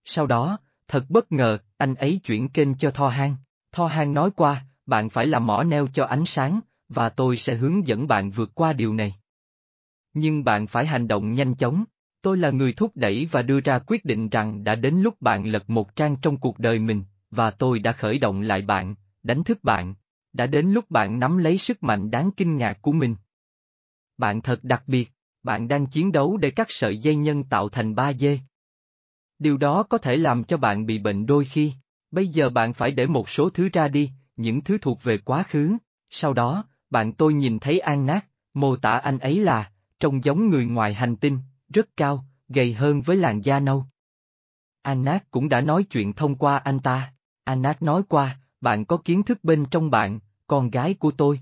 Sau đó, thật bất ngờ, anh ấy chuyển kênh cho Tho Hang. Tho Hang nói qua, bạn phải làm mỏ neo cho ánh sáng, và tôi sẽ hướng dẫn bạn vượt qua điều này. Nhưng bạn phải hành động nhanh chóng. Tôi là người thúc đẩy và đưa ra quyết định rằng đã đến lúc bạn lật một trang trong cuộc đời mình, và tôi đã khởi động lại bạn, đánh thức bạn. Đã đến lúc bạn nắm lấy sức mạnh đáng kinh ngạc của mình. Bạn thật đặc biệt, bạn đang chiến đấu để cắt sợi dây nhân tạo thành ba dê. Điều đó có thể làm cho bạn bị bệnh đôi khi. Bây giờ bạn phải để một số thứ ra đi, những thứ thuộc về quá khứ. Sau đó, bạn tôi nhìn thấy An Nát, mô tả anh ấy là, trông giống người ngoài hành tinh, rất cao, gầy hơn với làn da nâu. Anak cũng đã nói chuyện thông qua anh ta. Anak nói qua, bạn có kiến thức bên trong bạn, con gái của tôi.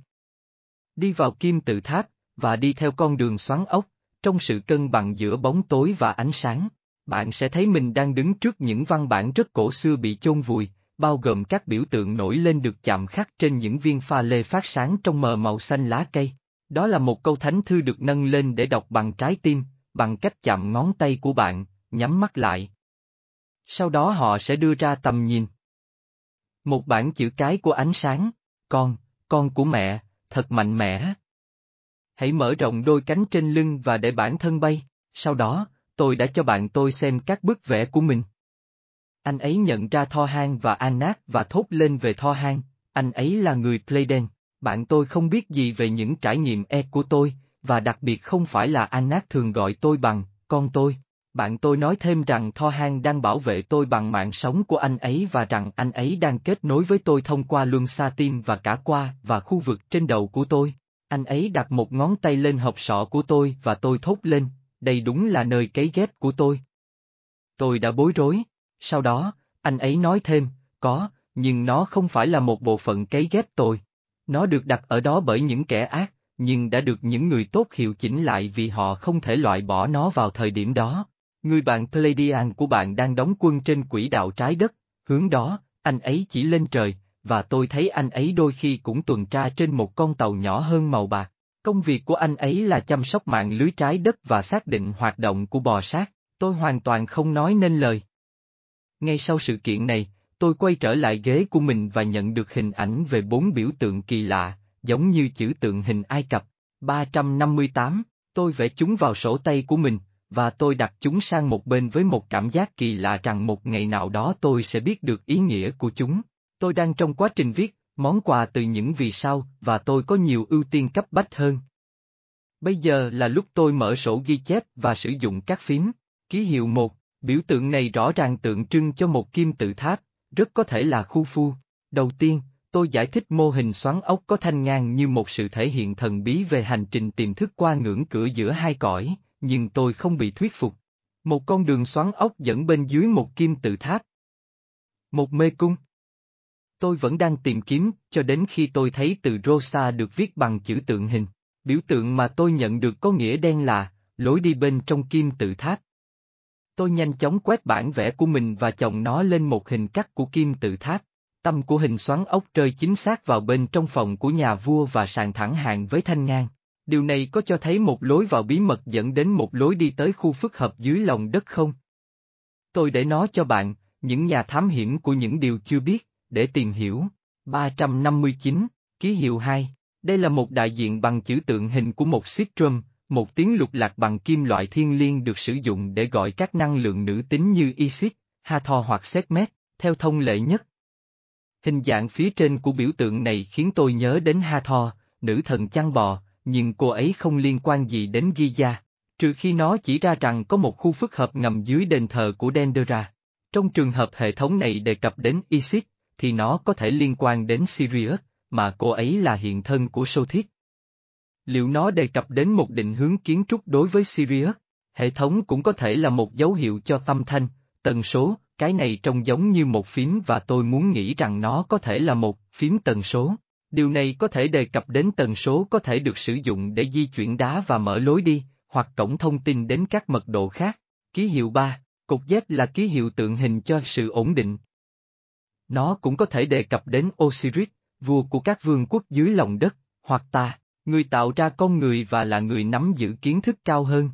Đi vào kim tự tháp, và đi theo con đường xoắn ốc, trong sự cân bằng giữa bóng tối và ánh sáng, bạn sẽ thấy mình đang đứng trước những văn bản rất cổ xưa bị chôn vùi, bao gồm các biểu tượng nổi lên được chạm khắc trên những viên pha lê phát sáng trong mờ màu xanh lá cây. Đó là một câu thánh thư được nâng lên để đọc bằng trái tim, bằng cách chạm ngón tay của bạn, nhắm mắt lại. Sau đó họ sẽ đưa ra tầm nhìn. Một bản chữ cái của ánh sáng, con, con của mẹ, thật mạnh mẽ. Hãy mở rộng đôi cánh trên lưng và để bản thân bay, sau đó, tôi đã cho bạn tôi xem các bức vẽ của mình. Anh ấy nhận ra Tho hang và Anak và thốt lên về Tho hang. anh ấy là người Pleieden, bạn tôi không biết gì về những trải nghiệm e của tôi, và đặc biệt không phải là Anak thường gọi tôi bằng, con tôi. Bạn tôi nói thêm rằng Tho Han đang bảo vệ tôi bằng mạng sống của anh ấy và rằng anh ấy đang kết nối với tôi thông qua luân xa tim và cả qua và khu vực trên đầu của tôi. Anh ấy đặt một ngón tay lên hộp sọ của tôi và tôi thốt lên, đây đúng là nơi cấy ghép của tôi. Tôi đã bối rối. Sau đó, anh ấy nói thêm, có, nhưng nó không phải là một bộ phận cấy ghép tôi. Nó được đặt ở đó bởi những kẻ ác, nhưng đã được những người tốt hiệu chỉnh lại vì họ không thể loại bỏ nó vào thời điểm đó. Người bạn Pleiadian của bạn đang đóng quân trên quỹ đạo trái đất, hướng đó, anh ấy chỉ lên trời, và tôi thấy anh ấy đôi khi cũng tuần tra trên một con tàu nhỏ hơn màu bạc. Công việc của anh ấy là chăm sóc mạng lưới trái đất và xác định hoạt động của bò sát, tôi hoàn toàn không nói nên lời. Ngay sau sự kiện này, tôi quay trở lại ghế của mình và nhận được hình ảnh về bốn biểu tượng kỳ lạ, giống như chữ tượng hình Ai Cập. 358, tôi vẽ chúng vào sổ tay của mình, và tôi đặt chúng sang một bên với một cảm giác kỳ lạ rằng một ngày nào đó tôi sẽ biết được ý nghĩa của chúng. Tôi đang trong quá trình viết, món quà từ những vì sao và tôi có nhiều ưu tiên cấp bách hơn. Bây giờ là lúc tôi mở sổ ghi chép và sử dụng các phím. Ký hiệu 1, biểu tượng này rõ ràng tượng trưng cho một kim tự tháp, rất có thể là khu phu. Đầu tiên, tôi giải thích mô hình xoắn ốc có thanh ngang như một sự thể hiện thần bí về hành trình tiềm thức qua ngưỡng cửa giữa hai cõi, nhưng tôi không bị thuyết phục. Một con đường xoắn ốc dẫn bên dưới một kim tự tháp. Một mê cung. Tôi vẫn đang tìm kiếm, cho đến khi tôi thấy từ Rosa được viết bằng chữ tượng hình. Biểu tượng mà tôi nhận được có nghĩa đen là, lối đi bên trong kim tự tháp. Tôi nhanh chóng quét bản vẽ của mình và chồng nó lên một hình cắt của kim tự tháp. Tâm của hình xoắn ốc rơi chính xác vào bên trong phòng của nhà vua và sàn thẳng hàng với thanh ngang. Điều này có cho thấy một lối vào bí mật dẫn đến một lối đi tới khu phức hợp dưới lòng đất không? Tôi để nó cho bạn, những nhà thám hiểm của những điều chưa biết, để tìm hiểu. 359, ký hiệu 2. Đây là một đại diện bằng chữ tượng hình của một citrum, một tiếng lục lạc bằng kim loại thiên liêng được sử dụng để gọi các năng lượng nữ tính như Isis, Hathor hoặc Sekhmet, theo thông lệ nhất. Hình dạng phía trên của biểu tượng này khiến tôi nhớ đến Hathor, nữ thần chăn bò, nhưng cô ấy không liên quan gì đến Giza, trừ khi nó chỉ ra rằng có một khu phức hợp ngầm dưới đền thờ của Dendera. Trong trường hợp hệ thống này đề cập đến Isis, thì nó có thể liên quan đến Sirius, mà cô ấy là hiện thân của Sothis. Liệu nó đề cập đến một định hướng kiến trúc đối với Sirius? Hệ thống cũng có thể là một dấu hiệu cho tâm thanh, tần số, cái này trông giống như một phím và tôi muốn nghĩ rằng nó có thể là một phím tần số. Điều này có thể đề cập đến tần số có thể được sử dụng để di chuyển đá và mở lối đi, hoặc cổng thông tin đến các mật độ khác. Ký hiệu 3, cột Z là ký hiệu tượng hình cho sự ổn định. Nó cũng có thể đề cập đến Osiris, vua của các vương quốc dưới lòng đất, hoặc ta, người tạo ra con người và là người nắm giữ kiến thức cao hơn.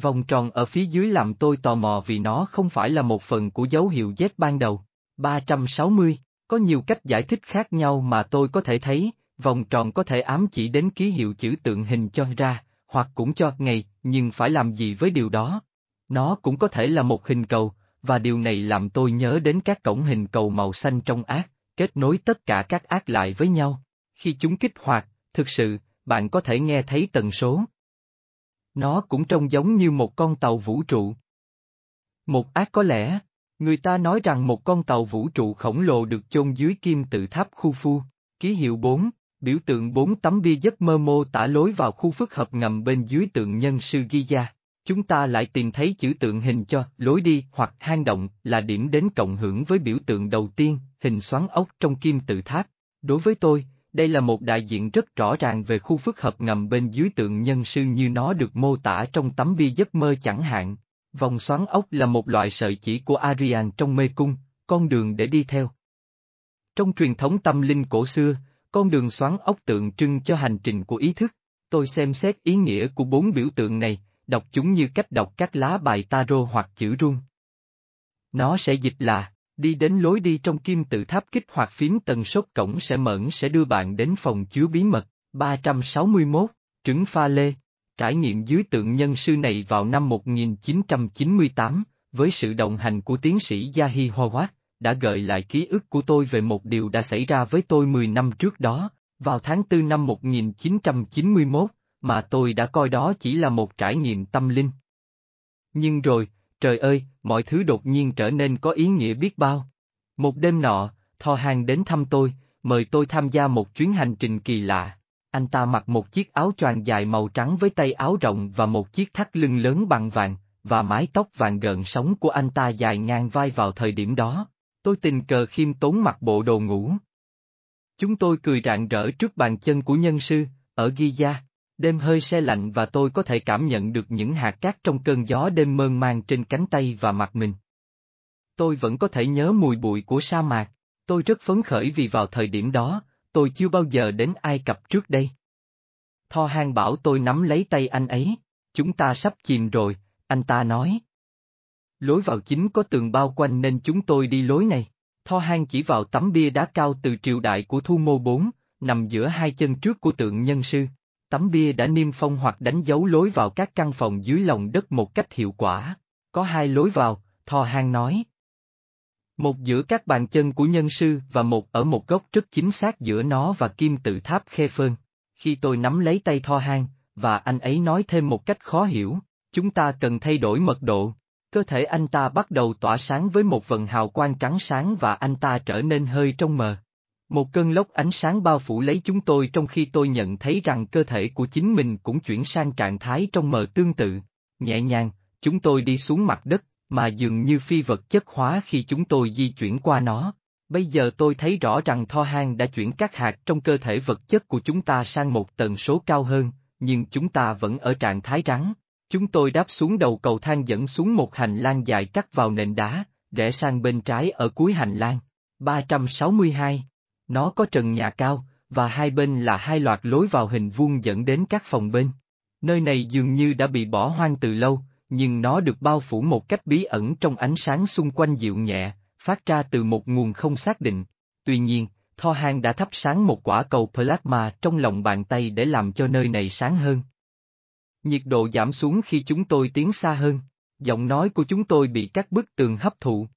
Vòng tròn ở phía dưới làm tôi tò mò vì nó không phải là một phần của dấu hiệu Z ban đầu. 360, có nhiều cách giải thích khác nhau mà tôi có thể thấy, vòng tròn có thể ám chỉ đến ký hiệu chữ tượng hình cho ra, hoặc cũng cho ngày, nhưng phải làm gì với điều đó? Nó cũng có thể là một hình cầu, và điều này làm tôi nhớ đến các cổng hình cầu màu xanh trong ác, kết nối tất cả các ác lại với nhau. Khi chúng kích hoạt, thực sự, bạn có thể nghe thấy tần số. Nó cũng trông giống như một con tàu vũ trụ. Một ác có lẽ, người ta nói rằng một con tàu vũ trụ khổng lồ được chôn dưới kim tự tháp khu phu, ký hiệu 4, biểu tượng 4 tấm bia giấc mơ mô tả lối vào khu phức hợp ngầm bên dưới tượng nhân sư Giza. Chúng ta lại tìm thấy chữ tượng hình cho lối đi hoặc hang động là điểm đến cộng hưởng với biểu tượng đầu tiên, hình xoắn ốc trong kim tự tháp. Đối với tôi, đây là một đại diện rất rõ ràng về khu phức hợp ngầm bên dưới tượng nhân sư như nó được mô tả trong tấm bia giấc mơ chẳng hạn. Vòng xoắn ốc là một loại sợi chỉ của Arian trong mê cung, con đường để đi theo. Trong truyền thống tâm linh cổ xưa, con đường xoắn ốc tượng trưng cho hành trình của ý thức. Tôi xem xét ý nghĩa của bốn biểu tượng này, đọc chúng như cách đọc các lá bài tarot hoặc chữ rung. Nó sẽ dịch là, đi đến lối đi trong kim tự tháp kích hoạt phím tần sốt cổng sẽ mẫn sẽ đưa bạn đến phòng chứa bí mật, 361, trứng pha lê. Trải nghiệm dưới tượng nhân sư này vào năm 1998, với sự đồng hành của tiến sĩ Yahi Howard, đã gợi lại ký ức của tôi về một điều đã xảy ra với tôi 10 năm trước đó, vào tháng 4 năm 1991, mà tôi đã coi đó chỉ là một trải nghiệm tâm linh. Nhưng rồi, trời ơi, mọi thứ đột nhiên trở nên có ý nghĩa biết bao. Một đêm nọ, Thò Hàng đến thăm tôi, mời tôi tham gia một chuyến hành trình kỳ lạ. Anh ta mặc một chiếc áo choàng dài màu trắng với tay áo rộng và một chiếc thắt lưng lớn bằng vàng, và mái tóc vàng gợn sóng của anh ta dài ngang vai vào thời điểm đó. Tôi tình cờ khiêm tốn mặc bộ đồ ngủ. Chúng tôi cười rạng rỡ trước bàn chân của nhân sư, ở Giza. Đêm hơi se lạnh và tôi có thể cảm nhận được những hạt cát trong cơn gió đêm mơn man trên cánh tay và mặt mình. Tôi vẫn có thể nhớ mùi bụi của sa mạc, tôi rất phấn khởi vì vào thời điểm đó, tôi chưa bao giờ đến Ai Cập trước đây. Tho hang bảo tôi nắm lấy tay anh ấy, chúng ta sắp chìm rồi, anh ta nói. Lối vào chính có tường bao quanh nên chúng tôi đi lối này. Tho hang chỉ vào tấm bia đá cao từ triều đại của Thu Mô Bốn, nằm giữa hai chân trước của tượng nhân sư. Tấm bia đã niêm phong hoặc đánh dấu lối vào các căn phòng dưới lòng đất một cách hiệu quả. Có hai lối vào, Thò Hang nói. Một giữa các bàn chân của nhân sư và một ở một góc rất chính xác giữa nó và kim tự tháp khe phơn. Khi tôi nắm lấy tay Tho Hang, và anh ấy nói thêm một cách khó hiểu, chúng ta cần thay đổi mật độ. Cơ thể anh ta bắt đầu tỏa sáng với một vần hào quang trắng sáng và anh ta trở nên hơi trong mờ. Một cơn lốc ánh sáng bao phủ lấy chúng tôi trong khi tôi nhận thấy rằng cơ thể của chính mình cũng chuyển sang trạng thái trong mờ tương tự. Nhẹ nhàng, chúng tôi đi xuống mặt đất, mà dường như phi vật chất hóa khi chúng tôi di chuyển qua nó. Bây giờ tôi thấy rõ rằng Tho Hang đã chuyển các hạt trong cơ thể vật chất của chúng ta sang một tần số cao hơn, nhưng chúng ta vẫn ở trạng thái rắn. Chúng tôi đáp xuống đầu cầu thang dẫn xuống một hành lang dài cắt vào nền đá, rẽ sang bên trái ở cuối hành lang. 362 nó có trần nhà cao, và hai bên là hai loạt lối vào hình vuông dẫn đến các phòng bên. Nơi này dường như đã bị bỏ hoang từ lâu, nhưng nó được bao phủ một cách bí ẩn trong ánh sáng xung quanh dịu nhẹ, phát ra từ một nguồn không xác định. Tuy nhiên, Tho Hang đã thắp sáng một quả cầu plasma trong lòng bàn tay để làm cho nơi này sáng hơn. Nhiệt độ giảm xuống khi chúng tôi tiến xa hơn, giọng nói của chúng tôi bị các bức tường hấp thụ.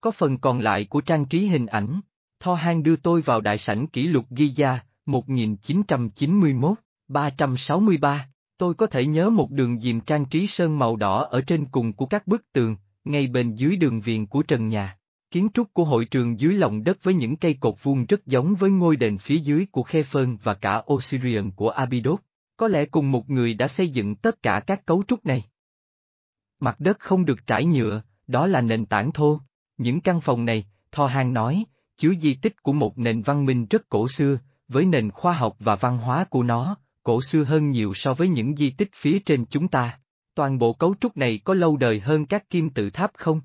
Có phần còn lại của trang trí hình ảnh. Tho Hang đưa tôi vào đại sảnh kỷ lục Giza, 1991, 363. Tôi có thể nhớ một đường diềm trang trí sơn màu đỏ ở trên cùng của các bức tường, ngay bên dưới đường viền của trần nhà. Kiến trúc của hội trường dưới lòng đất với những cây cột vuông rất giống với ngôi đền phía dưới của Khephern và cả Osirian của Abydos. Có lẽ cùng một người đã xây dựng tất cả các cấu trúc này. Mặt đất không được trải nhựa, đó là nền tảng thô. Những căn phòng này, Tho Hang nói, chứa di tích của một nền văn minh rất cổ xưa, với nền khoa học và văn hóa của nó, cổ xưa hơn nhiều so với những di tích phía trên chúng ta. Toàn bộ cấu trúc này có lâu đời hơn các kim tự tháp không?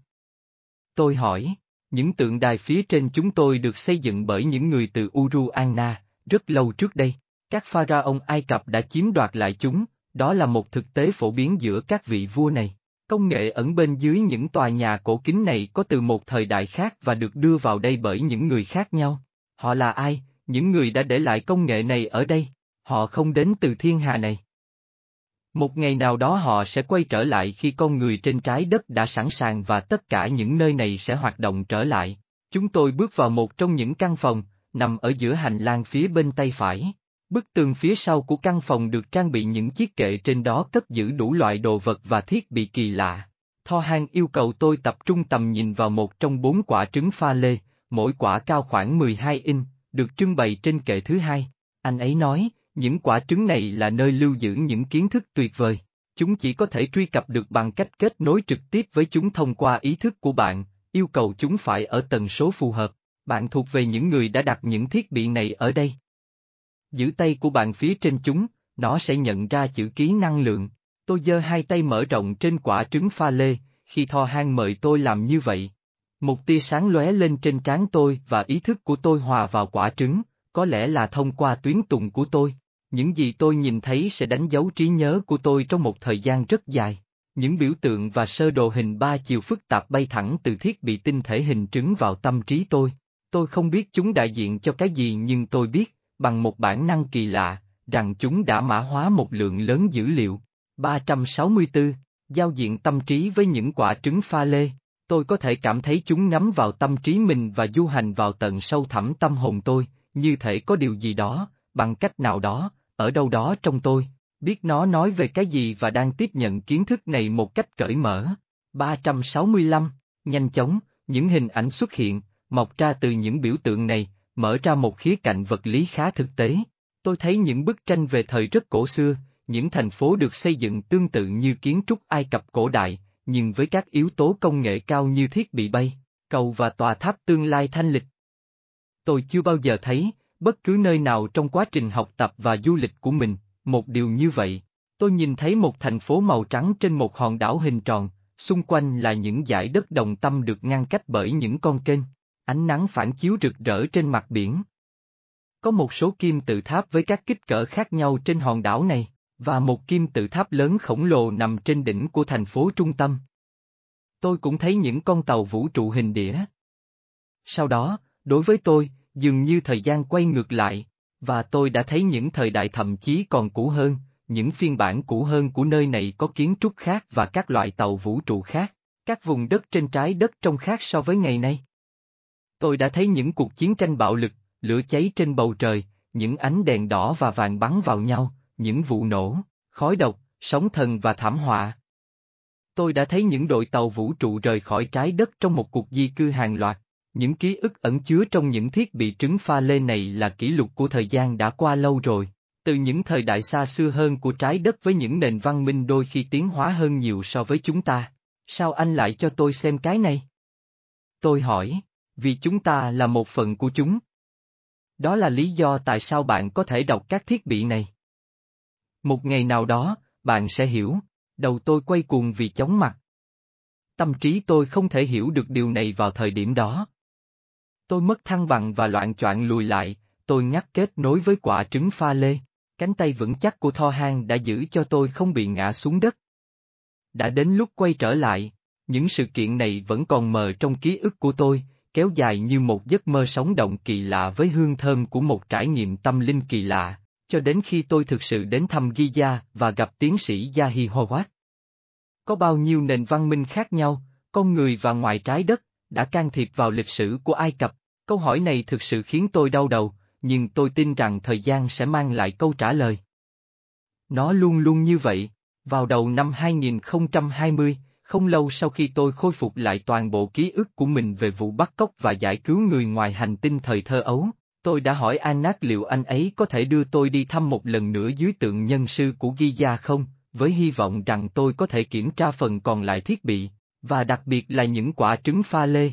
Tôi hỏi, những tượng đài phía trên chúng tôi được xây dựng bởi những người từ Uru Anna, rất lâu trước đây. Các pharaoh Ai Cập đã chiếm đoạt lại chúng, đó là một thực tế phổ biến giữa các vị vua này. Công nghệ ẩn bên dưới những tòa nhà cổ kính này có từ một thời đại khác và được đưa vào đây bởi những người khác nhau. Họ là ai, những người đã để lại công nghệ này ở đây? Họ không đến từ thiên hà này. Một ngày nào đó họ sẽ quay trở lại khi con người trên trái đất đã sẵn sàng và tất cả những nơi này sẽ hoạt động trở lại. Chúng tôi bước vào một trong những căn phòng, nằm ở giữa hành lang phía bên tay phải. Bức tường phía sau của căn phòng được trang bị những chiếc kệ trên đó cất giữ đủ loại đồ vật và thiết bị kỳ lạ. Tho Hang yêu cầu tôi tập trung tầm nhìn vào một trong bốn quả trứng pha lê, mỗi quả cao khoảng 12 inch, được trưng bày trên kệ thứ hai. Anh ấy nói, những quả trứng này là nơi lưu giữ những kiến thức tuyệt vời. Chúng chỉ có thể truy cập được bằng cách kết nối trực tiếp với chúng thông qua ý thức của bạn, yêu cầu chúng phải ở tần số phù hợp. Bạn thuộc về những người đã đặt những thiết bị này ở đây. Giữ tay của bạn phía trên chúng, nó sẽ nhận ra chữ ký năng lượng. Tôi giơ hai tay mở rộng trên quả trứng pha lê, khi Tho hang mời tôi làm như vậy. Một tia sáng lóe lên trên trán tôi và ý thức của tôi hòa vào quả trứng, có lẽ là thông qua tuyến tùng của tôi. Những gì tôi nhìn thấy sẽ đánh dấu trí nhớ của tôi trong một thời gian rất dài. Những biểu tượng và sơ đồ hình ba chiều phức tạp bay thẳng từ thiết bị tinh thể hình trứng vào tâm trí tôi. Tôi không biết chúng đại diện cho cái gì nhưng tôi biết, bằng một bản năng kỳ lạ, rằng chúng đã mã hóa một lượng lớn dữ liệu. 364, giao diện tâm trí với những quả trứng pha lê, tôi có thể cảm thấy chúng ngắm vào tâm trí mình và du hành vào tận sâu thẳm tâm hồn tôi, như thể có điều gì đó, bằng cách nào đó, ở đâu đó trong tôi, biết nó nói về cái gì và đang tiếp nhận kiến thức này một cách cởi mở. 365, nhanh chóng, những hình ảnh xuất hiện, mọc ra từ những biểu tượng này, mở ra một khía cạnh vật lý khá thực tế. Tôi thấy những bức tranh về thời rất cổ xưa, những thành phố được xây dựng tương tự như kiến trúc Ai Cập cổ đại, nhưng với các yếu tố công nghệ cao như thiết bị bay, cầu và tòa tháp tương lai thanh lịch. Tôi chưa bao giờ thấy, bất cứ nơi nào trong quá trình học tập và du lịch của mình, một điều như vậy. Tôi nhìn thấy một thành phố màu trắng trên một hòn đảo hình tròn, xung quanh là những dải đất đồng tâm được ngăn cách bởi những con kênh, ánh nắng phản chiếu rực rỡ trên mặt biển. Có một số kim tự tháp với các kích cỡ khác nhau trên hòn đảo này, và một kim tự tháp lớn khổng lồ nằm trên đỉnh của thành phố trung tâm. Tôi cũng thấy những con tàu vũ trụ hình đĩa. Sau đó, đối với tôi, dường như thời gian quay ngược lại, và tôi đã thấy những thời đại thậm chí còn cũ hơn, những phiên bản cũ hơn của nơi này có kiến trúc khác và các loại tàu vũ trụ khác, các vùng đất trên trái đất trông khác so với ngày nay. Tôi đã thấy những cuộc chiến tranh bạo lực, lửa cháy trên bầu trời, những ánh đèn đỏ và vàng bắn vào nhau, những vụ nổ, khói độc, sóng thần và thảm họa. Tôi đã thấy những đội tàu vũ trụ rời khỏi trái đất trong một cuộc di cư hàng loạt. Những ký ức ẩn chứa trong những thiết bị trứng pha lê này là kỷ lục của thời gian đã qua lâu rồi, từ những thời đại xa xưa hơn của trái đất với những nền văn minh đôi khi tiến hóa hơn nhiều so với chúng ta. Sao anh lại cho tôi xem cái này? Tôi hỏi, vì chúng ta là một phần của chúng. Đó là lý do tại sao bạn có thể đọc các thiết bị này. Một ngày nào đó, bạn sẽ hiểu, đầu tôi quay cuồng vì chóng mặt. Tâm trí tôi không thể hiểu được điều này vào thời điểm đó. Tôi mất thăng bằng và loạn choạng lùi lại, tôi ngắt kết nối với quả trứng pha lê. Cánh tay vững chắc của Tho Hang đã giữ cho tôi không bị ngã xuống đất. Đã đến lúc quay trở lại, những sự kiện này vẫn còn mờ trong ký ức của tôi, kéo dài như một giấc mơ sống động kỳ lạ với hương thơm của một trải nghiệm tâm linh kỳ lạ, cho đến khi tôi thực sự đến thăm Giza và gặp tiến sĩ Yahi Howard. Có bao nhiêu nền văn minh khác nhau, con người và ngoài trái đất, đã can thiệp vào lịch sử của Ai Cập? Câu hỏi này thực sự khiến tôi đau đầu, nhưng tôi tin rằng thời gian sẽ mang lại câu trả lời. Nó luôn luôn như vậy. Vào đầu năm 2020, không lâu sau khi tôi khôi phục lại toàn bộ ký ức của mình về vụ bắt cóc và giải cứu người ngoài hành tinh thời thơ ấu, tôi đã hỏi Anak liệu anh ấy có thể đưa tôi đi thăm một lần nữa dưới tượng nhân sư của Giza không, với hy vọng rằng tôi có thể kiểm tra phần còn lại thiết bị, và đặc biệt là những quả trứng pha lê.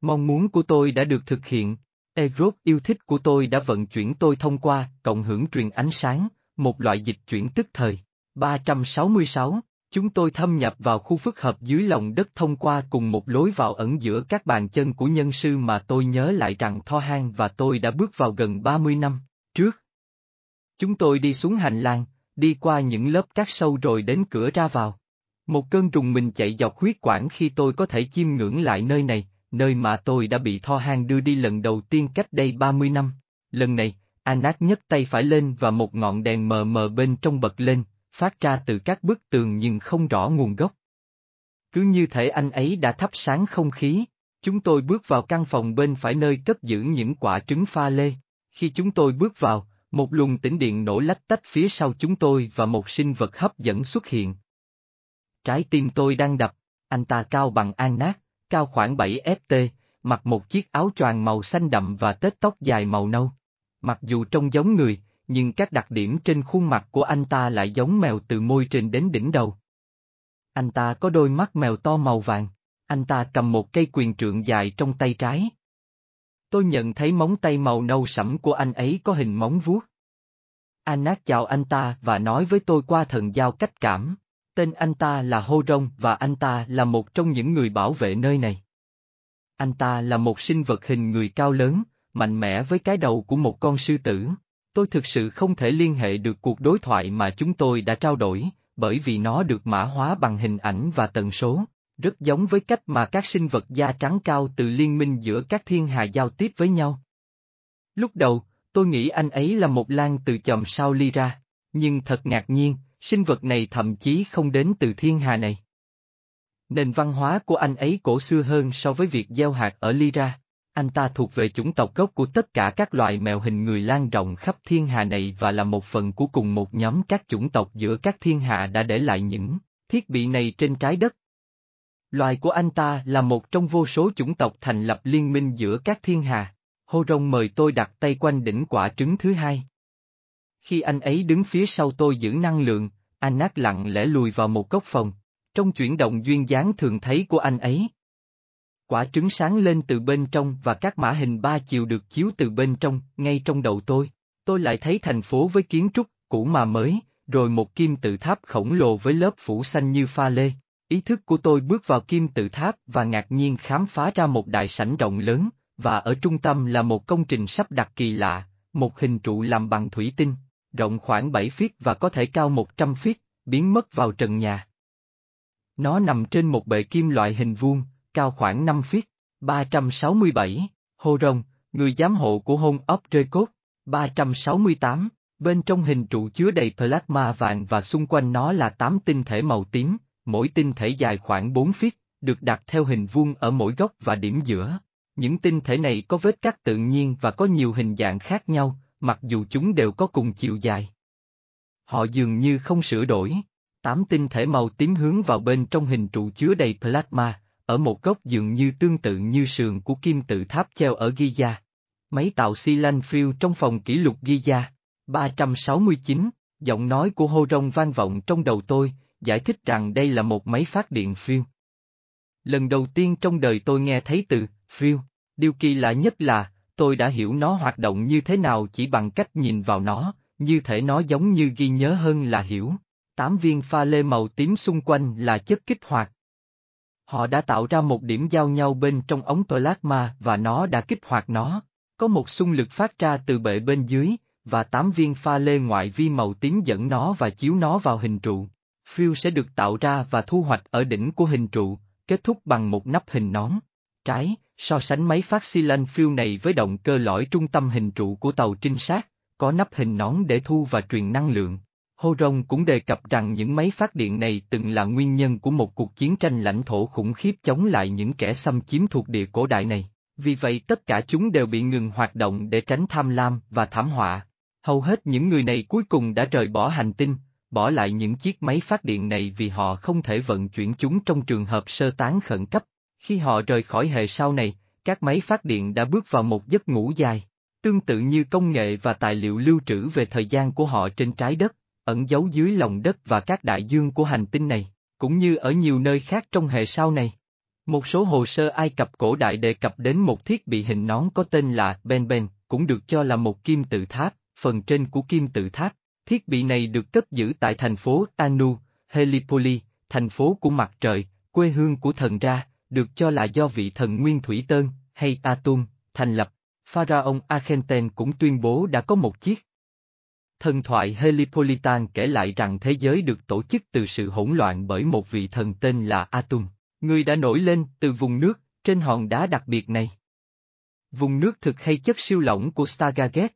Mong muốn của tôi đã được thực hiện. Erod yêu thích của tôi đã vận chuyển tôi thông qua cộng hưởng truyền ánh sáng, một loại dịch chuyển tức thời. 366, chúng tôi thâm nhập vào khu phức hợp dưới lòng đất thông qua cùng một lối vào ẩn giữa các bàn chân của nhân sư mà tôi nhớ lại rằng Tho hang và tôi đã bước vào gần 30 năm trước. Chúng tôi đi xuống hành lang, đi qua những lớp cát sâu rồi đến cửa ra vào. Một cơn trùng mình chạy dọc huyết quản khi tôi có thể chiêm ngưỡng lại nơi này, nơi mà tôi đã bị Tho hang đưa đi lần đầu tiên cách đây 30 năm. Lần này, anat nhấc tay phải lên và một ngọn đèn mờ mờ bên trong bật lên, phát ra từ các bức tường nhưng không rõ nguồn gốc. Cứ như thể anh ấy đã thắp sáng không khí, chúng tôi bước vào căn phòng bên phải nơi cất giữ những quả trứng pha lê. Khi chúng tôi bước vào, một luồng tĩnh điện nổ lách tách phía sau chúng tôi và một sinh vật hấp dẫn xuất hiện. Trái tim tôi đang đập, anh ta cao bằng an nát, cao khoảng 7 FT, mặc một chiếc áo choàng màu xanh đậm và tết tóc dài màu nâu. Mặc dù trông giống người, nhưng các đặc điểm trên khuôn mặt của anh ta lại giống mèo từ môi trên đến đỉnh đầu. Anh ta có đôi mắt mèo to màu vàng, anh ta cầm một cây quyền trượng dài trong tay trái. Tôi nhận thấy móng tay màu nâu sẫm của anh ấy có hình móng vuốt. Anak chào anh ta và nói với tôi qua thần giao cách cảm. Tên anh ta là Hô Rông và anh ta là một trong những người bảo vệ nơi này. Anh ta là một sinh vật hình người cao lớn, mạnh mẽ với cái đầu của một con sư tử. Tôi thực sự không thể liên hệ được cuộc đối thoại mà chúng tôi đã trao đổi, bởi vì nó được mã hóa bằng hình ảnh và tần số, rất giống với cách mà các sinh vật da trắng cao từ liên minh giữa các thiên hà giao tiếp với nhau. Lúc đầu, tôi nghĩ anh ấy là một lan từ chòm sao ly ra, nhưng thật ngạc nhiên, sinh vật này thậm chí không đến từ thiên hà này. Nền văn hóa của anh ấy cổ xưa hơn so với việc gieo hạt ở Lyra. Anh ta thuộc về chủng tộc gốc của tất cả các loài mèo hình người lan rộng khắp thiên hà này và là một phần của cùng một nhóm các chủng tộc giữa các thiên hà đã để lại những thiết bị này trên trái đất. Loài của anh ta là một trong vô số chủng tộc thành lập liên minh giữa các thiên hà. Hô rông mời tôi đặt tay quanh đỉnh quả trứng thứ hai. Khi anh ấy đứng phía sau tôi giữ năng lượng, anh nát lặng lẽ lùi vào một góc phòng. Trong chuyển động duyên dáng thường thấy của anh ấy, Quả trứng sáng lên từ bên trong và các mã hình ba chiều được chiếu từ bên trong, ngay trong đầu tôi. Tôi lại thấy thành phố với kiến trúc, cũ mà mới, rồi một kim tự tháp khổng lồ với lớp phủ xanh như pha lê. Ý thức của tôi bước vào kim tự tháp và ngạc nhiên khám phá ra một đại sảnh rộng lớn, và ở trung tâm là một công trình sắp đặt kỳ lạ, một hình trụ làm bằng thủy tinh, rộng khoảng 7 feet và có thể cao 100 feet, biến mất vào trần nhà. Nó nằm trên một bệ kim loại hình vuông, cao khoảng 5 feet, 367, Hô Rồng, người giám hộ của hôn ốc rơi cốt, 368, bên trong hình trụ chứa đầy plasma vàng và xung quanh nó là 8 tinh thể màu tím, mỗi tinh thể dài khoảng 4 feet, được đặt theo hình vuông ở mỗi góc và điểm giữa. Những tinh thể này có vết cắt tự nhiên và có nhiều hình dạng khác nhau, mặc dù chúng đều có cùng chiều dài. Họ dường như không sửa đổi. Tám tinh thể màu tím hướng vào bên trong hình trụ chứa đầy plasma, ở một góc dường như tương tự như sườn của kim tự tháp treo ở Giza. Máy tạo xi lanh phiêu trong phòng kỷ lục Giza. 369, giọng nói của hô rong vang vọng trong đầu tôi, giải thích rằng đây là một máy phát điện phiêu. Lần đầu tiên trong đời tôi nghe thấy từ phiêu, điều kỳ lạ nhất là, tôi đã hiểu nó hoạt động như thế nào chỉ bằng cách nhìn vào nó, như thể nó giống như ghi nhớ hơn là hiểu. Tám viên pha lê màu tím xung quanh là chất kích hoạt, Họ đã tạo ra một điểm giao nhau bên trong ống plasma và nó đã kích hoạt nó. Có một xung lực phát ra từ bệ bên dưới, và tám viên pha lê ngoại vi màu tím dẫn nó và chiếu nó vào hình trụ. Phiêu sẽ được tạo ra và thu hoạch ở đỉnh của hình trụ, kết thúc bằng một nắp hình nón. Trái, so sánh máy phát xi lanh phiêu này với động cơ lõi trung tâm hình trụ của tàu trinh sát, có nắp hình nón để thu và truyền năng lượng. Hô Rông cũng đề cập rằng những máy phát điện này từng là nguyên nhân của một cuộc chiến tranh lãnh thổ khủng khiếp chống lại những kẻ xâm chiếm thuộc địa cổ đại này. Vì vậy tất cả chúng đều bị ngừng hoạt động để tránh tham lam và thảm họa. Hầu hết những người này cuối cùng đã rời bỏ hành tinh, bỏ lại những chiếc máy phát điện này vì họ không thể vận chuyển chúng trong trường hợp sơ tán khẩn cấp. Khi họ rời khỏi hệ sau này, các máy phát điện đã bước vào một giấc ngủ dài. Tương tự như công nghệ và tài liệu lưu trữ về thời gian của họ trên trái đất, ẩn giấu dưới lòng đất và các đại dương của hành tinh này, cũng như ở nhiều nơi khác trong hệ sao này. Một số hồ sơ Ai Cập cổ đại đề cập đến một thiết bị hình nón có tên là Ben-Ben, cũng được cho là một kim tự tháp, phần trên của kim tự tháp. Thiết bị này được cất giữ tại thành phố Anu, Helipoli, thành phố của mặt trời, quê hương của thần Ra, được cho là do vị thần Nguyên Thủy Tơn, hay Atum, thành lập. Pharaon Akhenaten cũng tuyên bố đã có một chiếc. Thần thoại Helipolitan kể lại rằng thế giới được tổ chức từ sự hỗn loạn bởi một vị thần tên là Atum, người đã nổi lên từ vùng nước, trên hòn đá đặc biệt này. Vùng nước thực hay chất siêu lỏng của Stargate.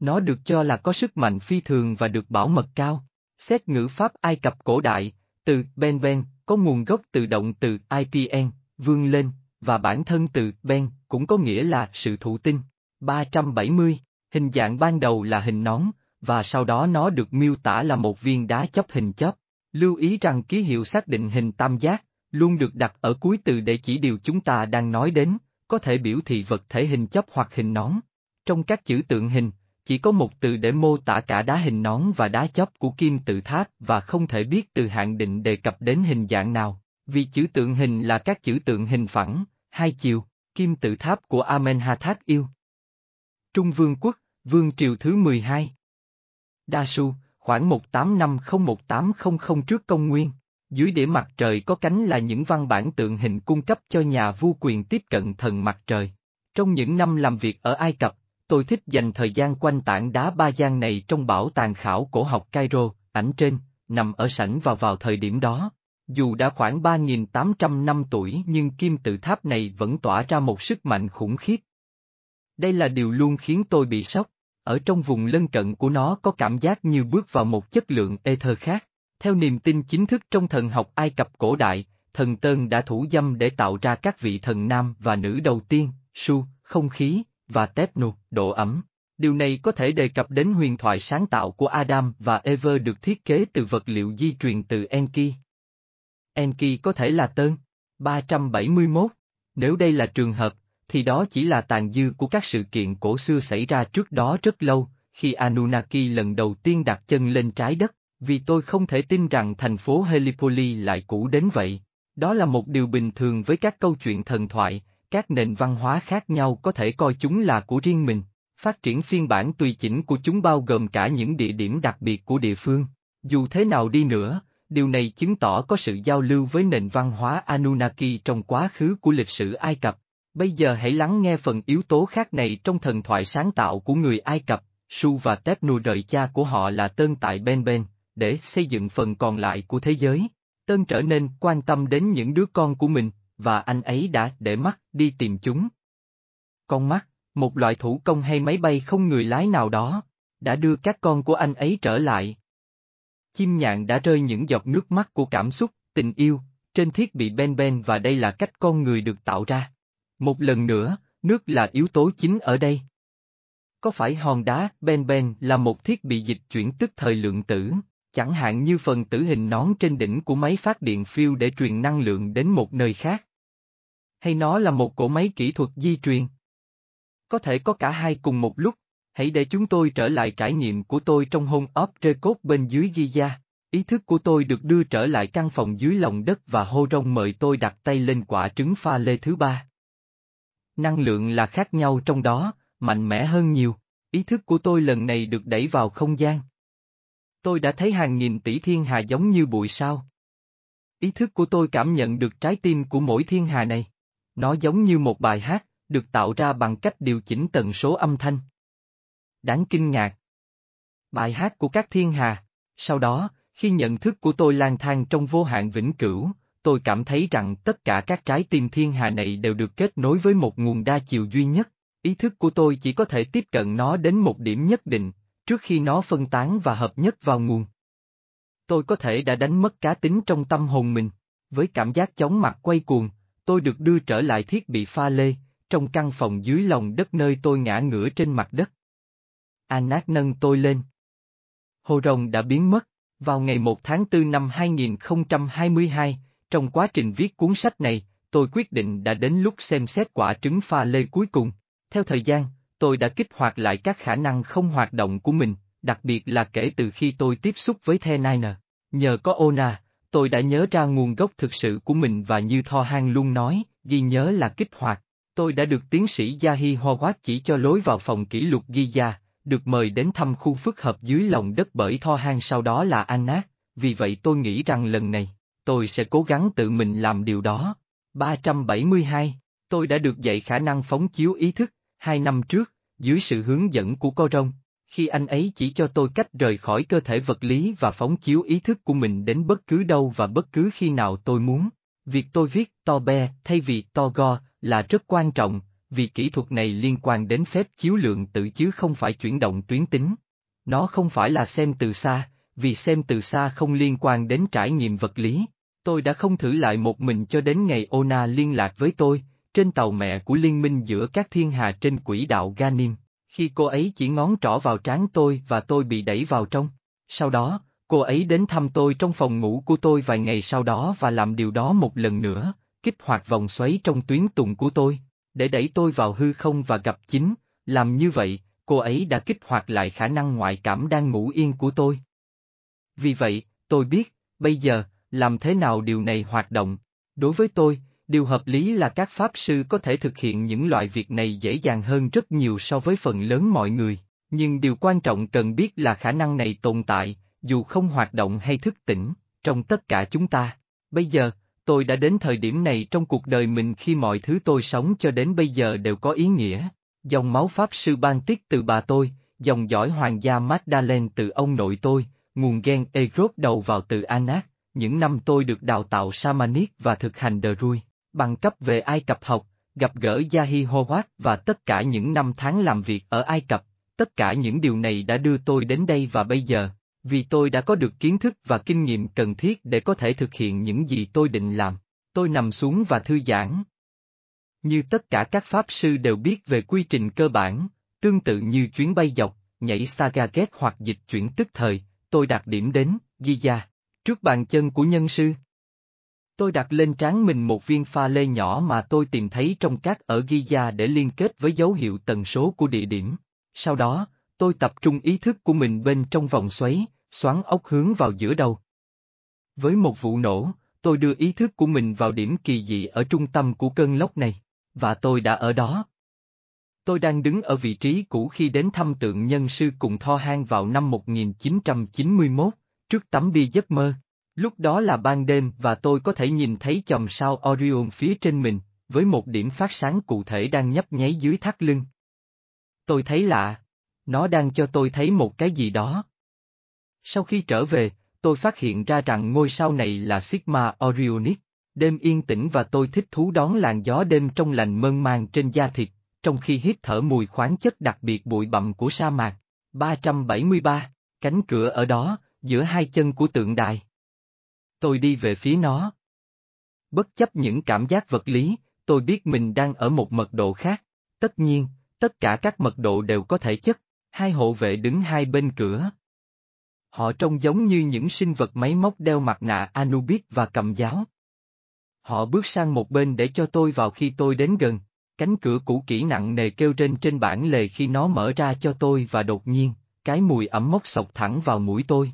Nó được cho là có sức mạnh phi thường và được bảo mật cao. Xét ngữ pháp Ai Cập cổ đại, từ Ben Ben có nguồn gốc từ động từ IPN, vươn lên, và bản thân từ Ben cũng có nghĩa là sự thụ tinh. 370, hình dạng ban đầu là hình nón, và sau đó nó được miêu tả là một viên đá chóp hình chóp. Lưu ý rằng ký hiệu xác định hình tam giác, luôn được đặt ở cuối từ để chỉ điều chúng ta đang nói đến, có thể biểu thị vật thể hình chóp hoặc hình nón. Trong các chữ tượng hình, chỉ có một từ để mô tả cả đá hình nón và đá chóp của kim tự tháp và không thể biết từ hạn định đề cập đến hình dạng nào, vì chữ tượng hình là các chữ tượng hình phẳng, hai chiều, kim tự tháp của Amenhotep yêu. Trung Vương quốc, Vương triều thứ 12 Đa Su, khoảng 185018000 trước công nguyên, dưới đĩa mặt trời có cánh là những văn bản tượng hình cung cấp cho nhà vua quyền tiếp cận thần mặt trời. Trong những năm làm việc ở Ai Cập, tôi thích dành thời gian quanh tảng đá ba gian này trong bảo tàng khảo cổ học Cairo, ảnh trên, nằm ở sảnh vào vào thời điểm đó. Dù đã khoảng 3.800 năm tuổi nhưng kim tự tháp này vẫn tỏa ra một sức mạnh khủng khiếp. Đây là điều luôn khiến tôi bị sốc, ở trong vùng lân cận của nó có cảm giác như bước vào một chất lượng ether khác. Theo niềm tin chính thức trong thần học Ai Cập cổ đại, thần Tơn đã thủ dâm để tạo ra các vị thần nam và nữ đầu tiên, su, không khí, và Tepnu, độ ẩm. Điều này có thể đề cập đến huyền thoại sáng tạo của Adam và Eve được thiết kế từ vật liệu di truyền từ Enki. Enki có thể là Tơn. 371. Nếu đây là trường hợp, thì đó chỉ là tàn dư của các sự kiện cổ xưa xảy ra trước đó rất lâu, khi Anunnaki lần đầu tiên đặt chân lên trái đất, vì tôi không thể tin rằng thành phố Helipoli lại cũ đến vậy. Đó là một điều bình thường với các câu chuyện thần thoại, các nền văn hóa khác nhau có thể coi chúng là của riêng mình. Phát triển phiên bản tùy chỉnh của chúng bao gồm cả những địa điểm đặc biệt của địa phương. Dù thế nào đi nữa, điều này chứng tỏ có sự giao lưu với nền văn hóa Anunnaki trong quá khứ của lịch sử Ai Cập. Bây giờ hãy lắng nghe phần yếu tố khác này trong thần thoại sáng tạo của người Ai Cập, Su và Tepnu rời cha của họ là Tân tại Ben Ben, để xây dựng phần còn lại của thế giới. Tân trở nên quan tâm đến những đứa con của mình, và anh ấy đã để mắt đi tìm chúng. Con mắt, một loại thủ công hay máy bay không người lái nào đó, đã đưa các con của anh ấy trở lại. Chim nhạn đã rơi những giọt nước mắt của cảm xúc, tình yêu, trên thiết bị Ben Ben và đây là cách con người được tạo ra. Một lần nữa, nước là yếu tố chính ở đây. Có phải hòn đá Ben Ben là một thiết bị dịch chuyển tức thời lượng tử, chẳng hạn như phần tử hình nón trên đỉnh của máy phát điện phiêu để truyền năng lượng đến một nơi khác? Hay nó là một cỗ máy kỹ thuật di truyền? Có thể có cả hai cùng một lúc, hãy để chúng tôi trở lại trải nghiệm của tôi trong hôn ấp rê cốt bên dưới Giza. Ý thức của tôi được đưa trở lại căn phòng dưới lòng đất và hô rong mời tôi đặt tay lên quả trứng pha lê thứ ba. Năng lượng là khác nhau trong đó, mạnh mẽ hơn nhiều, ý thức của tôi lần này được đẩy vào không gian. Tôi đã thấy hàng nghìn tỷ thiên hà giống như bụi sao. Ý thức của tôi cảm nhận được trái tim của mỗi thiên hà này. Nó giống như một bài hát, được tạo ra bằng cách điều chỉnh tần số âm thanh. Đáng kinh ngạc. Bài hát của các thiên hà. Sau đó, khi nhận thức của tôi lang thang trong vô hạn vĩnh cửu, tôi cảm thấy rằng tất cả các trái tim thiên hà này đều được kết nối với một nguồn đa chiều duy nhất. Ý thức của tôi chỉ có thể tiếp cận nó đến một điểm nhất định, trước khi nó phân tán và hợp nhất vào nguồn. Tôi có thể đã đánh mất cá tính trong tâm hồn mình, với cảm giác chóng mặt quay cuồng, tôi được đưa trở lại thiết bị pha lê, trong căn phòng dưới lòng đất nơi tôi ngã ngửa trên mặt đất. Anak nâng tôi lên. Hồ rồng đã biến mất, Vào ngày 1 tháng 4 năm 2022, trong quá trình viết cuốn sách này, tôi quyết định đã đến lúc xem xét quả trứng pha lê cuối cùng. Theo thời gian, tôi đã kích hoạt lại các khả năng không hoạt động của mình, đặc biệt là kể từ khi tôi tiếp xúc với The Niner. Nhờ có Ona, tôi đã nhớ ra nguồn gốc thực sự của mình và như Tho Hang luôn nói, ghi nhớ là kích hoạt. Tôi đã được tiến sĩ Yahi Howard chỉ cho lối vào phòng kỷ lục ghi gia, được mời đến thăm khu phức hợp dưới lòng đất bởi Tho Hang sau đó là Anat, vì vậy tôi nghĩ rằng lần này, tôi sẽ cố gắng tự mình làm điều đó. 372, tôi đã được dạy khả năng phóng chiếu ý thức, hai năm trước, dưới sự hướng dẫn của cô rông, khi anh ấy chỉ cho tôi cách rời khỏi cơ thể vật lý và phóng chiếu ý thức của mình đến bất cứ đâu và bất cứ khi nào tôi muốn. Việc tôi viết to be thay vì to go là rất quan trọng, vì kỹ thuật này liên quan đến phép chiếu lượng tử chứ không phải chuyển động tuyến tính. Nó không phải là xem từ xa, vì xem từ xa không liên quan đến trải nghiệm vật lý. Tôi đã không thử lại một mình cho đến ngày Ona liên lạc với tôi, trên tàu mẹ của liên minh giữa các thiên hà trên quỹ đạo Ganim, khi cô ấy chỉ ngón trỏ vào trán tôi và tôi bị đẩy vào trong. Sau đó, cô ấy đến thăm tôi trong phòng ngủ của tôi vài ngày sau đó và làm điều đó một lần nữa, kích hoạt vòng xoáy trong tuyến tùng của tôi, để đẩy tôi vào hư không và gặp chính, làm như vậy, cô ấy đã kích hoạt lại khả năng ngoại cảm đang ngủ yên của tôi. Vì vậy, tôi biết, bây giờ, làm thế nào điều này hoạt động. Đối với tôi, điều hợp lý là các pháp sư có thể thực hiện những loại việc này dễ dàng hơn rất nhiều so với phần lớn mọi người, nhưng điều quan trọng cần biết là khả năng này tồn tại, dù không hoạt động hay thức tỉnh, trong tất cả chúng ta. Bây giờ, tôi đã đến thời điểm này trong cuộc đời mình khi mọi thứ tôi sống cho đến bây giờ đều có ý nghĩa. Dòng máu pháp sư ban tiết từ bà tôi, dòng dõi hoàng gia Magdalene từ ông nội tôi, nguồn gen Erod đầu vào từ Anak, những năm tôi được đào tạo Shamanic và thực hành đờ rui, bằng cấp về Ai Cập học, gặp gỡ Yahi Howard và tất cả những năm tháng làm việc ở Ai Cập, tất cả những điều này đã đưa tôi đến đây và bây giờ, vì tôi đã có được kiến thức và kinh nghiệm cần thiết để có thể thực hiện những gì tôi định làm. Tôi nằm xuống và thư giãn. Như tất cả các pháp sư đều biết về quy trình cơ bản, tương tự như chuyến bay dọc, nhảy saga ghét hoặc dịch chuyển tức thời, tôi đặt điểm đến, Giza, trước bàn chân của nhân sư. Tôi đặt lên trán mình một viên pha lê nhỏ mà tôi tìm thấy trong các ở Giza để liên kết với dấu hiệu tần số của địa điểm. Sau đó, tôi tập trung ý thức của mình bên trong vòng xoáy, xoắn ốc hướng vào giữa đầu. Với một vụ nổ, tôi đưa ý thức của mình vào điểm kỳ dị ở trung tâm của cơn lốc này, và tôi đã ở đó. Tôi đang đứng ở vị trí cũ khi đến thăm tượng nhân sư cùng Tho hang vào năm 1991, trước tấm bia giấc mơ. Lúc đó là ban đêm và tôi có thể nhìn thấy chòm sao Orion phía trên mình, với một điểm phát sáng cụ thể đang nhấp nháy dưới thắt lưng. Tôi thấy lạ. Nó đang cho tôi thấy một cái gì đó. Sau khi trở về, tôi phát hiện ra rằng ngôi sao này là Sigma Orionis. Đêm yên tĩnh và tôi thích thú đón làn gió đêm trong lành mơn man trên da thịt, trong khi hít thở mùi khoáng chất đặc biệt bụi bặm của sa mạc. 373, cánh cửa ở đó, giữa hai chân của tượng đài. Tôi đi về phía nó. Bất chấp những cảm giác vật lý, tôi biết mình đang ở một mật độ khác. Tất nhiên, tất cả các mật độ đều có thể chất, hai hộ vệ đứng hai bên cửa. Họ trông giống như những sinh vật máy móc đeo mặt nạ Anubis và cầm giáo. Họ bước sang một bên để cho tôi vào khi tôi đến gần, cánh cửa cũ kỹ nặng nề kêu trên trên bản lề khi nó mở ra cho tôi và đột nhiên, cái mùi ẩm mốc sộc thẳng vào mũi tôi.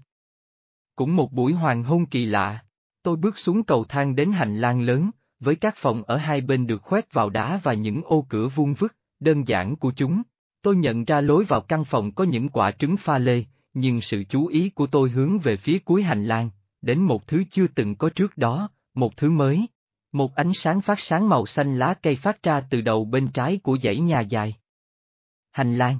Cũng một buổi hoàng hôn kỳ lạ, tôi bước xuống cầu thang đến hành lang lớn, với các phòng ở hai bên được khoét vào đá và những ô cửa vuông vức, đơn giản của chúng. Tôi nhận ra lối vào căn phòng có những quả trứng pha lê, nhưng sự chú ý của tôi hướng về phía cuối hành lang, đến một thứ chưa từng có trước đó, một thứ mới. Một ánh sáng phát sáng màu xanh lá cây phát ra từ đầu bên trái của dãy nhà dài. Hành lang.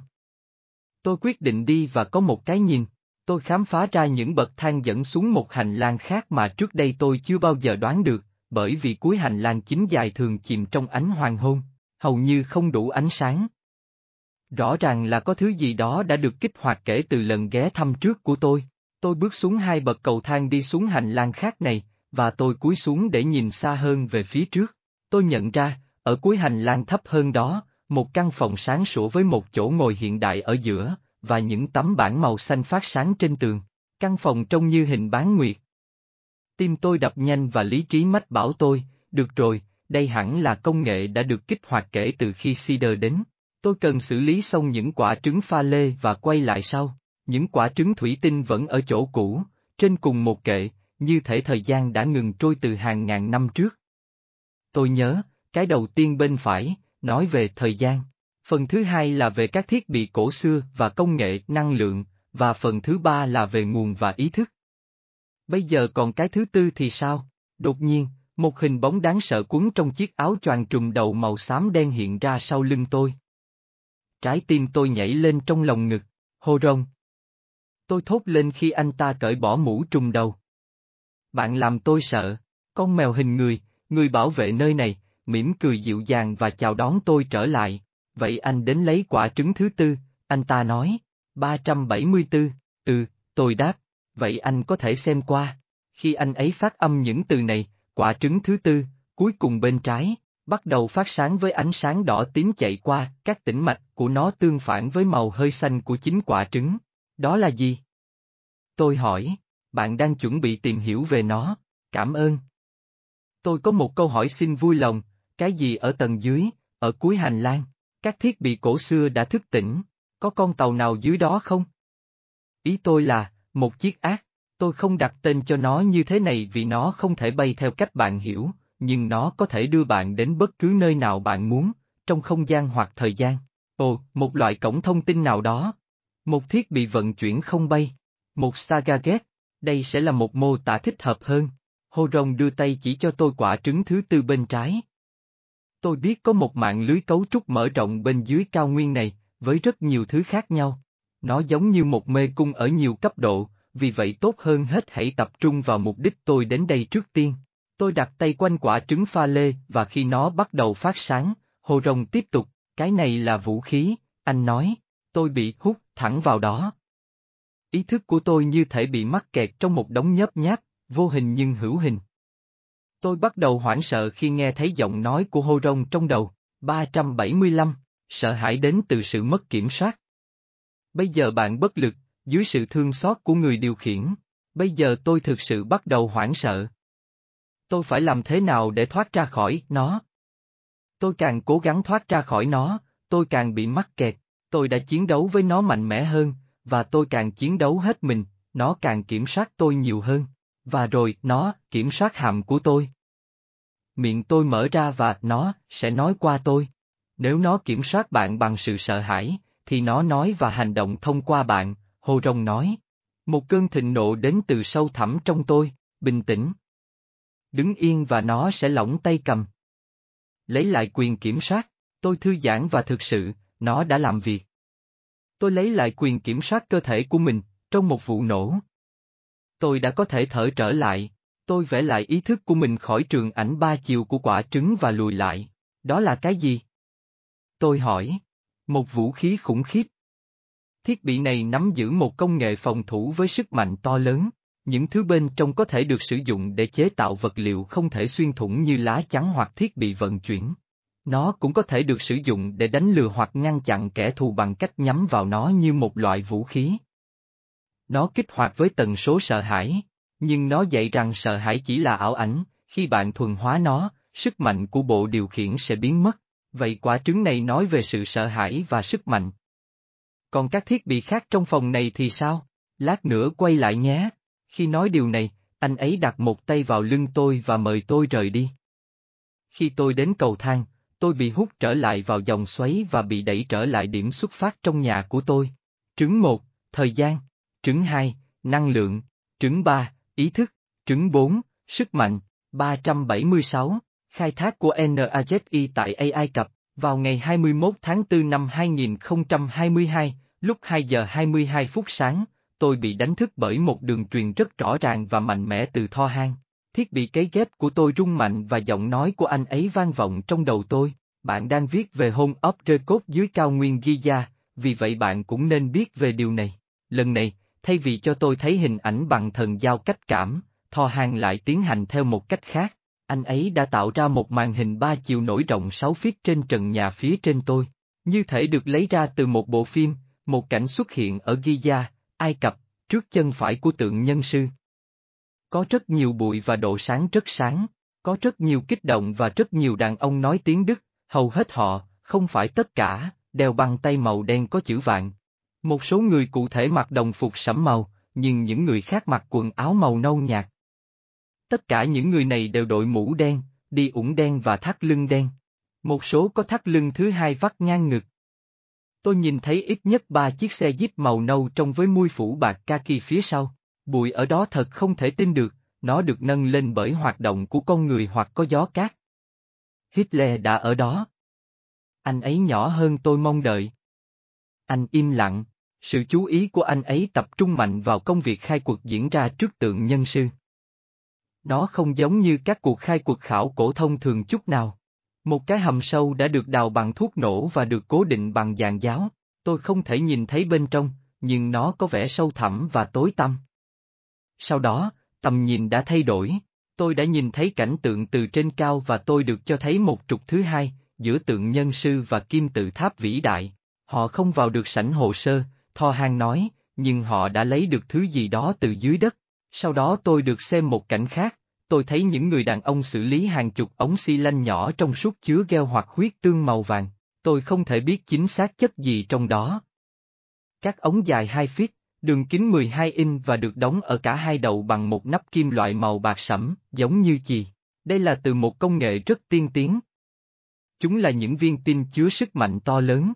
Tôi quyết định đi và có một cái nhìn. Tôi khám phá ra những bậc thang dẫn xuống một hành lang khác mà trước đây tôi chưa bao giờ đoán được, bởi vì cuối hành lang chính dài thường chìm trong ánh hoàng hôn, hầu như không đủ ánh sáng. Rõ ràng là có thứ gì đó đã được kích hoạt kể từ lần ghé thăm trước của tôi. Tôi bước xuống hai bậc cầu thang đi xuống hành lang khác này, và tôi cúi xuống để nhìn xa hơn về phía trước. Tôi nhận ra, ở cuối hành lang thấp hơn đó, một căn phòng sáng sủa với một chỗ ngồi hiện đại ở giữa, và những tấm bảng màu xanh phát sáng trên tường. Căn phòng trông như hình bán nguyệt. Tim tôi đập nhanh và lý trí mách bảo tôi, được rồi, đây hẳn là công nghệ đã được kích hoạt kể từ khi Cedar đến. Tôi cần xử lý xong những quả trứng pha lê và quay lại sau. Những quả trứng thủy tinh vẫn ở chỗ cũ, trên cùng một kệ, như thể thời gian đã ngừng trôi từ hàng ngàn năm trước. Tôi nhớ, cái đầu tiên bên phải, nói về thời gian. Phần thứ hai là về các thiết bị cổ xưa và công nghệ năng lượng, và phần thứ ba là về nguồn và ý thức. Bây giờ còn cái thứ tư thì sao? Đột nhiên, một hình bóng đáng sợ cuốn trong chiếc áo choàng trùm đầu màu xám đen hiện ra sau lưng tôi. Trái tim tôi nhảy lên trong lòng ngực, hô rong. Tôi thốt lên khi anh ta cởi bỏ mũ trùm đầu. Bạn làm tôi sợ, con mèo hình người, người bảo vệ nơi này, mỉm cười dịu dàng và chào đón tôi trở lại. Vậy anh đến lấy quả trứng thứ tư, anh ta nói. 374, ừ, tôi đáp, vậy anh có thể xem qua. Khi anh ấy phát âm những từ này, quả trứng thứ tư, cuối cùng bên trái, bắt đầu phát sáng với ánh sáng đỏ tím chạy qua, các tĩnh mạch của nó tương phản với màu hơi xanh của chính quả trứng. Đó là gì? Tôi hỏi, bạn đang chuẩn bị tìm hiểu về nó, cảm ơn. Tôi có một câu hỏi xin vui lòng, cái gì ở tầng dưới, ở cuối hành lang? Các thiết bị cổ xưa đã thức tỉnh, có con tàu nào dưới đó không? Ý tôi là, một chiếc ác, tôi không đặt tên cho nó như thế này vì nó không thể bay theo cách bạn hiểu, nhưng nó có thể đưa bạn đến bất cứ nơi nào bạn muốn, trong không gian hoặc thời gian. Ồ, một loại cổng thông tin nào đó. Một thiết bị vận chuyển không bay. Một saga. Đây sẽ là một mô tả thích hợp hơn. Hô rồng đưa tay chỉ cho tôi quả trứng thứ tư bên trái. Tôi biết có một mạng lưới cấu trúc mở rộng bên dưới cao nguyên này, với rất nhiều thứ khác nhau. Nó giống như một mê cung ở nhiều cấp độ, vì vậy tốt hơn hết hãy tập trung vào mục đích tôi đến đây trước tiên. Tôi đặt tay quanh quả trứng pha lê và khi nó bắt đầu phát sáng, hồ rồng tiếp tục, cái này là vũ khí, anh nói, tôi bị hút thẳng vào đó. Ý thức của tôi như thể bị mắc kẹt trong một đống nhớp nháp, vô hình nhưng hữu hình. Tôi bắt đầu hoảng sợ khi nghe thấy giọng nói của hô rông trong đầu, 375, sợ hãi đến từ sự mất kiểm soát. Bây giờ bạn bất lực, dưới sự thương xót của người điều khiển, bây giờ tôi thực sự bắt đầu hoảng sợ. Tôi phải làm thế nào để thoát ra khỏi nó? Tôi càng cố gắng thoát ra khỏi nó, tôi càng bị mắc kẹt, tôi đã chiến đấu với nó mạnh mẽ hơn, và tôi càng chiến đấu hết mình, nó càng kiểm soát tôi nhiều hơn, và rồi nó kiểm soát hàm của tôi. Miệng tôi mở ra và nó sẽ nói qua tôi. Nếu nó kiểm soát bạn bằng sự sợ hãi, thì nó nói và hành động thông qua bạn, Hồ Rồng nói. Một cơn thịnh nộ đến từ sâu thẳm trong tôi, bình tĩnh. Đứng yên và nó sẽ lỏng tay cầm. Lấy lại quyền kiểm soát, tôi thư giãn và thực sự, nó đã làm việc. Tôi lấy lại quyền kiểm soát cơ thể của mình, trong một vụ nổ. Tôi đã có thể thở trở lại, tôi vẽ lại ý thức của mình khỏi trường ảnh ba chiều của quả trứng và lùi lại. Đó là cái gì? Tôi hỏi. Một vũ khí khủng khiếp. Thiết bị này nắm giữ một công nghệ phòng thủ với sức mạnh to lớn, những thứ bên trong có thể được sử dụng để chế tạo vật liệu không thể xuyên thủng như lá chắn hoặc thiết bị vận chuyển. Nó cũng có thể được sử dụng để đánh lừa hoặc ngăn chặn kẻ thù bằng cách nhắm vào nó như một loại vũ khí. Nó kích hoạt với tần số sợ hãi, nhưng nó dạy rằng sợ hãi chỉ là ảo ảnh, khi bạn thuần hóa nó, sức mạnh của bộ điều khiển sẽ biến mất. Vậy quả trứng này nói về sự sợ hãi và sức mạnh. Còn các thiết bị khác trong phòng này thì sao? Lát nữa quay lại nhé. Khi nói điều này, anh ấy đặt một tay vào lưng tôi và mời tôi rời đi. Khi tôi đến cầu thang, tôi bị hút trở lại vào dòng xoáy và bị đẩy trở lại điểm xuất phát trong nhà của tôi. Trứng 1, thời gian. Trứng 2, năng lượng. Trứng 3, ý thức. Trứng 4, sức mạnh. 376, khai thác của NAZI tại AI Cập, vào ngày 21 tháng 4 năm 2022, lúc 2 giờ 22 phút sáng, tôi bị đánh thức bởi một đường truyền rất rõ ràng và mạnh mẽ từ Tho hang. Thiết bị cấy ghép của tôi rung mạnh và giọng nói của anh ấy vang vọng trong đầu tôi. Bạn đang viết về hôn ấp rơ cốt dưới cao nguyên Giza, vì vậy bạn cũng nên biết về điều này. Lần này, thay vì cho tôi thấy hình ảnh bằng thần giao cách cảm, Tho Hàng lại tiến hành theo một cách khác anh ấy đã tạo ra một màn hình ba chiều nổi rộng 6 feet trên trần nhà phía trên tôi, như thể được lấy ra từ một bộ phim, một cảnh xuất hiện ở Giza, Ai Cập, trước chân phải của tượng nhân sư. Có rất nhiều bụi và độ sáng rất sáng, có rất nhiều kích động và rất nhiều đàn ông nói tiếng Đức, hầu hết họ, không phải tất cả, đeo băng tay màu đen có chữ vạn. Một số người cụ thể mặc đồng phục sẫm màu, nhưng những người khác mặc quần áo màu nâu nhạt. Tất cả những người này đều đội mũ đen, đi ủng đen và thắt lưng đen. Một số có thắt lưng thứ hai vắt ngang ngực. Tôi nhìn thấy ít nhất ba chiếc xe jeep màu nâu trong với mui phủ bạc kaki phía sau. Bụi ở đó thật không thể tin được, nó được nâng lên bởi hoạt động của con người hoặc có gió cát. Hitler đã ở đó. Anh ấy nhỏ hơn tôi mong đợi. Anh im lặng, sự chú ý của anh ấy tập trung mạnh vào công việc khai cuộc diễn ra trước tượng nhân sư. Nó không giống như các cuộc khai cuộc khảo cổ thông thường chút nào. Một cái hầm sâu đã được đào bằng thuốc nổ và được cố định bằng dàn giáo, tôi không thể nhìn thấy bên trong, nhưng nó có vẻ sâu thẳm và tối tăm. Sau đó, tầm nhìn đã thay đổi, tôi đã nhìn thấy cảnh tượng từ trên cao và tôi được cho thấy một trục thứ hai, giữa tượng nhân sư và kim tự tháp vĩ đại. Họ không vào được sảnh hồ sơ, Tho Hang nói, nhưng họ đã lấy được thứ gì đó từ dưới đất. Sau đó tôi được xem một cảnh khác, tôi thấy những người đàn ông xử lý hàng chục ống xi lanh nhỏ trong suốt chứa gel hoặc huyết tương màu vàng. Tôi không thể biết chính xác chất gì trong đó. Các ống dài 2 feet, đường kính 12 inch và được đóng ở cả hai đầu bằng một nắp kim loại màu bạc sẫm, giống như chì. Đây là từ một công nghệ rất tiên tiến. Chúng là những viên pin chứa sức mạnh to lớn.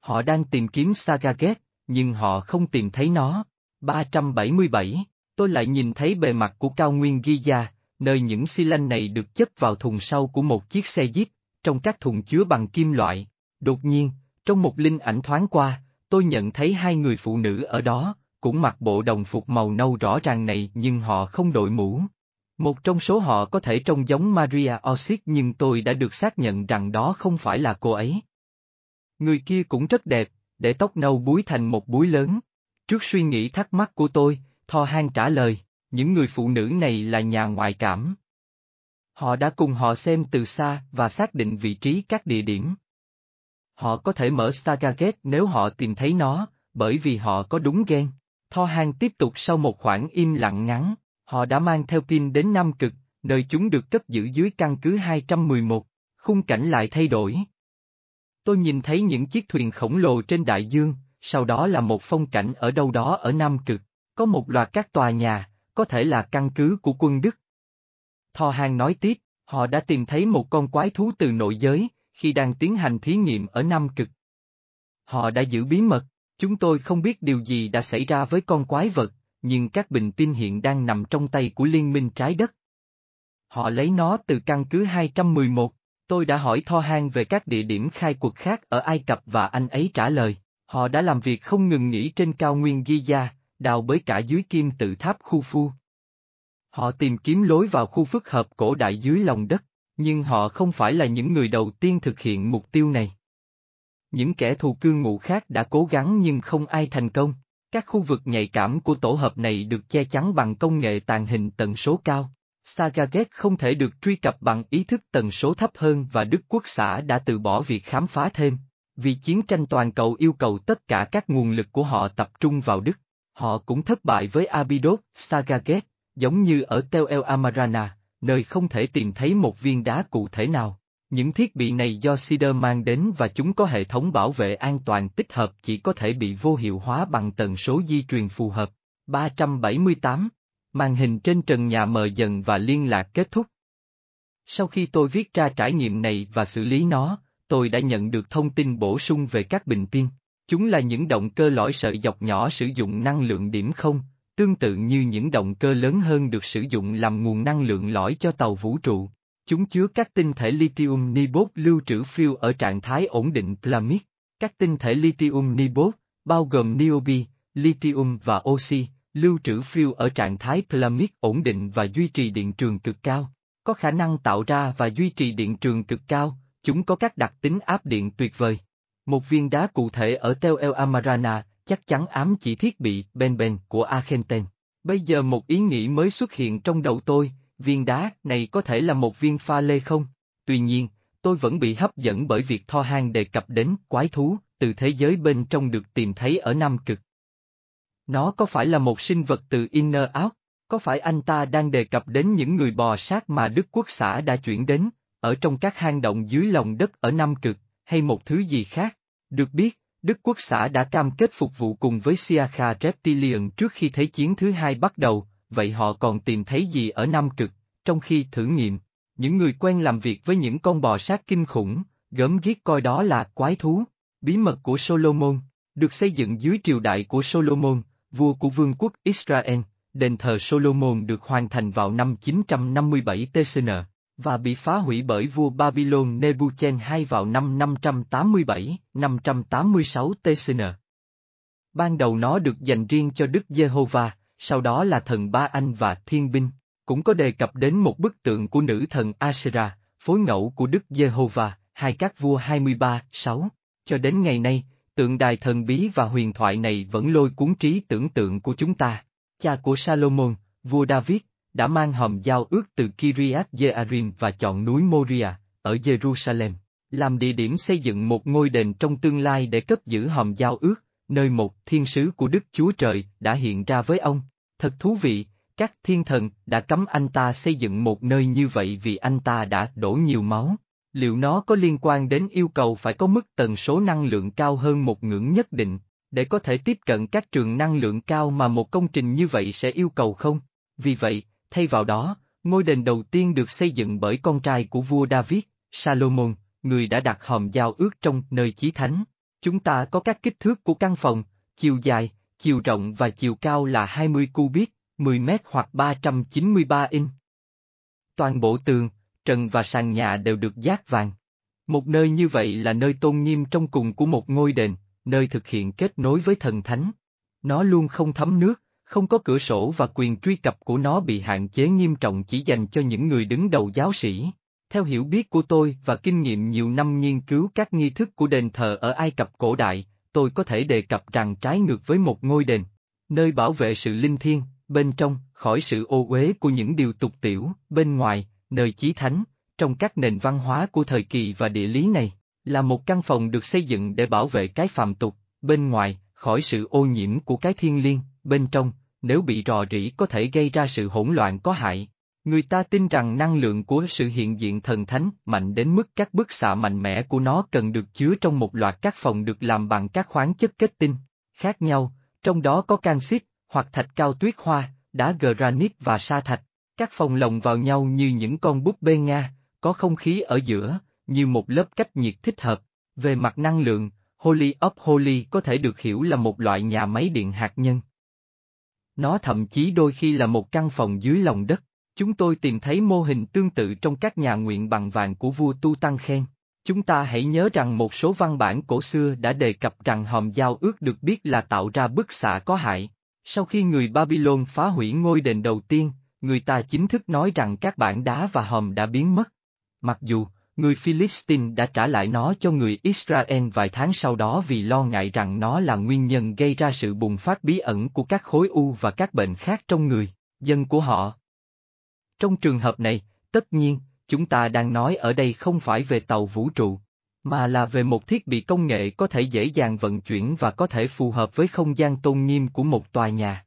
Họ đang tìm kiếm Sagaget, nhưng họ không tìm thấy nó. 377, tôi lại nhìn thấy bề mặt của cao nguyên Giza, nơi những xi lanh này được chất vào thùng sau của một chiếc xe jeep, trong các thùng chứa bằng kim loại. Đột nhiên, trong một linh ảnh thoáng qua, tôi nhận thấy hai người phụ nữ ở đó, cũng mặc bộ đồng phục màu nâu rõ ràng này nhưng họ không đội mũ. Một trong số họ có thể trông giống Maria Osic nhưng tôi đã được xác nhận rằng đó không phải là cô ấy. Người kia cũng rất đẹp, để tóc nâu búi thành một búi lớn. Trước suy nghĩ thắc mắc của tôi, Tho Han trả lời, những người phụ nữ này là nhà ngoại cảm. Họ đã cùng họ xem từ xa và xác định vị trí các địa điểm. Họ có thể mở Stargate nếu họ tìm thấy nó, bởi vì họ có đúng ghen. Tho hang tiếp tục sau một khoảng im lặng ngắn, họ đã mang theo pin đến Nam Cực, nơi chúng được cất giữ dưới căn cứ 211, khung cảnh lại thay đổi. Tôi nhìn thấy những chiếc thuyền khổng lồ trên đại dương, sau đó là một phong cảnh ở đâu đó ở Nam Cực, có một loạt các tòa nhà, có thể là căn cứ của quân Đức. Thò Hàng nói tiếp, họ đã tìm thấy một con quái thú từ nội giới, khi đang tiến hành thí nghiệm ở Nam Cực. Họ đã giữ bí mật, chúng tôi không biết điều gì đã xảy ra với con quái vật, nhưng các bình tin hiện đang nằm trong tay của Liên minh Trái Đất. Họ lấy nó từ căn cứ 211. Tôi đã hỏi Tho Han về các địa điểm khai cuộc khác ở Ai Cập và anh ấy trả lời, họ đã làm việc không ngừng nghỉ trên cao nguyên Giza, đào bới cả dưới kim tự tháp khu phu. Họ tìm kiếm lối vào khu phức hợp cổ đại dưới lòng đất, nhưng họ không phải là những người đầu tiên thực hiện mục tiêu này. Những kẻ thù cư ngụ khác đã cố gắng nhưng không ai thành công. Các khu vực nhạy cảm của tổ hợp này được che chắn bằng công nghệ tàn hình tần số cao. Sagaget không thể được truy cập bằng ý thức tần số thấp hơn và Đức Quốc xã đã từ bỏ việc khám phá thêm, vì chiến tranh toàn cầu yêu cầu tất cả các nguồn lực của họ tập trung vào Đức. Họ cũng thất bại với Abydos, Sagaget, giống như ở Tel El Amarana, nơi không thể tìm thấy một viên đá cụ thể nào. Những thiết bị này do Cedar mang đến và chúng có hệ thống bảo vệ an toàn tích hợp chỉ có thể bị vô hiệu hóa bằng tần số di truyền phù hợp. 378 Màn hình trên trần nhà mờ dần và liên lạc kết thúc. Sau khi tôi viết ra trải nghiệm này và xử lý nó, tôi đã nhận được thông tin bổ sung về các bình pin. Chúng là những động cơ lõi sợi dọc nhỏ sử dụng năng lượng điểm không, tương tự như những động cơ lớn hơn được sử dụng làm nguồn năng lượng lõi cho tàu vũ trụ. Chúng chứa các tinh thể lithium nibot lưu trữ phiêu ở trạng thái ổn định plamid. Các tinh thể lithium nibot, bao gồm niobi, lithium và oxy, lưu trữ phiêu ở trạng thái plamid ổn định và duy trì điện trường cực cao. Có khả năng tạo ra và duy trì điện trường cực cao, chúng có các đặc tính áp điện tuyệt vời. Một viên đá cụ thể ở Tel El Amarana, chắc chắn ám chỉ thiết bị Ben Ben của Argentine. Bây giờ một ý nghĩ mới xuất hiện trong đầu tôi, viên đá này có thể là một viên pha lê không? Tuy nhiên, tôi vẫn bị hấp dẫn bởi việc Tho Han đề cập đến quái thú, từ thế giới bên trong được tìm thấy ở Nam Cực. Nó có phải là một sinh vật từ Inner Out? Có phải anh ta đang đề cập đến những người bò sát mà Đức Quốc xã đã chuyển đến, ở trong các hang động dưới lòng đất ở Nam Cực, hay một thứ gì khác? Được biết, Đức Quốc xã đã cam kết phục vụ cùng với Siakha Reptilian trước khi Thế chiến thứ hai bắt đầu, vậy họ còn tìm thấy gì ở Nam Cực, trong khi thử nghiệm? Những người quen làm việc với những con bò sát kinh khủng, gớm ghiếc coi đó là quái thú. Bí mật của Solomon, được xây dựng dưới triều đại của Solomon, vua của vương quốc Israel, đền thờ Solomon được hoàn thành vào năm 957 TCN, và bị phá hủy bởi vua Babylon Nebuchadnezzar vào năm 587, 586 TCN. Ban đầu nó được dành riêng cho Đức Giê-hô-va, sau đó là thần Ba Anh và Thiên Binh, cũng có đề cập đến một bức tượng của nữ thần Asera, phối ngẫu của Đức Giê-hô-va, hai các vua 23, 6. Cho đến ngày nay, tượng đài thần bí và huyền thoại này vẫn lôi cuốn trí tưởng tượng của chúng ta. Cha của Salomon, vua David, đã mang hòm giao ước từ Kiryat Jearim và chọn núi Moria, ở Jerusalem, làm địa điểm xây dựng một ngôi đền trong tương lai để cất giữ hòm giao ước, nơi một thiên sứ của Đức Chúa Trời đã hiện ra với ông. Thật thú vị, các thiên thần đã cấm anh ta xây dựng một nơi như vậy vì anh ta đã đổ nhiều máu. Liệu nó có liên quan đến yêu cầu phải có mức tần số năng lượng cao hơn một ngưỡng nhất định, để có thể tiếp cận các trường năng lượng cao mà một công trình như vậy sẽ yêu cầu không? Vì vậy, thay vào đó, ngôi đền đầu tiên được xây dựng bởi con trai của vua David, Salomon, người đã đặt hòm giao ước trong nơi chí thánh. Chúng ta có các kích thước của căn phòng, chiều dài, chiều rộng và chiều cao là 20 cubit, 10 mét hoặc 393 inch. Toàn bộ tường, trần và sàn nhà đều được giác vàng. Một nơi như vậy là nơi tôn nghiêm trong cùng của một ngôi đền, nơi thực hiện kết nối với thần thánh. Nó luôn không thấm nước, không có cửa sổ và quyền truy cập của nó bị hạn chế nghiêm trọng chỉ dành cho những người đứng đầu giáo sĩ. Theo hiểu biết của tôi và kinh nghiệm nhiều năm nghiên cứu các nghi thức của đền thờ ở Ai Cập cổ đại, tôi có thể đề cập rằng trái ngược với một ngôi đền, nơi bảo vệ sự linh thiêng, bên trong, khỏi sự ô uế của những điều tục tiểu, bên ngoài, nơi chí thánh, trong các nền văn hóa của thời kỳ và địa lý này, là một căn phòng được xây dựng để bảo vệ cái phàm tục, bên ngoài, khỏi sự ô nhiễm của cái thiên liêng, bên trong, nếu bị rò rỉ có thể gây ra sự hỗn loạn có hại. Người ta tin rằng năng lượng của sự hiện diện thần thánh mạnh đến mức các bức xạ mạnh mẽ của nó cần được chứa trong một loạt các phòng được làm bằng các khoáng chất kết tinh khác nhau, trong đó có canxit, hoặc thạch cao tuyết hoa, đá granite và sa thạch. Các phòng lồng vào nhau như những con búp bê Nga, có không khí ở giữa, như một lớp cách nhiệt thích hợp. Về mặt năng lượng, Holy of Holy có thể được hiểu là một loại nhà máy điện hạt nhân. Nó thậm chí đôi khi là một căn phòng dưới lòng đất. Chúng tôi tìm thấy mô hình tương tự trong các nhà nguyện bằng vàng của vua Tu Tăng Khen. Chúng ta hãy nhớ rằng một số văn bản cổ xưa đã đề cập rằng hòm giao ước được biết là tạo ra bức xạ có hại. Sau khi người Babylon phá hủy ngôi đền đầu tiên, người ta chính thức nói rằng các bản đá và hòm đã biến mất. Mặc dù, người Philistine đã trả lại nó cho người Israel vài tháng sau đó vì lo ngại rằng nó là nguyên nhân gây ra sự bùng phát bí ẩn của các khối u và các bệnh khác trong người, dân của họ. Trong trường hợp này, tất nhiên, chúng ta đang nói ở đây không phải về tàu vũ trụ, mà là về một thiết bị công nghệ có thể dễ dàng vận chuyển và có thể phù hợp với không gian tôn nghiêm của một tòa nhà.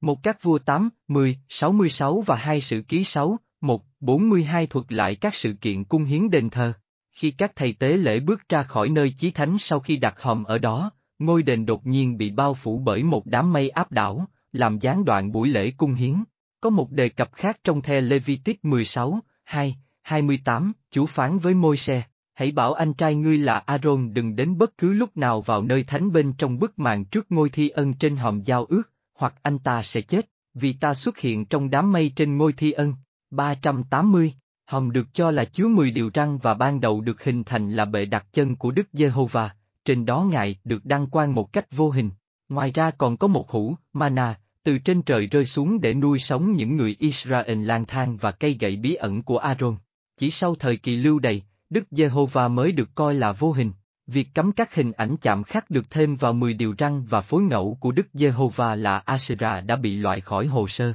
Một các vua 8, 10, 66 và hai sự ký 6, 1, 42 thuật lại các sự kiện cung hiến đền thờ. Khi các thầy tế lễ bước ra khỏi nơi chí thánh sau khi đặt hòm ở đó, ngôi đền đột nhiên bị bao phủ bởi một đám mây áp đảo, làm gián đoạn buổi lễ cung hiến. Có một đề cập khác trong the Levitic 16, 2, 28, chủ phán với môi xe, hãy bảo anh trai ngươi là Aaron đừng đến bất cứ lúc nào vào nơi thánh bên trong bức màn trước ngôi thi ân trên hòm giao ước, hoặc anh ta sẽ chết, vì ta xuất hiện trong đám mây trên ngôi thi ân. 380, hầm được cho là chứa 10 điều răng và ban đầu được hình thành là bệ đặt chân của Đức Giê-hô-va, trên đó Ngài được đăng quang một cách vô hình. Ngoài ra còn có một hũ, mana, từ trên trời rơi xuống để nuôi sống những người Israel lang thang và cây gậy bí ẩn của Aaron. Chỉ sau thời kỳ lưu đày, Đức Giê-hô-va mới được coi là vô hình. Việc cấm các hình ảnh chạm khắc được thêm vào 10 điều răng và phối ngẫu của Đức Giê-hô-va là Asherah đã bị loại khỏi hồ sơ.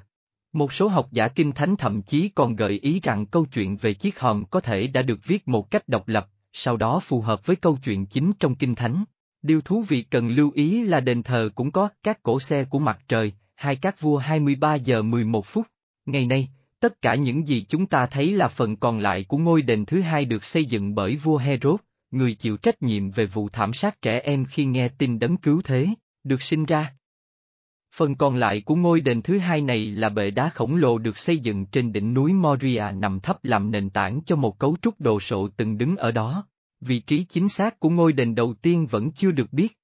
Một số học giả kinh thánh thậm chí còn gợi ý rằng câu chuyện về chiếc hòm có thể đã được viết một cách độc lập, sau đó phù hợp với câu chuyện chính trong kinh thánh. Điều thú vị cần lưu ý là đền thờ cũng có các cổ xe của mặt trời, hai các vua 23 giờ 11 phút. Ngày nay, tất cả những gì chúng ta thấy là phần còn lại của ngôi đền thứ hai được xây dựng bởi vua Herod, người chịu trách nhiệm về vụ thảm sát trẻ em khi nghe tin đấng cứu thế, được sinh ra. Phần còn lại của ngôi đền thứ hai này là bệ đá khổng lồ được xây dựng trên đỉnh núi Moria nằm thấp làm nền tảng cho một cấu trúc đồ sộ từng đứng ở đó. Vị trí chính xác của ngôi đền đầu tiên vẫn chưa được biết.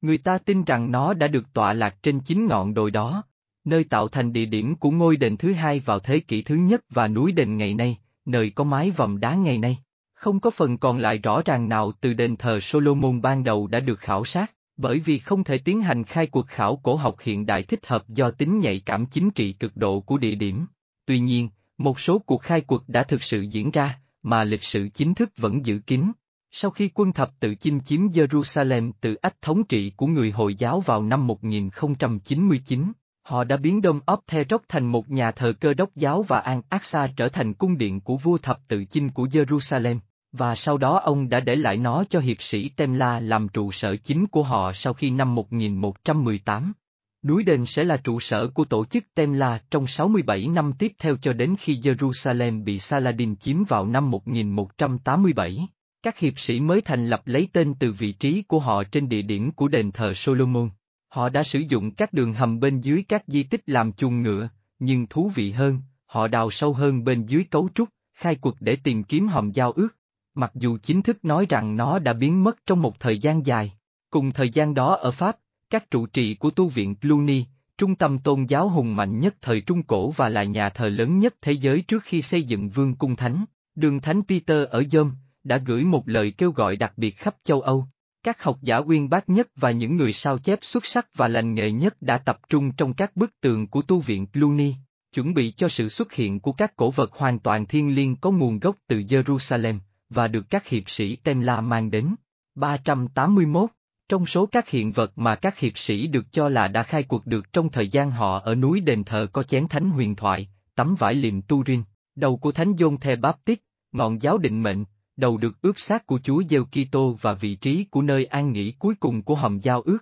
Người ta tin rằng nó đã được tọa lạc trên chính ngọn đồi đó, nơi tạo thành địa điểm của ngôi đền thứ hai vào thế kỷ thứ nhất và núi đền ngày nay, nơi có mái vòm đá ngày nay. Không có phần còn lại rõ ràng nào từ đền thờ Solomon ban đầu đã được khảo sát, bởi vì không thể tiến hành khai cuộc khảo cổ học hiện đại thích hợp do tính nhạy cảm chính trị cực độ của địa điểm. Tuy nhiên, một số cuộc khai cuộc đã thực sự diễn ra, mà lịch sử chính thức vẫn giữ kín. Sau khi quân thập tự chinh chiếm Jerusalem từ ách thống trị của người Hồi giáo vào năm 1099, họ đã biến Đông Opterok thành một nhà thờ cơ đốc giáo và An Aqsa trở thành cung điện của vua thập tự chinh của Jerusalem, và sau đó ông đã để lại nó cho hiệp sĩ Temla làm trụ sở chính của họ sau khi năm 1118. Núi đền sẽ là trụ sở của tổ chức Temla trong 67 năm tiếp theo cho đến khi Jerusalem bị Saladin chiếm vào năm 1187. Các hiệp sĩ mới thành lập lấy tên từ vị trí của họ trên địa điểm của đền thờ Solomon. Họ đã sử dụng các đường hầm bên dưới các di tích làm chuồng ngựa, nhưng thú vị hơn, họ đào sâu hơn bên dưới cấu trúc, khai quật để tìm kiếm hòm giao ước. Mặc dù chính thức nói rằng nó đã biến mất trong một thời gian dài. Cùng thời gian đó ở Pháp, các trụ trì của tu viện Cluny, trung tâm tôn giáo hùng mạnh nhất thời Trung Cổ và là nhà thờ lớn nhất thế giới trước khi xây dựng vương cung thánh, đường thánh Peter ở Dôm, đã gửi một lời kêu gọi đặc biệt khắp châu Âu. Các học giả uyên bác nhất và những người sao chép xuất sắc và lành nghề nhất đã tập trung trong các bức tường của tu viện Cluny, chuẩn bị cho sự xuất hiện của các cổ vật hoàn toàn thiên liêng có nguồn gốc từ Jerusalem, và được các hiệp sĩ Temla mang đến. 381 trong số các hiện vật mà các hiệp sĩ được cho là đã khai cuộc được trong thời gian họ ở núi đền thờ có chén thánh huyền thoại, tấm vải liệm Turin, đầu của thánh John The Baptist, ngọn giáo định mệnh, đầu được ướp xác của Chúa Giêsu Kitô và vị trí của nơi an nghỉ cuối cùng của hòm giao ước.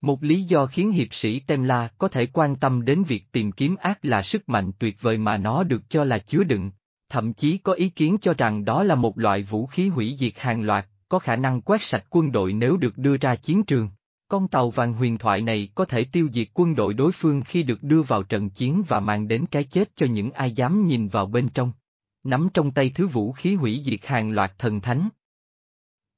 Một lý do khiến hiệp sĩ Temla có thể quan tâm đến việc tìm kiếm ác là sức mạnh tuyệt vời mà nó được cho là chứa đựng. Thậm chí có ý kiến cho rằng đó là một loại vũ khí hủy diệt hàng loạt, có khả năng quét sạch quân đội nếu được đưa ra chiến trường. Con tàu vàng huyền thoại này có thể tiêu diệt quân đội đối phương khi được đưa vào trận chiến và mang đến cái chết cho những ai dám nhìn vào bên trong. Nắm trong tay thứ vũ khí hủy diệt hàng loạt thần thánh.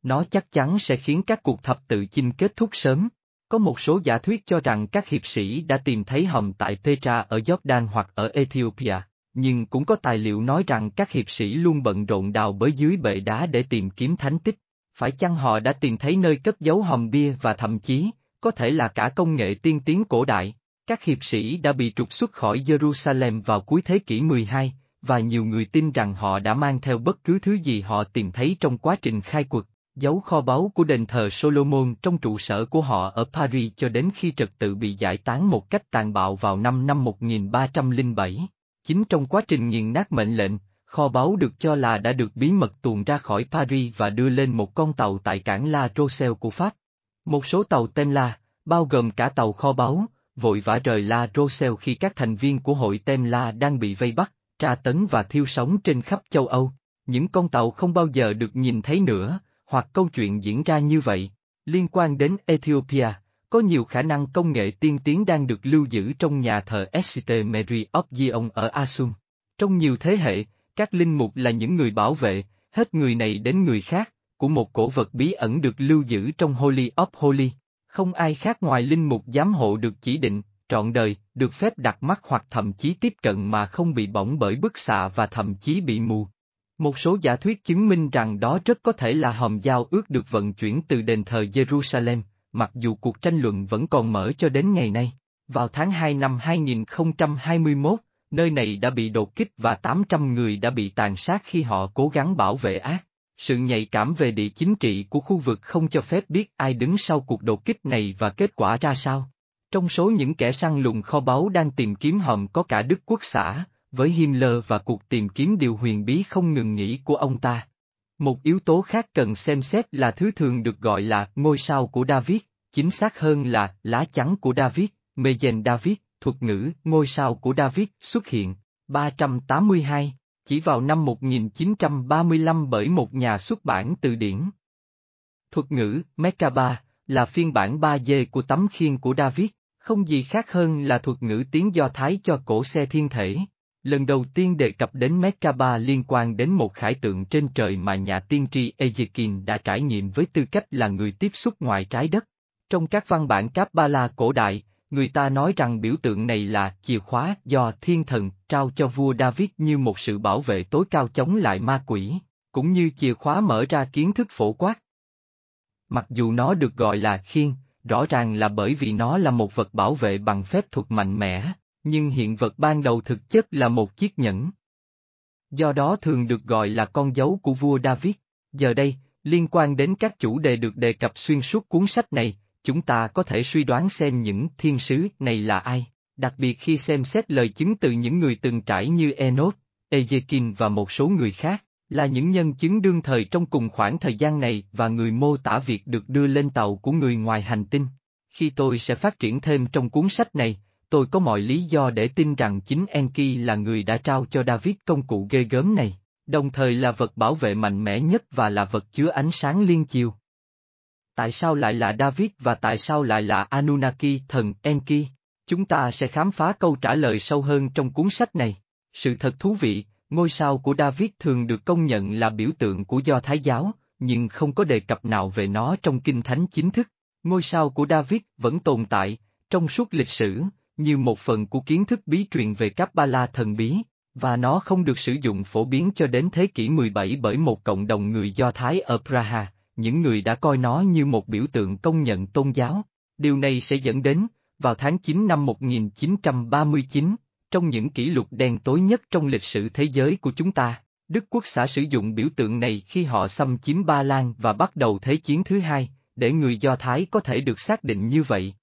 Nó chắc chắn sẽ khiến các cuộc thập tự chinh kết thúc sớm. Có một số giả thuyết cho rằng các hiệp sĩ đã tìm thấy hầm tại Petra ở Jordan hoặc ở Ethiopia, nhưng cũng có tài liệu nói rằng các hiệp sĩ luôn bận rộn đào bới dưới bệ đá để tìm kiếm thánh tích. Phải chăng họ đã tìm thấy nơi cất giấu hòm bia và thậm chí, có thể là cả công nghệ tiên tiến cổ đại? Các hiệp sĩ đã bị trục xuất khỏi Jerusalem vào cuối thế kỷ 12, và nhiều người tin rằng họ đã mang theo bất cứ thứ gì họ tìm thấy trong quá trình khai quật, giấu kho báu của đền thờ Solomon trong trụ sở của họ ở Paris cho đến khi trật tự bị giải tán một cách tàn bạo vào năm năm 1307. Chính trong quá trình nghiền nát mệnh lệnh, Kho báu được cho là đã được bí mật tuồn ra khỏi Paris và đưa lên một con tàu tại cảng La Rochelle của Pháp. Một số tàu Temla, bao gồm cả tàu kho báu, vội vã rời La Rochelle khi các thành viên của hội Temla đang bị vây bắt, tra tấn và thiêu sống trên khắp châu Âu. Những con tàu không bao giờ được nhìn thấy nữa, hoặc câu chuyện diễn ra như vậy. Liên quan đến Ethiopia, có nhiều khả năng công nghệ tiên tiến đang được lưu giữ trong nhà thờ St. Mary of Zion ở Asun. Trong nhiều thế hệ, các linh mục là những người bảo vệ, hết người này đến người khác, của một cổ vật bí ẩn được lưu giữ trong Holy of Holy. Không ai khác ngoài linh mục giám hộ được chỉ định, trọn đời, được phép đặt mắt hoặc thậm chí tiếp cận mà không bị bỏng bởi bức xạ và thậm chí bị mù. Một số giả thuyết chứng minh rằng đó rất có thể là hòm giao ước được vận chuyển từ đền thờ Jerusalem, mặc dù cuộc tranh luận vẫn còn mở cho đến ngày nay. Vào tháng 2 năm 2021, nơi này đã bị đột kích và 800 người đã bị tàn sát khi họ cố gắng bảo vệ ác. Sự nhạy cảm về địa chính trị của khu vực không cho phép biết ai đứng sau cuộc đột kích này và kết quả ra sao. Trong số những kẻ săn lùng kho báu đang tìm kiếm hòm có cả Đức Quốc xã, với Himmler và cuộc tìm kiếm điều huyền bí không ngừng nghỉ của ông ta. Một yếu tố khác cần xem xét là thứ thường được gọi là ngôi sao của David, chính xác hơn là lá chắn của David, Mejen David, thuật ngữ ngôi sao của David xuất hiện 382, chỉ vào năm 1935 bởi một nhà xuất bản từ điển. Thuật ngữ Mekaba là phiên bản 3D của tấm khiên của David, không gì khác hơn là thuật ngữ tiếng Do Thái cho cổ xe thiên thể. Lần đầu tiên đề cập đến Mekaba liên quan đến một khải tượng trên trời mà nhà tiên tri Ezekiel đã trải nghiệm với tư cách là người tiếp xúc ngoài trái đất. Trong các văn bản Kabbalah cổ đại, người ta nói rằng biểu tượng này là chìa khóa do thiên thần trao cho vua David như một sự bảo vệ tối cao chống lại ma quỷ, cũng như chìa khóa mở ra kiến thức phổ quát. Mặc dù nó được gọi là khiên, rõ ràng là bởi vì nó là một vật bảo vệ bằng phép thuật mạnh mẽ, nhưng hiện vật ban đầu thực chất là một chiếc nhẫn. Do đó thường được gọi là con dấu của vua David. Giờ đây, liên quan đến các chủ đề được đề cập xuyên suốt cuốn sách này, chúng ta có thể suy đoán xem những thiên sứ này là ai, đặc biệt khi xem xét lời chứng từ những người từng trải như Enoch, Ezekin và một số người khác, là những nhân chứng đương thời trong cùng khoảng thời gian này và người mô tả việc được đưa lên tàu của người ngoài hành tinh. Khi tôi sẽ phát triển thêm trong cuốn sách này, tôi có mọi lý do để tin rằng chính Enki là người đã trao cho David công cụ ghê gớm này, đồng thời là vật bảo vệ mạnh mẽ nhất và là vật chứa ánh sáng liên chiều. Tại sao lại là David và tại sao lại là Anunnaki thần Enki? Chúng ta sẽ khám phá câu trả lời sâu hơn trong cuốn sách này. Sự thật thú vị, ngôi sao của David thường được công nhận là biểu tượng của Do Thái giáo, nhưng không có đề cập nào về nó trong kinh thánh chính thức. Ngôi sao của David vẫn tồn tại, trong suốt lịch sử, như một phần của kiến thức bí truyền về Kabbalah thần bí, và nó không được sử dụng phổ biến cho đến thế kỷ 17 bởi một cộng đồng người Do Thái ở Praha, những người đã coi nó như một biểu tượng công nhận tôn giáo. Điều này sẽ dẫn đến, vào tháng 9 năm 1939, trong những kỷ lục đen tối nhất trong lịch sử thế giới của chúng ta, Đức Quốc xã sử dụng biểu tượng này khi họ xâm chiếm Ba Lan và bắt đầu Thế chiến thứ hai, để người Do Thái có thể được xác định như vậy.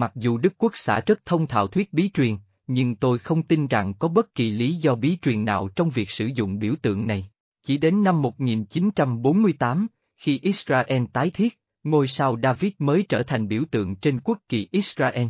Mặc dù Đức Quốc xã rất thông thạo thuyết bí truyền, nhưng tôi không tin rằng có bất kỳ lý do bí truyền nào trong việc sử dụng biểu tượng này. Chỉ đến năm 1948, khi Israel tái thiết, ngôi sao David mới trở thành biểu tượng trên quốc kỳ Israel.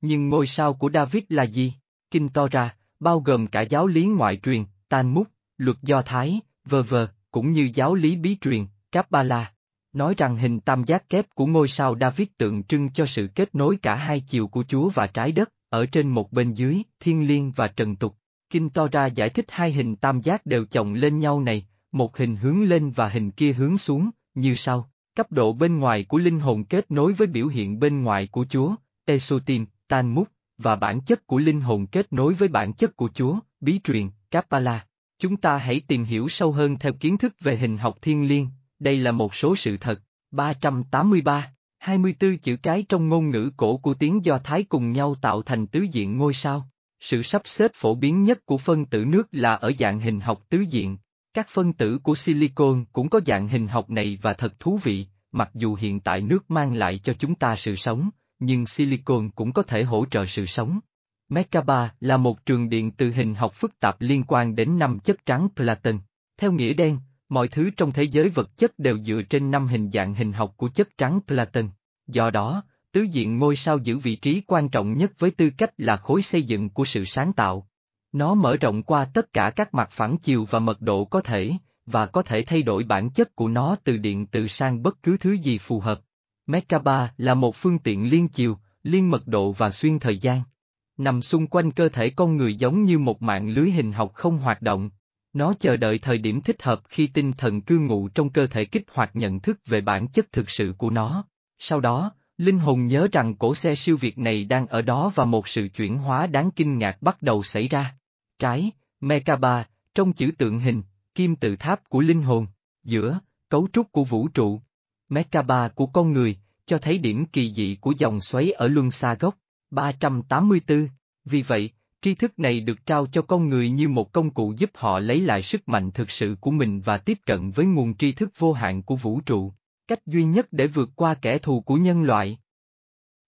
Nhưng ngôi sao của David là gì? Kinh Torah, bao gồm cả giáo lý ngoại truyền, Talmud, luật Do Thái, v.v., cũng như giáo lý bí truyền, Kabbalah, nói rằng hình tam giác kép của ngôi sao David tượng trưng cho sự kết nối cả hai chiều của Chúa và trái đất, ở trên một bên dưới, thiên liêng và trần tục. Kinh Torah giải thích hai hình tam giác đều chồng lên nhau này, một hình hướng lên và hình kia hướng xuống, như sau. Cấp độ bên ngoài của linh hồn kết nối với biểu hiện bên ngoài của Chúa, Esotim, Talmud, và bản chất của linh hồn kết nối với bản chất của Chúa, bí truyền, Kabbalah. Chúng ta hãy tìm hiểu sâu hơn theo kiến thức về hình học thiên liêng, đây là một số sự thật. 383, 24 chữ cái trong ngôn ngữ cổ của tiếng Do Thái cùng nhau tạo thành tứ diện ngôi sao. Sự sắp xếp phổ biến nhất của phân tử nước là ở dạng hình học tứ diện. Các phân tử của silicon cũng có dạng hình học này và thật thú vị, mặc dù hiện tại nước mang lại cho chúng ta sự sống, nhưng silicon cũng có thể hỗ trợ sự sống. Merkaba là một trường điện từ hình học phức tạp liên quan đến năm chất trắng Platon. Theo nghĩa đen, mọi thứ trong thế giới vật chất đều dựa trên năm hình dạng hình học của chất trắng Platon. Do đó, tứ diện ngôi sao giữ vị trí quan trọng nhất với tư cách là khối xây dựng của sự sáng tạo. Nó mở rộng qua tất cả các mặt phản chiều và mật độ có thể, và có thể thay đổi bản chất của nó từ điện từ sang bất cứ thứ gì phù hợp. Merkaba là một phương tiện liên chiều, liên mật độ và xuyên thời gian. Nằm xung quanh cơ thể con người giống như một mạng lưới hình học không hoạt động. Nó chờ đợi thời điểm thích hợp khi tinh thần cư ngụ trong cơ thể kích hoạt nhận thức về bản chất thực sự của nó. Sau đó, linh hồn nhớ rằng cổ xe siêu việt này đang ở đó và một sự chuyển hóa đáng kinh ngạc bắt đầu xảy ra. Trái, Mekaba, trong chữ tượng hình, kim tự tháp của linh hồn, giữa, cấu trúc của vũ trụ. Mekaba của con người, cho thấy điểm kỳ dị của dòng xoáy ở luân xa gốc, 384. Vì vậy, tri thức này được trao cho con người như một công cụ giúp họ lấy lại sức mạnh thực sự của mình và tiếp cận với nguồn tri thức vô hạn của vũ trụ, cách duy nhất để vượt qua kẻ thù của nhân loại.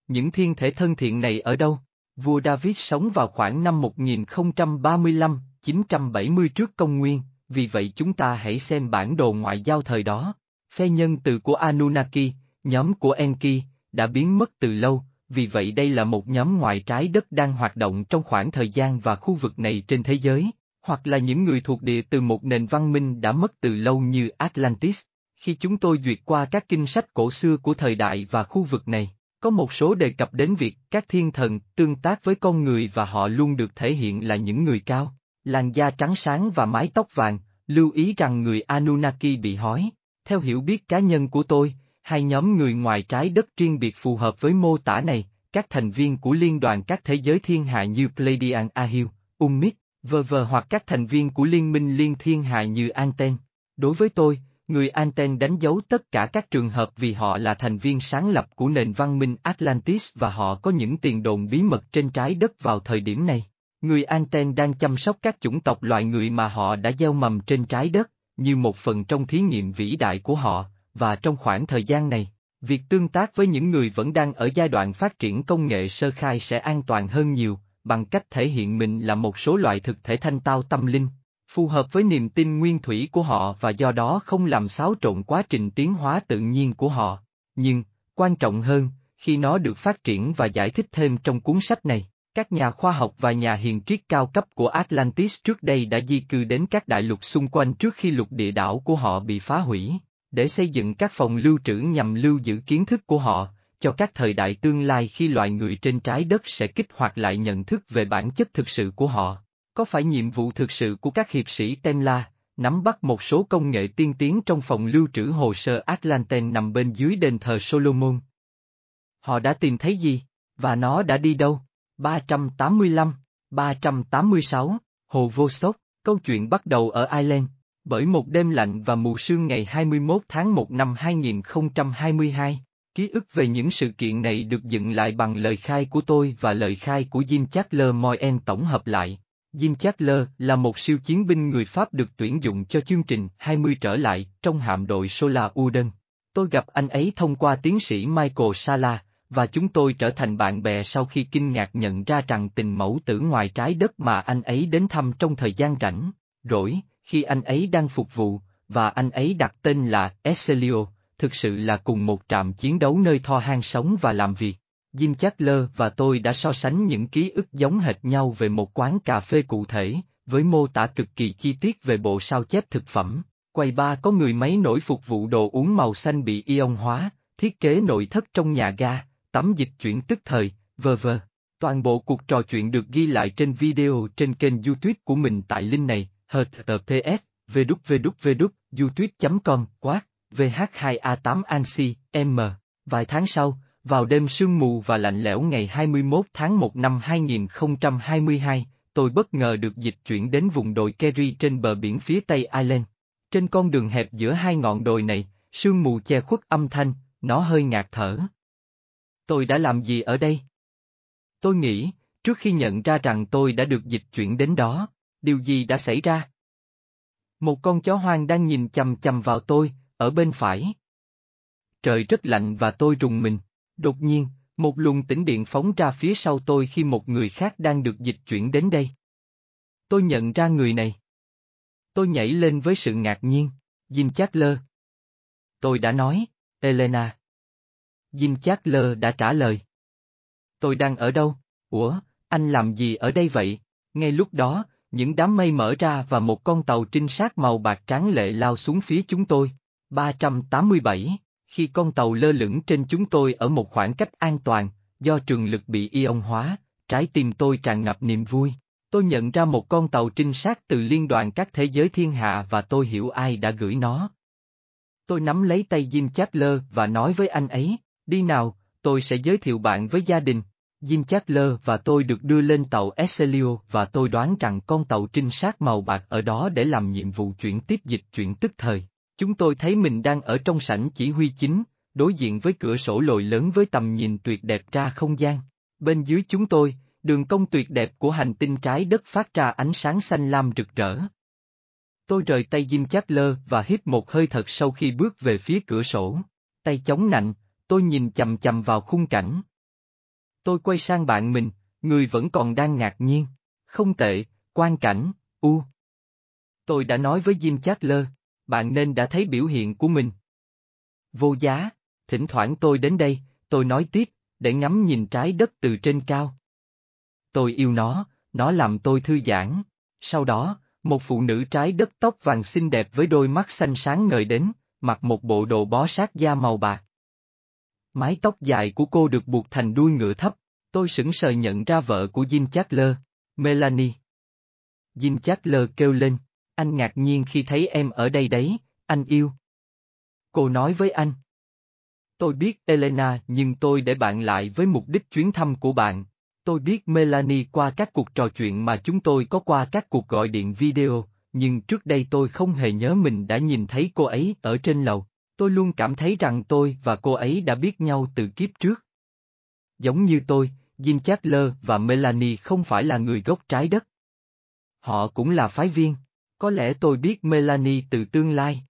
Những thiên thể thân thiện này ở đâu? Vua David sống vào khoảng năm 1035, 970 trước công nguyên, vì vậy chúng ta hãy xem bản đồ ngoại giao thời đó. Phe nhân từ của Anunnaki, nhóm của Enki, đã biến mất từ lâu, vì vậy đây là một nhóm ngoài trái đất đang hoạt động trong khoảng thời gian và khu vực này trên thế giới, hoặc là những người thuộc địa từ một nền văn minh đã mất từ lâu như Atlantis. Khi chúng tôi duyệt qua các kinh sách cổ xưa của thời đại và khu vực này, có một số đề cập đến việc các thiên thần tương tác với con người và họ luôn được thể hiện là những người cao, làn da trắng sáng và mái tóc vàng, lưu ý rằng người Anunnaki bị hói. Theo hiểu biết cá nhân của tôi, hai nhóm người ngoài trái đất riêng biệt phù hợp với mô tả này, các thành viên của liên đoàn các thế giới thiên hạ như Pleiadian Ahil, Ummit, Vv hoặc các thành viên của liên minh liên thiên hạ như Anten. Đối với tôi, người Anten đánh dấu tất cả các trường hợp vì họ là thành viên sáng lập của nền văn minh Atlantis và họ có những tiền đồn bí mật trên trái đất vào thời điểm này. Người Anten đang chăm sóc các chủng tộc loài người mà họ đã gieo mầm trên trái đất, như một phần trong thí nghiệm vĩ đại của họ, và trong khoảng thời gian này, việc tương tác với những người vẫn đang ở giai đoạn phát triển công nghệ sơ khai sẽ an toàn hơn nhiều, bằng cách thể hiện mình là một số loại thực thể thanh tao tâm linh, phù hợp với niềm tin nguyên thủy của họ và do đó không làm xáo trộn quá trình tiến hóa tự nhiên của họ. Nhưng, quan trọng hơn, khi nó được phát triển và giải thích thêm trong cuốn sách này, các nhà khoa học và nhà hiền triết cao cấp của Atlantis trước đây đã di cư đến các đại lục xung quanh trước khi lục địa đảo của họ bị phá hủy, để xây dựng các phòng lưu trữ nhằm lưu giữ kiến thức của họ, cho các thời đại tương lai khi loài người trên trái đất sẽ kích hoạt lại nhận thức về bản chất thực sự của họ. Có phải nhiệm vụ thực sự của các hiệp sĩ Temla, nắm bắt một số công nghệ tiên tiến trong phòng lưu trữ hồ sơ Atlanten nằm bên dưới đền thờ Solomon? Họ đã tìm thấy gì? Và nó đã đi đâu? 385, 386, Hồ Vô Sốc, câu chuyện bắt đầu ở Ireland, bởi một đêm lạnh và mù sương ngày 21 tháng 1 năm 2022. Ký ức về những sự kiện này được dựng lại bằng lời khai của tôi và lời khai của Jim Chatler Moyen tổng hợp lại. Jim Chatler là một siêu chiến binh người Pháp được tuyển dụng cho chương trình 20 trở lại trong hạm đội Solar Uden. Tôi gặp anh ấy thông qua tiến sĩ Michael Sala, và chúng tôi trở thành bạn bè sau khi kinh ngạc nhận ra rằng tình mẫu tử ngoài trái đất mà anh ấy đến thăm trong thời gian rảnh, rỗi, khi anh ấy đang phục vụ, và anh ấy đặt tên là Esselio, thực sự là cùng một trạm chiến đấu nơi Tho hang sống và làm việc. Jim Chatler và tôi đã so sánh những ký ức giống hệt nhau về một quán cà phê cụ thể, với mô tả cực kỳ chi tiết về bộ sao chép thực phẩm. Quầy ba có người máy nổi phục vụ đồ uống màu xanh bị ion hóa, thiết kế nội thất trong nhà ga, tấm dịch chuyển tức thời, vờ vờ. Toàn bộ cuộc trò chuyện được ghi lại trên video trên kênh YouTube của mình tại link này, https, www, youtube.com, quát, vh2a8 ansi, m. Vài tháng sau, vào đêm sương mù và lạnh lẽo ngày 21 tháng 1 năm 2022, tôi bất ngờ được dịch chuyển đến vùng đồi Kerry trên bờ biển phía tây Ireland. Trên con đường hẹp giữa hai ngọn đồi này, sương mù che khuất âm thanh, nó hơi ngạt thở. Tôi đã làm gì ở đây? Tôi nghĩ, trước khi nhận ra rằng tôi đã được dịch chuyển đến đó, điều gì đã xảy ra? Một con chó hoang đang nhìn chầm chầm vào tôi, ở bên phải. Trời rất lạnh và tôi rùng mình. Đột nhiên, một luồng tĩnh điện phóng ra phía sau tôi khi một người khác đang được dịch chuyển đến đây. Tôi nhận ra người này. Tôi nhảy lên với sự ngạc nhiên, Jim Chatler. Tôi đã nói, Elena. Jim Chatler đã trả lời. Tôi đang ở đâu? Ủa, anh làm gì ở đây vậy? Ngay lúc đó, những đám mây mở ra và một con tàu trinh sát màu bạc tráng lệ lao xuống phía chúng tôi. 387, khi con tàu lơ lửng trên chúng tôi ở một khoảng cách an toàn, do trường lực bị ion hóa, trái tim tôi tràn ngập niềm vui. Tôi nhận ra một con tàu trinh sát từ liên đoàn các thế giới thiên hạ và tôi hiểu ai đã gửi nó. Tôi nắm lấy tay Jim Chatler và nói với anh ấy, đi nào, tôi sẽ giới thiệu bạn với gia đình. Jim Chatler và tôi được đưa lên tàu Esselio và tôi đoán rằng con tàu trinh sát màu bạc ở đó để làm nhiệm vụ chuyển tiếp dịch chuyển tức thời. Chúng tôi thấy mình đang ở trong sảnh chỉ huy chính, đối diện với cửa sổ lồi lớn với tầm nhìn tuyệt đẹp ra không gian. Bên dưới chúng tôi, đường cong tuyệt đẹp của hành tinh trái đất phát ra ánh sáng xanh lam rực rỡ. Tôi rời tay Jim Chatler và hít một hơi thật sâu khi bước về phía cửa sổ. Tay chống nạnh, tôi nhìn chầm chầm vào khung cảnh. Tôi quay sang bạn mình, người vẫn còn đang ngạc nhiên. Không tệ, quan cảnh, u. Tôi đã nói với Jim Chatler, bạn nên đã thấy biểu hiện của mình. Vô giá, thỉnh thoảng tôi đến đây, tôi nói tiếp, để ngắm nhìn trái đất từ trên cao. Tôi yêu nó, nó làm tôi thư giãn. Sau đó, một phụ nữ trái đất tóc vàng xinh đẹp với đôi mắt xanh sáng ngời đến, mặc một bộ đồ bó sát da màu bạc. Mái tóc dài của cô được buộc thành đuôi ngựa thấp, tôi sững sờ nhận ra vợ của Jim Chatler, Melanie. Jim Chatler kêu lên, anh ngạc nhiên khi thấy em ở đây đấy, anh yêu. Cô nói với anh. Tôi biết Elena nhưng tôi để bạn lại với mục đích chuyến thăm của bạn. Tôi biết Melanie qua các cuộc trò chuyện mà chúng tôi có qua các cuộc gọi điện video, nhưng trước đây tôi không hề nhớ mình đã nhìn thấy cô ấy ở trên lầu. Tôi luôn cảm thấy rằng tôi và cô ấy đã biết nhau từ kiếp trước. Giống như tôi, Jim Chatler và Melanie không phải là người gốc trái đất. Họ cũng là phái viên. Có lẽ tôi biết Melanie từ tương lai.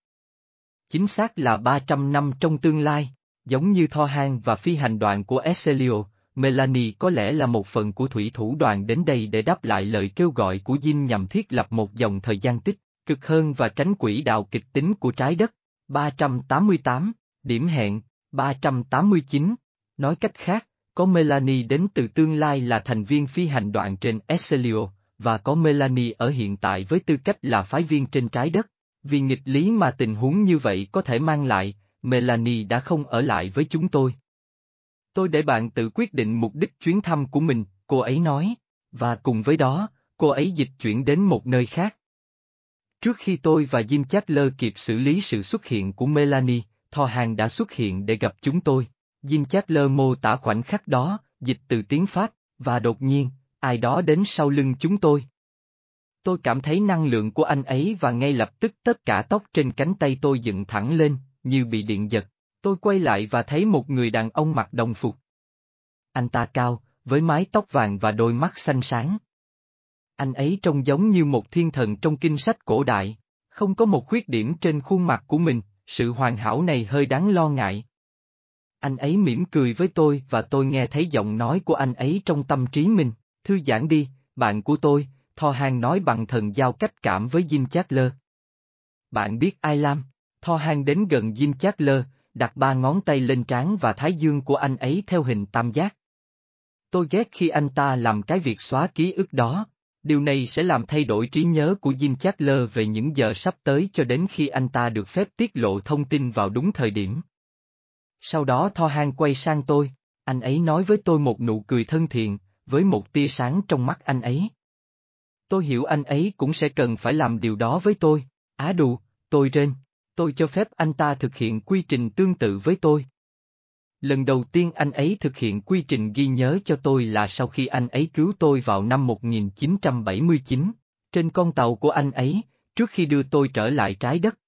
Chính xác là 300 năm trong tương lai, giống như Tho Han và phi hành đoàn của Esselio, Melanie có lẽ là một phần của thủy thủ đoàn đến đây để đáp lại lời kêu gọi của Jin nhằm thiết lập một dòng thời gian tích, cực hơn và tránh quỹ đạo kịch tính của trái đất. 388, điểm hẹn, 389. Nói cách khác, có Melanie đến từ tương lai là thành viên phi hành đoàn trên Excelio, và có Melanie ở hiện tại với tư cách là phái viên trên trái đất. Vì nghịch lý mà tình huống như vậy có thể mang lại, Melanie đã không ở lại với chúng tôi. Tôi để bạn tự quyết định mục đích chuyến thăm của mình, cô ấy nói, và cùng với đó, cô ấy dịch chuyển đến một nơi khác. Trước khi tôi và Jim Chatler kịp xử lý sự xuất hiện của Melanie, Thò Hàng đã xuất hiện để gặp chúng tôi. Jim Chatler mô tả khoảnh khắc đó, dịch từ tiếng Pháp, và đột nhiên, ai đó đến sau lưng chúng tôi. Tôi cảm thấy năng lượng của anh ấy và ngay lập tức tất cả tóc trên cánh tay tôi dựng thẳng lên, như bị điện giật. Tôi quay lại và thấy một người đàn ông mặc đồng phục. Anh ta cao, với mái tóc vàng và đôi mắt xanh sáng. Anh ấy trông giống như một thiên thần trong kinh sách cổ đại, không có một khuyết điểm trên khuôn mặt của mình, sự hoàn hảo này hơi đáng lo ngại. Anh ấy mỉm cười với tôi và tôi nghe thấy giọng nói của anh ấy trong tâm trí mình, thư giãn đi, bạn của tôi, Tho Hàng nói bằng thần giao cách cảm với Jim Chatler. Bạn biết ai làm? Tho Hàng đến gần Jim Chatler, đặt ba ngón tay lên trán và thái dương của anh ấy theo hình tam giác. Tôi ghét khi anh ta làm cái việc xóa ký ức đó. Điều này sẽ làm thay đổi trí nhớ của Jin Chatler về những giờ sắp tới cho đến khi anh ta được phép tiết lộ thông tin vào đúng thời điểm. Sau đó Tho Han quay sang tôi, anh ấy nói với tôi một nụ cười thân thiện, với một tia sáng trong mắt anh ấy. Tôi hiểu anh ấy cũng sẽ cần phải làm điều đó với tôi. Á đù, tôi rên. Tôi cho phép anh ta thực hiện quy trình tương tự với tôi. Lần đầu tiên anh ấy thực hiện quy trình ghi nhớ cho tôi là sau khi anh ấy cứu tôi vào năm 1979, trên con tàu của anh ấy, trước khi đưa tôi trở lại trái đất.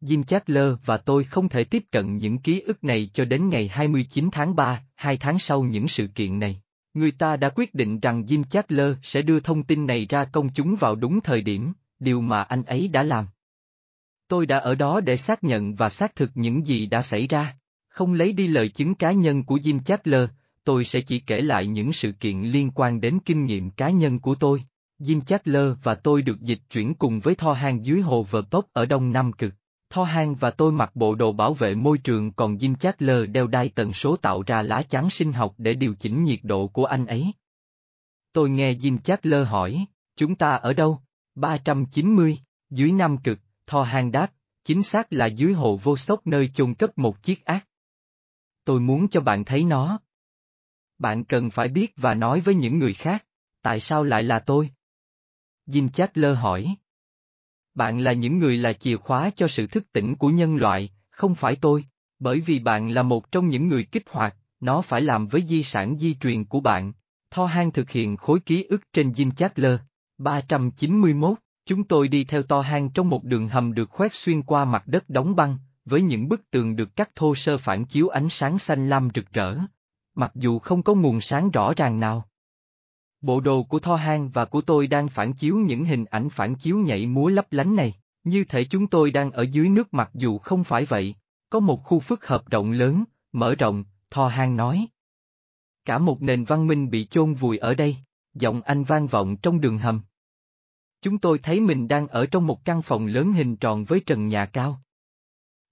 Jim Chatler và tôi không thể tiếp cận những ký ức này cho đến ngày 29 tháng 3, hai tháng sau những sự kiện này. Người ta đã quyết định rằng Jim Chatler sẽ đưa thông tin này ra công chúng vào đúng thời điểm, điều mà anh ấy đã làm. Tôi đã ở đó để xác nhận và xác thực những gì đã xảy ra, không lấy đi lời chứng cá nhân của Jim Chatler, tôi sẽ chỉ kể lại những sự kiện liên quan đến kinh nghiệm cá nhân của tôi. Jim Chatler và tôi được dịch chuyển cùng với Tho Hang dưới hồ Vợ Tốc ở Đông Nam Cực. Tho Hang và tôi mặc bộ đồ bảo vệ môi trường còn Jim Chatler đeo đai tần số tạo ra lá chắn sinh học để điều chỉnh nhiệt độ của anh ấy. Tôi nghe Jim Chatler hỏi, chúng ta ở đâu? 390, dưới Nam Cực, Tho Hang đáp, chính xác là dưới hồ vô sốc nơi chôn cất một chiếc ác. Tôi muốn cho bạn thấy nó. Bạn cần phải biết và nói với những người khác, tại sao lại là tôi? Jim lơ hỏi. Bạn là những người là chìa khóa cho sự thức tỉnh của nhân loại, không phải tôi, bởi vì bạn là một trong những người kích hoạt, nó phải làm với di sản di truyền của bạn. Tho Han thực hiện khối ký ức trên Jim lơ. 391, chúng tôi đi theo To Han trong một đường hầm được khoét xuyên qua mặt đất đóng băng, với những bức tường được cắt thô sơ phản chiếu ánh sáng xanh lam rực rỡ. Mặc dù không có nguồn sáng rõ ràng nào. Bộ đồ của Tho hang và của tôi đang phản chiếu những hình ảnh phản chiếu nhảy múa lấp lánh này, như thể chúng tôi đang ở dưới nước mặc dù không phải vậy. Có một khu phức hợp rộng lớn, mở rộng, Tho hang nói. Cả một nền văn minh bị chôn vùi ở đây, giọng anh vang vọng trong đường hầm. Chúng tôi thấy mình đang ở trong một căn phòng lớn hình tròn với trần nhà cao.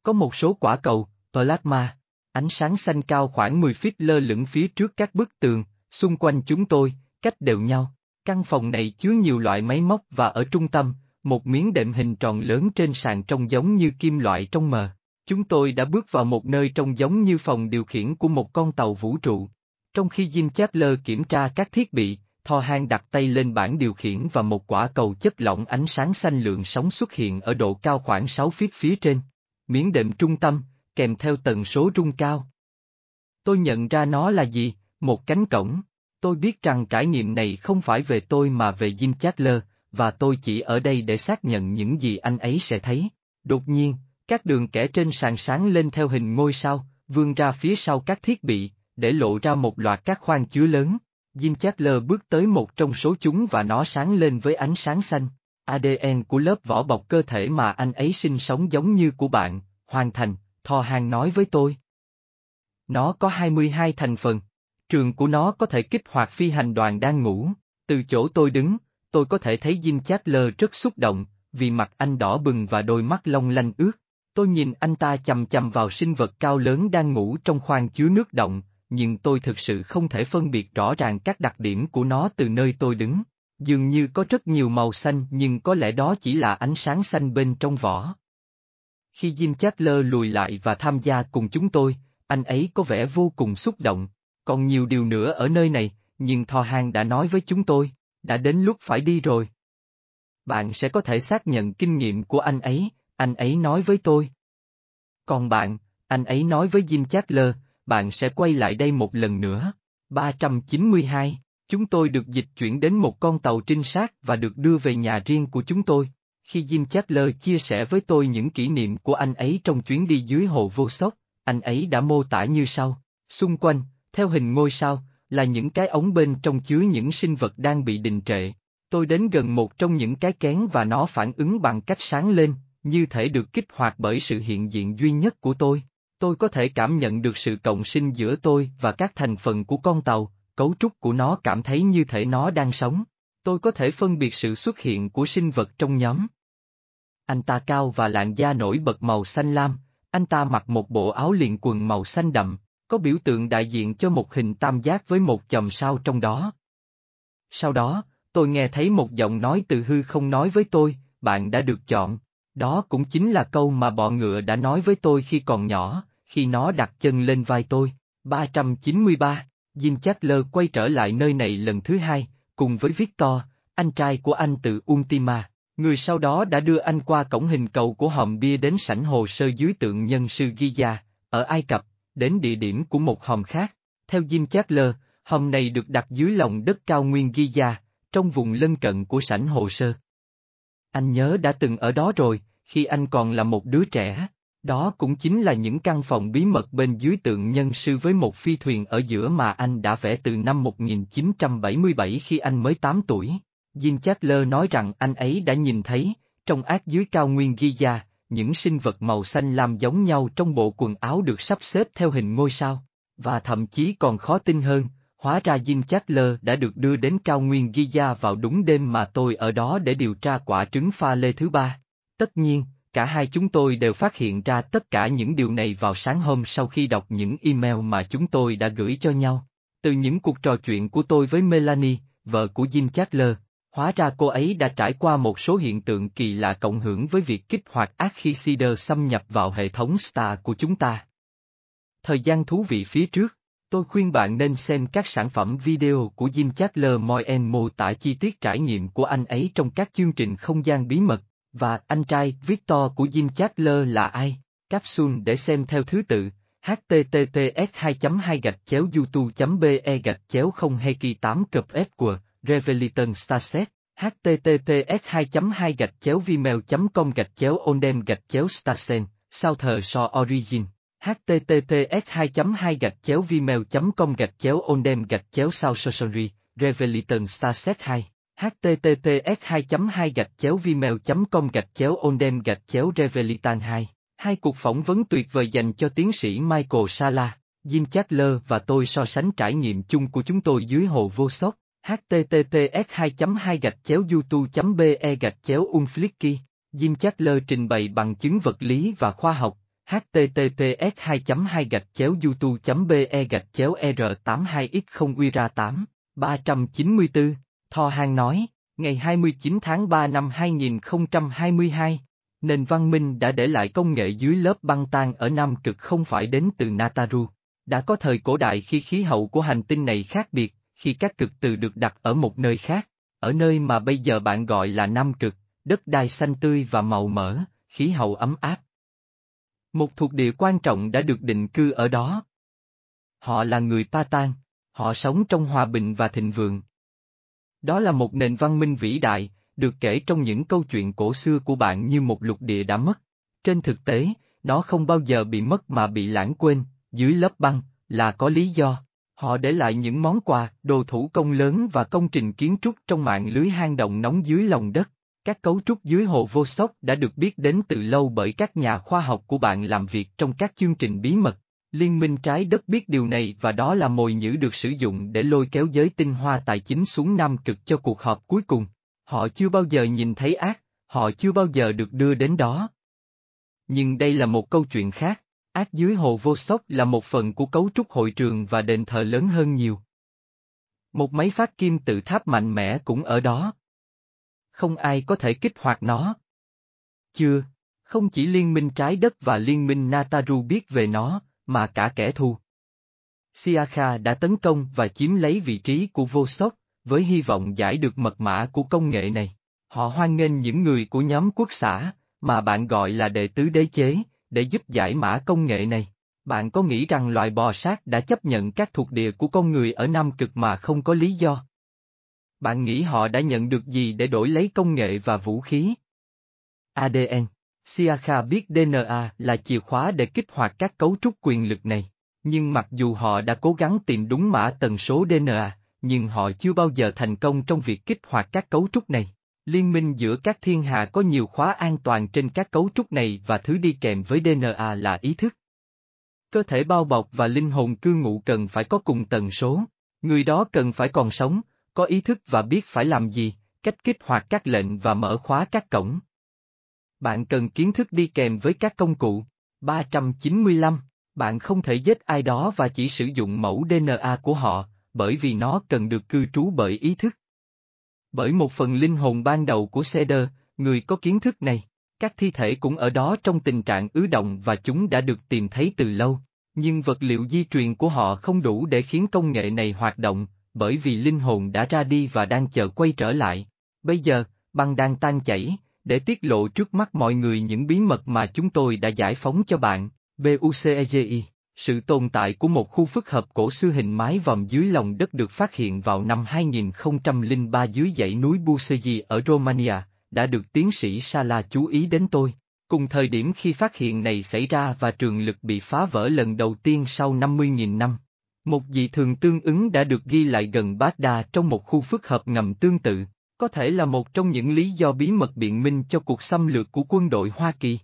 Có một số quả cầu, plasma, ánh sáng xanh cao khoảng 10 feet lơ lửng phía trước các bức tường, xung quanh chúng tôi, cách đều nhau. Căn phòng này chứa nhiều loại máy móc và ở trung tâm, một miếng đệm hình tròn lớn trên sàn trông giống như kim loại trong mờ. Chúng tôi đã bước vào một nơi trông giống như phòng điều khiển của một con tàu vũ trụ. Trong khi Jim Chatler kiểm tra các thiết bị, Tho Hang đặt tay lên bảng điều khiển và một quả cầu chất lỏng ánh sáng xanh lượng sóng xuất hiện ở độ cao khoảng 6 feet phía trên. Miếng đệm trung tâm, kèm theo tần số rung cao. Tôi nhận ra nó là gì, một cánh cổng. Tôi biết rằng trải nghiệm này không phải về tôi mà về Jim Chatler, và tôi chỉ ở đây để xác nhận những gì anh ấy sẽ thấy. Đột nhiên, các đường kẻ trên sàn sáng lên theo hình ngôi sao, vươn ra phía sau các thiết bị, để lộ ra một loạt các khoang chứa lớn. Jim Chatler bước tới một trong số chúng và nó sáng lên với ánh sáng xanh. ADN của lớp vỏ bọc cơ thể mà anh ấy sinh sống giống như của bạn, hoàn thành, Thò Hàng nói với tôi. Nó có 22 thành phần. Trường của nó có thể kích hoạt phi hành đoàn đang ngủ. Từ chỗ tôi đứng, tôi có thể thấy Jin Chát Lơ rất xúc động, vì mặt anh đỏ bừng và đôi mắt long lanh ướt. Tôi nhìn anh ta chầm chầm vào sinh vật cao lớn đang ngủ trong khoang chứa nước động, nhưng tôi thực sự không thể phân biệt rõ ràng các đặc điểm của nó từ nơi tôi đứng. Dường như có rất nhiều màu xanh nhưng có lẽ đó chỉ là ánh sáng xanh bên trong vỏ. Khi Jim Chatler lùi lại và tham gia cùng chúng tôi, anh ấy có vẻ vô cùng xúc động. Còn nhiều điều nữa ở nơi này, nhưng Thò Hang đã nói với chúng tôi, đã đến lúc phải đi rồi. Bạn sẽ có thể xác nhận kinh nghiệm của anh ấy, anh ấy nói với tôi. Còn bạn, anh ấy nói với Jim Chatler, bạn sẽ quay lại đây một lần nữa. 392, chúng tôi được dịch chuyển đến một con tàu trinh sát và được đưa về nhà riêng của chúng tôi. Khi Jim Chatler chia sẻ với tôi những kỷ niệm của anh ấy trong chuyến đi dưới hồ vô sốc, anh ấy đã mô tả như sau. Xung quanh, theo hình ngôi sao, là những cái ống bên trong chứa những sinh vật đang bị đình trệ. Tôi đến gần một trong những cái kén và nó phản ứng bằng cách sáng lên, như thể được kích hoạt bởi sự hiện diện duy nhất của tôi. Tôi có thể cảm nhận được sự cộng sinh giữa tôi và các thành phần của con tàu, cấu trúc của nó cảm thấy như thể nó đang sống. Tôi có thể phân biệt sự xuất hiện của sinh vật trong nhóm. Anh ta cao và làn da nổi bật màu xanh lam, anh ta mặc một bộ áo liền quần màu xanh đậm, có biểu tượng đại diện cho một hình tam giác với một chòm sao trong đó. Sau đó, tôi nghe thấy một giọng nói từ hư không nói với tôi, bạn đã được chọn. Đó cũng chính là câu mà bọ ngựa đã nói với tôi khi còn nhỏ, khi nó đặt chân lên vai tôi. 393, Jim Chatler quay trở lại nơi này lần thứ hai, cùng với Victor, anh trai của anh từ Ultima. Người sau đó đã đưa anh qua cổng hình cầu của hòm bia đến sảnh hồ sơ dưới tượng nhân sư Giza, ở Ai Cập, đến địa điểm của một hòm khác. Theo Jim Chatler, hòm này được đặt dưới lòng đất cao nguyên Giza, trong vùng lân cận của sảnh hồ sơ. Anh nhớ đã từng ở đó rồi, khi anh còn là một đứa trẻ. Đó cũng chính là những căn phòng bí mật bên dưới tượng nhân sư với một phi thuyền ở giữa mà anh đã vẽ từ năm 1977 khi anh mới 8 tuổi. Jim Chatler nói rằng anh ấy đã nhìn thấy, trong ác dưới cao nguyên Giza, những sinh vật màu xanh lam giống nhau trong bộ quần áo được sắp xếp theo hình ngôi sao. Và thậm chí còn khó tin hơn, hóa ra Jim Chatler đã được đưa đến cao nguyên Giza vào đúng đêm mà tôi ở đó để điều tra quả trứng pha lê thứ ba. Tất nhiên, cả hai chúng tôi đều phát hiện ra tất cả những điều này vào sáng hôm sau khi đọc những email mà chúng tôi đã gửi cho nhau. Từ những cuộc trò chuyện của tôi với Melanie, vợ của Jim Chatler, Hóa ra cô ấy đã trải qua một số hiện tượng kỳ lạ cộng hưởng với việc kích hoạt ác khi Cedar xâm nhập vào hệ thống Star của chúng ta. Thời gian thú vị phía trước, tôi khuyên bạn nên xem các sản phẩm video của Jim Chatler Moyen mô tả chi tiết trải nghiệm của anh ấy trong các chương trình không gian bí mật, và anh trai Victor của Jim Chatler là ai? Capsule để xem theo thứ tự, https 2 2 gạch chéo youtube be gạch chéo không heki 8 cập s Reveliton Starset, https 2 2 gạch chéo vimeo com gạch chéo ondem gạch chéo starsen, sao thờ so origin, https 2 2 gạch chéo vimeo com gạch chéo ondem gạch chéo sao sorcery, Reveliton Starset 2, https 2 2 gạch chéo vimeo com gạch chéo ondem gạch chéo Revelitan 2. Hai cuộc phỏng vấn tuyệt vời dành cho tiến sĩ Michael Sala, Jim Chatler và tôi so sánh trải nghiệm chung của chúng tôi dưới hồ vô sóc. https 2 2 gạch chéo youtube be gạch chéo unflicky Jim Chatler trình bày bằng chứng vật lý và khoa học https 2 2 gạch chéo youtube be gạch chéo r 82 x 0 ra 8 394 Tho Hang nói ngày 29 tháng 3 năm 2022 nền văn minh đã để lại công nghệ dưới lớp băng tan ở Nam Cực không phải đến từ Nataru. Đã có thời cổ đại khi khí hậu của hành tinh này khác biệt, khi các cực từ được đặt ở một nơi khác, ở nơi mà bây giờ bạn gọi là Nam Cực, đất đai xanh tươi và màu mỡ, khí hậu ấm áp. Một thuộc địa quan trọng đã được định cư ở đó. Họ là người Patan, họ sống trong hòa bình và thịnh vượng. Đó là một nền văn minh vĩ đại, được kể trong những câu chuyện cổ xưa của bạn như một lục địa đã mất. Trên thực tế, nó không bao giờ bị mất mà bị lãng quên, dưới lớp băng, là có lý do. Họ để lại những món quà, đồ thủ công lớn và công trình kiến trúc trong mạng lưới hang động nóng dưới lòng đất. Các cấu trúc dưới hồ vô sóc đã được biết đến từ lâu bởi các nhà khoa học của bạn làm việc trong các chương trình bí mật. Liên minh trái đất biết điều này và đó là mồi nhữ được sử dụng để lôi kéo giới tinh hoa tài chính xuống Nam Cực cho cuộc họp cuối cùng. Họ chưa bao giờ nhìn thấy ác, họ chưa bao giờ được đưa đến đó. Nhưng đây là một câu chuyện khác, ác dưới hồ vô sóc là một phần của cấu trúc hội trường và đền thờ lớn hơn nhiều. Một máy phát kim tự tháp mạnh mẽ cũng ở đó. Không ai có thể kích hoạt nó. Chưa, không chỉ liên minh trái đất và liên minh Nataru biết về nó, mà cả kẻ thù. Siakha đã tấn công và chiếm lấy vị trí của Vostok, với hy vọng giải được mật mã của công nghệ này. Họ hoan nghênh những người của nhóm quốc xã, mà bạn gọi là đệ tứ đế chế, để giúp giải mã công nghệ này. Bạn có nghĩ rằng loài bò sát đã chấp nhận các thuộc địa của con người ở Nam Cực mà không có lý do? Bạn nghĩ họ đã nhận được gì để đổi lấy công nghệ và vũ khí? ADN Siakha biết DNA là chìa khóa để kích hoạt các cấu trúc quyền lực này, nhưng mặc dù họ đã cố gắng tìm đúng mã tần số DNA, nhưng họ chưa bao giờ thành công trong việc kích hoạt các cấu trúc này. Liên minh giữa các thiên hà có nhiều khóa an toàn trên các cấu trúc này và thứ đi kèm với DNA là ý thức. Cơ thể bao bọc và linh hồn cư ngụ cần phải có cùng tần số, người đó cần phải còn sống, có ý thức và biết phải làm gì, cách kích hoạt các lệnh và mở khóa các cổng. Bạn cần kiến thức đi kèm với các công cụ. 395. Bạn không thể giết ai đó và chỉ sử dụng mẫu DNA của họ, bởi vì nó cần được cư trú bởi ý thức. Bởi một phần linh hồn ban đầu của Cedar, người có kiến thức này, các thi thể cũng ở đó trong tình trạng ứ động và chúng đã được tìm thấy từ lâu, nhưng vật liệu di truyền của họ không đủ để khiến công nghệ này hoạt động, bởi vì linh hồn đã ra đi và đang chờ quay trở lại. Bây giờ, băng đang tan chảy, để tiết lộ trước mắt mọi người những bí mật mà chúng tôi đã giải phóng cho bạn, BUCEGI. Sự tồn tại của một khu phức hợp cổ xưa hình mái vòm dưới lòng đất được phát hiện vào năm 2003 dưới dãy núi Buseji ở Romania, đã được tiến sĩ Sala chú ý đến tôi. Cùng thời điểm khi phát hiện này xảy ra và trường lực bị phá vỡ lần đầu tiên sau 50.000 năm. Một dị thường tương ứng đã được ghi lại gần Baghdad trong một khu phức hợp ngầm tương tự, có thể là một trong những lý do bí mật biện minh cho cuộc xâm lược của quân đội Hoa Kỳ.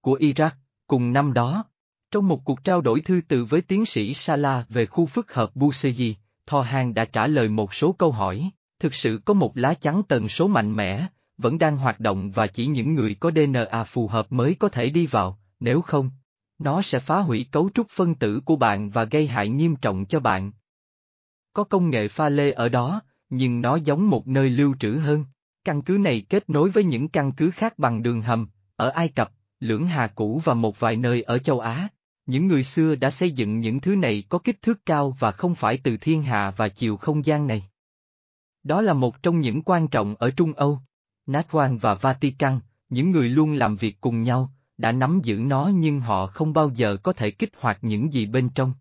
Của Iraq, cùng năm đó, trong một cuộc trao đổi thư từ với tiến sĩ Sala về khu phức hợp Busegi, Thò Hàng đã trả lời một số câu hỏi, thực sự có một lá chắn tần số mạnh mẽ, vẫn đang hoạt động và chỉ những người có DNA phù hợp mới có thể đi vào, nếu không, nó sẽ phá hủy cấu trúc phân tử của bạn và gây hại nghiêm trọng cho bạn. Có công nghệ pha lê ở đó, nhưng nó giống một nơi lưu trữ hơn. Căn cứ này kết nối với những căn cứ khác bằng đường hầm, ở Ai Cập, Lưỡng Hà Cũ và một vài nơi ở châu Á. Những người xưa đã xây dựng những thứ này có kích thước cao và không phải từ thiên hạ và chiều không gian này. Đó là một trong những quan trọng ở Trung Âu. Natwan và Vatican, những người luôn làm việc cùng nhau, đã nắm giữ nó nhưng họ không bao giờ có thể kích hoạt những gì bên trong.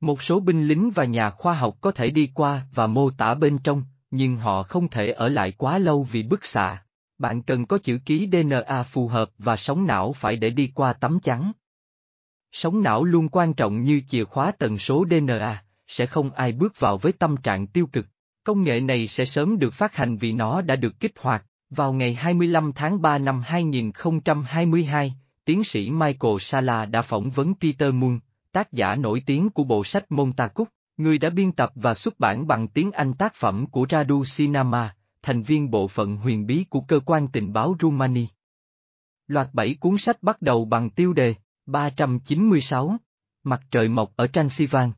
Một số binh lính và nhà khoa học có thể đi qua và mô tả bên trong, nhưng họ không thể ở lại quá lâu vì bức xạ. Bạn cần có chữ ký DNA phù hợp và sóng não phải để đi qua tấm chắn. Sóng não luôn quan trọng như chìa khóa tần số DNA, sẽ không ai bước vào với tâm trạng tiêu cực. Công nghệ này sẽ sớm được phát hành vì nó đã được kích hoạt. Vào ngày 25 tháng 3 năm 2022, tiến sĩ Michael Sala đã phỏng vấn Peter Moon, tác giả nổi tiếng của bộ sách Montauk, Người đã biên tập và xuất bản bằng tiếng Anh tác phẩm của Radu Sinama, thành viên bộ phận huyền bí của cơ quan tình báo Rumani. Loạt bảy cuốn sách bắt đầu bằng tiêu đề 396, Mặt trời mọc ở Transylvan.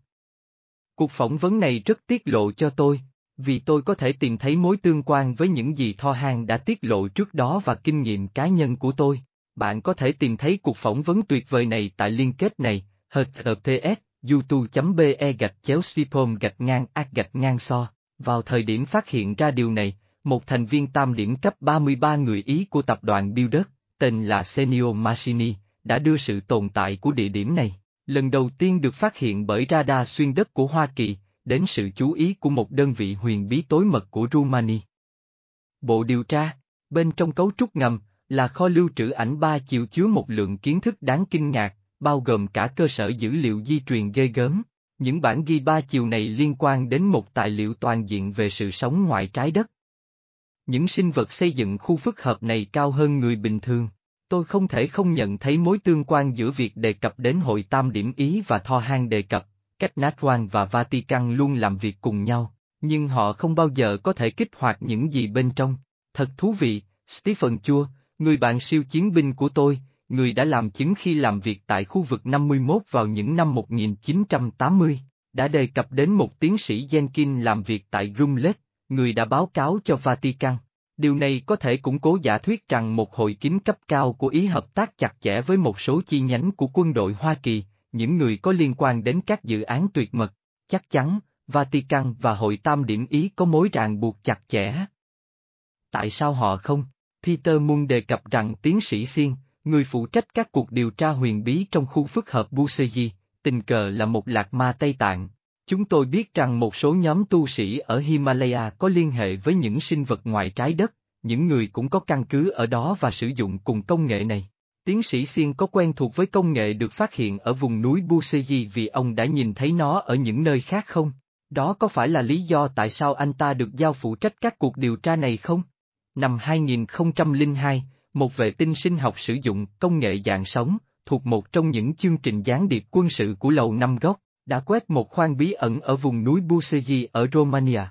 Cuộc phỏng vấn này rất tiết lộ cho tôi, vì tôi có thể tìm thấy mối tương quan với những gì Thohan đã tiết lộ trước đó và kinh nghiệm cá nhân của tôi. Bạn có thể tìm thấy cuộc phỏng vấn tuyệt vời này tại liên kết này, https youtube.be gạch chéo swipom gạch ngang ác gạch ngang so. Vào thời điểm phát hiện ra điều này, một thành viên tam điểm cấp 33 người Ý của tập đoàn Builder, tên là Senio Machini, đã đưa sự tồn tại của địa điểm này, lần đầu tiên được phát hiện bởi radar xuyên đất của Hoa Kỳ, đến sự chú ý của một đơn vị huyền bí tối mật của Rumani. Bộ điều tra, bên trong cấu trúc ngầm, là kho lưu trữ ảnh ba chiều chứa một lượng kiến thức đáng kinh ngạc, bao gồm cả cơ sở dữ liệu di truyền ghê gớm. Những bản ghi ba chiều này liên quan đến một tài liệu toàn diện về sự sống ngoài trái đất. Những sinh vật xây dựng khu phức hợp này cao hơn người bình thường. Tôi không thể không nhận thấy mối tương quan giữa việc đề cập đến hội tam điểm Ý và Tho Han đề cập, cách Natwan và Vatican luôn làm việc cùng nhau, nhưng họ không bao giờ có thể kích hoạt những gì bên trong. Thật thú vị, Stephen Chua, người bạn siêu chiến binh của tôi, người đã làm chứng khi làm việc tại khu vực 51 vào những năm 1980, đã đề cập đến một tiến sĩ Jenkins làm việc tại Rumlet, người đã báo cáo cho Vatican. Điều này có thể củng cố giả thuyết rằng một hội kín cấp cao của Ý hợp tác chặt chẽ với một số chi nhánh của quân đội Hoa Kỳ, những người có liên quan đến các dự án tuyệt mật. Chắc chắn, Vatican và Hội Tam Điểm Ý có mối ràng buộc chặt chẽ. Tại sao họ không? Peter Moon đề cập rằng tiến sĩ Siên, người phụ trách các cuộc điều tra huyền bí trong khu phức hợp Buseji, tình cờ là một lạc ma Tây Tạng. Chúng tôi biết rằng một số nhóm tu sĩ ở Himalaya có liên hệ với những sinh vật ngoài trái đất, những người cũng có căn cứ ở đó và sử dụng cùng công nghệ này. Tiến sĩ Xiên có quen thuộc với công nghệ được phát hiện ở vùng núi Buseji vì ông đã nhìn thấy nó ở những nơi khác không? Đó có phải là lý do tại sao anh ta được giao phụ trách các cuộc điều tra này không? Năm 2002, một vệ tinh sinh học sử dụng công nghệ dạng sống, thuộc một trong những chương trình gián điệp quân sự của Lầu Năm Góc, đã quét một khoang bí ẩn ở vùng núi Busegi ở Romania.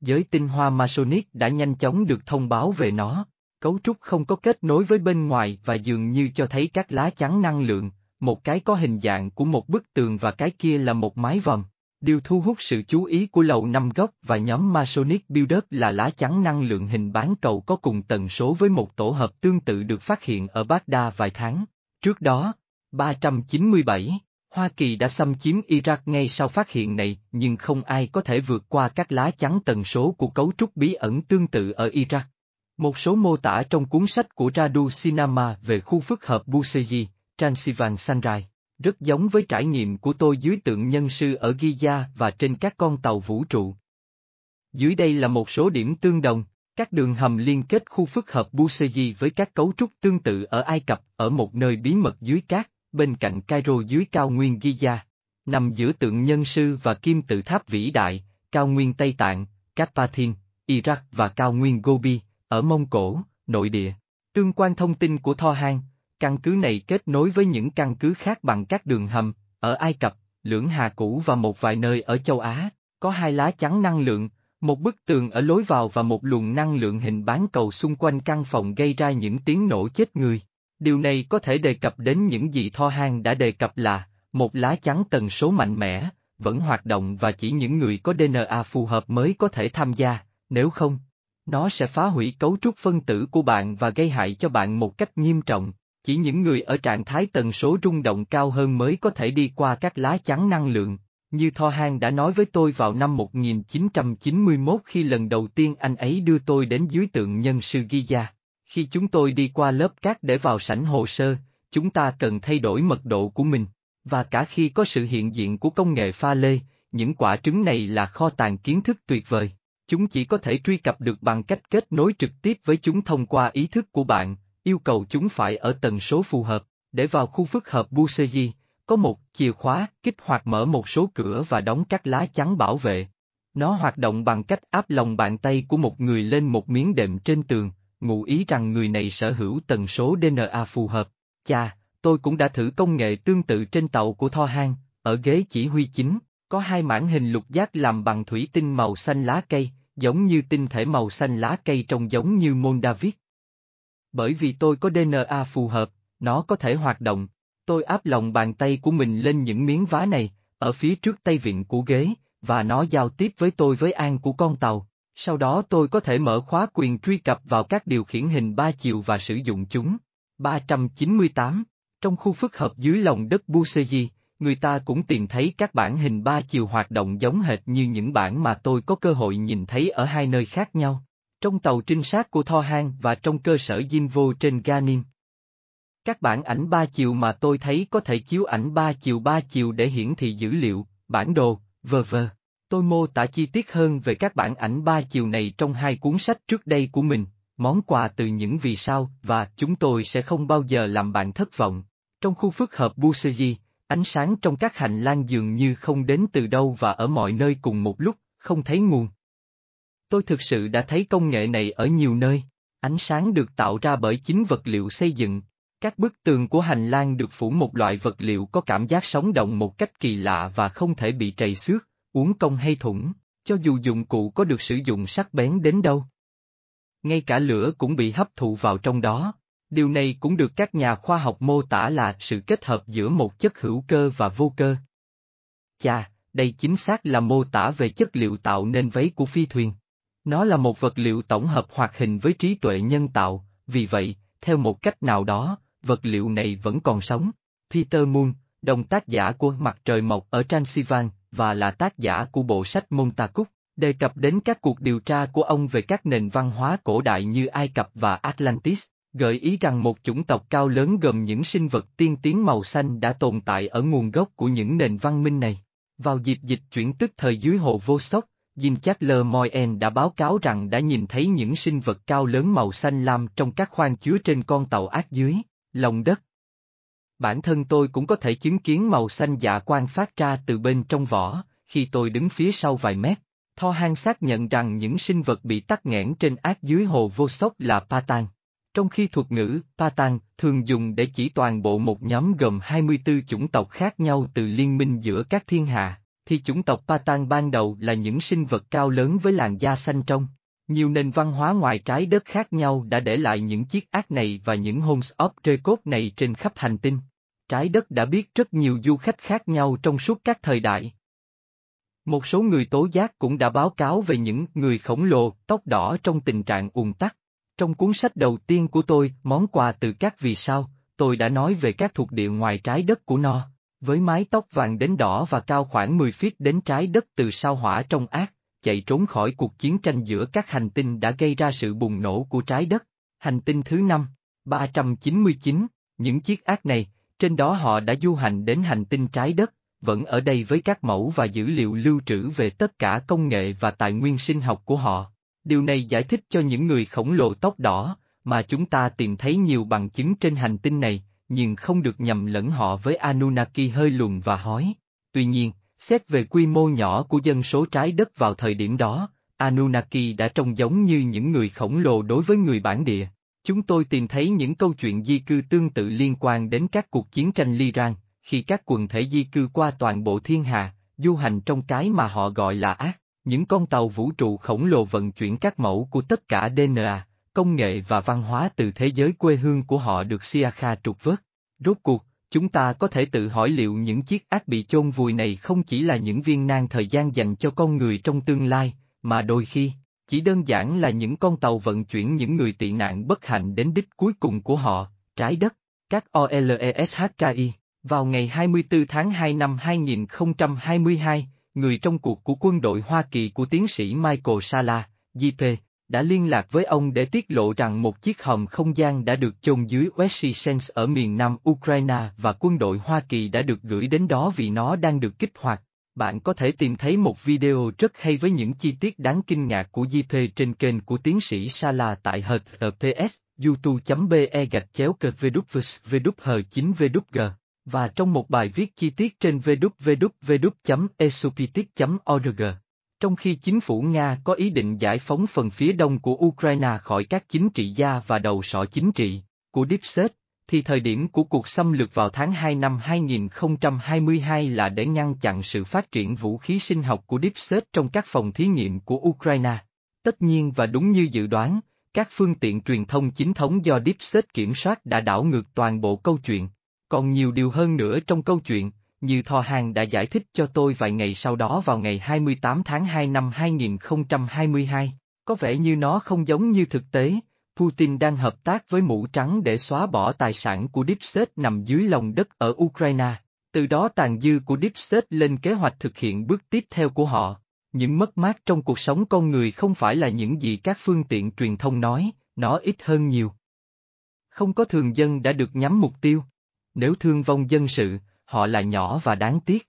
Giới tinh hoa Masonic đã nhanh chóng được thông báo về nó, cấu trúc không có kết nối với bên ngoài và dường như cho thấy các lá chắn năng lượng, một cái có hình dạng của một bức tường và cái kia là một mái vòm. Điều thu hút sự chú ý của lầu năm góc và nhóm Masonic Builders là lá chắn năng lượng hình bán cầu có cùng tần số với một tổ hợp tương tự được phát hiện ở Baghdad vài tháng. Trước đó, 397, Hoa Kỳ đã xâm chiếm Iraq ngay sau phát hiện này nhưng không ai có thể vượt qua các lá chắn tần số của cấu trúc bí ẩn tương tự ở Iraq. Một số mô tả trong cuốn sách của Radu Sinama về khu phức hợp Busegi Transylvan Sunrise rất giống với trải nghiệm của tôi dưới tượng nhân sư ở Giza và trên các con tàu vũ trụ. Dưới đây là một số điểm tương đồng, các đường hầm liên kết khu phức hợp Busegi với các cấu trúc tương tự ở Ai Cập ở một nơi bí mật dưới cát, bên cạnh Cairo dưới cao nguyên Giza, nằm giữa tượng nhân sư và kim tự tháp vĩ đại, cao nguyên Tây Tạng, Carpathin, Iraq và cao nguyên Gobi, ở Mông Cổ, nội địa. Tương quan thông tin của Tho hang căn cứ này kết nối với những căn cứ khác bằng các đường hầm, ở Ai Cập, Lưỡng Hà Cũ và một vài nơi ở châu Á, có hai lá chắn năng lượng, một bức tường ở lối vào và một luồng năng lượng hình bán cầu xung quanh căn phòng gây ra những tiếng nổ chết người. Điều này có thể đề cập đến những gì Tho Han đã đề cập là, một lá chắn tần số mạnh mẽ, vẫn hoạt động và chỉ những người có DNA phù hợp mới có thể tham gia, nếu không, nó sẽ phá hủy cấu trúc phân tử của bạn và gây hại cho bạn một cách nghiêm trọng. Chỉ những người ở trạng thái tần số rung động cao hơn mới có thể đi qua các lá chắn năng lượng. Như Tho Han đã nói với tôi vào năm 1991 khi lần đầu tiên anh ấy đưa tôi đến dưới tượng nhân sư Giza. Khi chúng tôi đi qua lớp cát để vào sảnh hồ sơ, chúng ta cần thay đổi mật độ của mình. Và cả khi có sự hiện diện của công nghệ pha lê, những quả trứng này là kho tàng kiến thức tuyệt vời. Chúng chỉ có thể truy cập được bằng cách kết nối trực tiếp với chúng thông qua ý thức của bạn, yêu cầu chúng phải ở tần số phù hợp, để vào khu phức hợp Buseji, có một chìa khóa kích hoạt mở một số cửa và đóng các lá chắn bảo vệ. Nó hoạt động bằng cách áp lòng bàn tay của một người lên một miếng đệm trên tường, ngụ ý rằng người này sở hữu tần số DNA phù hợp. Cha, tôi cũng đã thử công nghệ tương tự trên tàu của Tho Han, ở ghế chỉ huy chính, Có hai mảng hình lục giác làm bằng thủy tinh màu xanh lá cây, giống như tinh thể màu xanh lá cây trông giống như môn David. Bởi vì tôi có DNA phù hợp, nó có thể hoạt động. Tôi áp lòng bàn tay của mình lên những miếng vá này, ở phía trước tay vịn của ghế, và nó giao tiếp với tôi với an của con tàu. Sau đó tôi có thể mở khóa quyền truy cập vào các điều khiển hình ba chiều và sử dụng chúng. 398. Trong khu phức hợp dưới lòng đất Buseji, người ta cũng tìm thấy các bản hình ba chiều hoạt động giống hệt như những bản mà tôi có cơ hội nhìn thấy ở hai nơi khác nhau. Trong tàu trinh sát của Tho Han và trong cơ sở Jinvo trên Ganim. Các bản ảnh ba chiều mà tôi thấy có thể chiếu ảnh ba chiều ba chiều để hiển thị dữ liệu, bản đồ, vờ vờ. Tôi mô tả chi tiết hơn về các bản ảnh ba chiều này trong hai cuốn sách trước đây của mình, món quà từ những vì sao và chúng tôi sẽ không bao giờ làm bạn thất vọng. Trong khu phức hợp Buseji, ánh sáng trong các hành lang dường như không đến từ đâu và ở mọi nơi cùng một lúc, không thấy nguồn. Tôi thực sự đã thấy công nghệ này ở nhiều nơi. Ánh sáng được tạo ra bởi chính vật liệu xây dựng. Các bức tường của hành lang được phủ một loại vật liệu có cảm giác sống động một cách kỳ lạ và không thể bị trầy xước, uống công hay thủng, cho dù dụng cụ có được sử dụng sắc bén đến đâu. Ngay cả lửa cũng bị hấp thụ vào trong đó. Điều này cũng được các nhà khoa học mô tả là sự kết hợp giữa một chất hữu cơ và vô cơ. Chà, đây chính xác là mô tả về chất liệu tạo nên váy của phi thuyền. Nó là một vật liệu tổng hợp hoạt hình với trí tuệ nhân tạo, vì vậy, theo một cách nào đó, vật liệu này vẫn còn sống. Peter Moon, đồng tác giả của Mặt trời mọc ở Transylvan, và là tác giả của bộ sách Montauk, đề cập đến các cuộc điều tra của ông về các nền văn hóa cổ đại như Ai Cập và Atlantis, gợi ý rằng một chủng tộc cao lớn gồm những sinh vật tiên tiến màu xanh đã tồn tại ở nguồn gốc của những nền văn minh này. Vào dịp dịch chuyển tức thời dưới hồ vô Sóc, Jim Chatler Moyen đã báo cáo rằng đã nhìn thấy những sinh vật cao lớn màu xanh lam trong các khoang chứa trên con tàu ác dưới, lòng đất. Bản thân tôi cũng có thể chứng kiến màu xanh dạ quang phát ra từ bên trong vỏ, khi tôi đứng phía sau vài mét. Tho Han xác nhận rằng những sinh vật bị tắc nghẽn trên ác dưới hồ vô sốc là Patan. Trong khi thuật ngữ Patan thường dùng để chỉ toàn bộ một nhóm gồm 24 chủng tộc khác nhau từ liên minh giữa các thiên hạ, thì chủng tộc Patan ban đầu là những sinh vật cao lớn với làn da xanh trong. Nhiều nền văn hóa ngoài trái đất khác nhau đã để lại những chiếc ác này và những Homes of Jacob này trên khắp hành tinh. Trái đất đã biết rất nhiều du khách khác nhau trong suốt các thời đại. Một số người tố giác cũng đã báo cáo về những người khổng lồ, tóc đỏ trong tình trạng ùn tắc. Trong cuốn sách đầu tiên của tôi, Món quà từ các vì sao, tôi đã nói về các thuộc địa ngoài trái đất của nó, với mái tóc vàng đến đỏ và cao khoảng 10 feet đến trái đất từ sao hỏa trong ác, chạy trốn khỏi cuộc chiến tranh giữa các hành tinh đã gây ra sự bùng nổ của trái đất. Hành tinh thứ năm, 399, những chiếc ác này, trên đó họ đã du hành đến hành tinh trái đất, vẫn ở đây với các mẫu và dữ liệu lưu trữ về tất cả công nghệ và tài nguyên sinh học của họ. Điều này giải thích cho những người khổng lồ tóc đỏ, mà chúng ta tìm thấy nhiều bằng chứng trên hành tinh này, nhưng không được nhầm lẫn họ với Anunnaki hơi lùn và hói. Tuy nhiên, xét về quy mô nhỏ của dân số trái đất vào thời điểm đó, Anunnaki đã trông giống như những người khổng lồ đối với người bản địa. Chúng tôi tìm thấy những câu chuyện di cư tương tự liên quan đến các cuộc chiến tranh ly rang, khi các quần thể di cư qua toàn bộ thiên hà, du hành trong cái mà họ gọi là ác. Những con tàu vũ trụ khổng lồ vận chuyển các mẫu của tất cả DNA, công nghệ và văn hóa từ thế giới quê hương của họ được Siakha trục vớt. Rốt cuộc, chúng ta có thể tự hỏi liệu những chiếc ác bị chôn vùi này không chỉ là những viên nang thời gian dành cho con người trong tương lai, mà đôi khi, chỉ đơn giản là những con tàu vận chuyển những người tị nạn bất hạnh đến đích cuối cùng của họ, trái đất, các OLESHKI. Vào ngày 24 tháng 2 năm 2022, người trong cuộc của quân đội Hoa Kỳ của tiến sĩ Michael Sala, JP, đã liên lạc với ông để tiết lộ rằng một chiếc hầm không gian đã được chôn dưới Westsens ở miền nam Ukraine và quân đội Hoa Kỳ đã được gửi đến đó vì nó đang được kích hoạt. Bạn có thể tìm thấy một video rất hay với những chi tiết đáng kinh ngạc của JP trên kênh của tiến sĩ Sala tại HTTPS, youtube.be gạch chéo cờ vđvh 9 vđg và trong một bài viết chi tiết trên www.esopitic.org. Trong khi chính phủ Nga có ý định giải phóng phần phía đông của Ukraine khỏi các chính trị gia và đầu sọ chính trị của Dipset, thì thời điểm của cuộc xâm lược vào tháng 2 năm 2022 là để ngăn chặn sự phát triển vũ khí sinh học của Deep State trong các phòng thí nghiệm của Ukraine. Tất nhiên và đúng như dự đoán, các phương tiện truyền thông chính thống do Deep State kiểm soát đã đảo ngược toàn bộ câu chuyện. Còn nhiều điều hơn nữa trong câu chuyện, như Thò Hàng đã giải thích cho tôi vài ngày sau đó vào ngày 28 tháng 2 năm 2022, có vẻ như nó không giống như thực tế, Putin đang hợp tác với mũ trắng để xóa bỏ tài sản của Deep State nằm dưới lòng đất ở Ukraine, từ đó tàn dư của Deep State lên kế hoạch thực hiện bước tiếp theo của họ. Những mất mát trong cuộc sống con người không phải là những gì các phương tiện truyền thông nói, nó ít hơn nhiều. Không có thường dân đã được nhắm mục tiêu. Nếu thương vong dân sự, họ là nhỏ và đáng tiếc.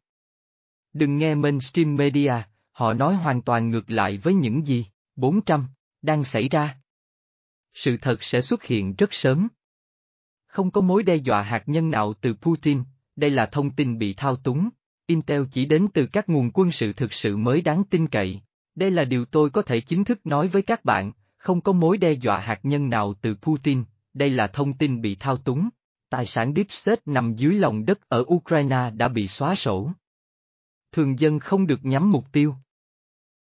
Đừng nghe mainstream media, họ nói hoàn toàn ngược lại với những gì, 400, đang xảy ra. Sự thật sẽ xuất hiện rất sớm. Không có mối đe dọa hạt nhân nào từ Putin, đây là thông tin bị thao túng. Intel chỉ đến từ các nguồn quân sự thực sự mới đáng tin cậy. Đây là điều tôi có thể chính thức nói với các bạn, không có mối đe dọa hạt nhân nào từ Putin, đây là thông tin bị thao túng. Tài sản Deep State nằm dưới lòng đất ở Ukraine đã bị xóa sổ. Thường dân không được nhắm mục tiêu.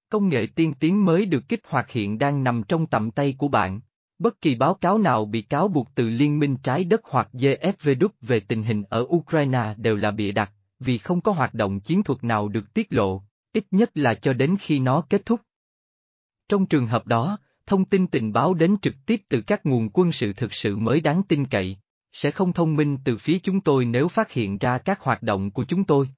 Công nghệ tiên tiến mới được kích hoạt hiện đang nằm trong tầm tay của bạn. Bất kỳ báo cáo nào bị cáo buộc từ Liên minh Trái đất hoặc GFVD về tình hình ở Ukraine đều là bịa đặt, vì không có hoạt động chiến thuật nào được tiết lộ, ít nhất là cho đến khi nó kết thúc. Trong trường hợp đó, thông tin tình báo đến trực tiếp từ các nguồn quân sự thực sự mới đáng tin cậy, sẽ không thông minh từ phía chúng tôi nếu phát hiện ra các hoạt động của chúng tôi.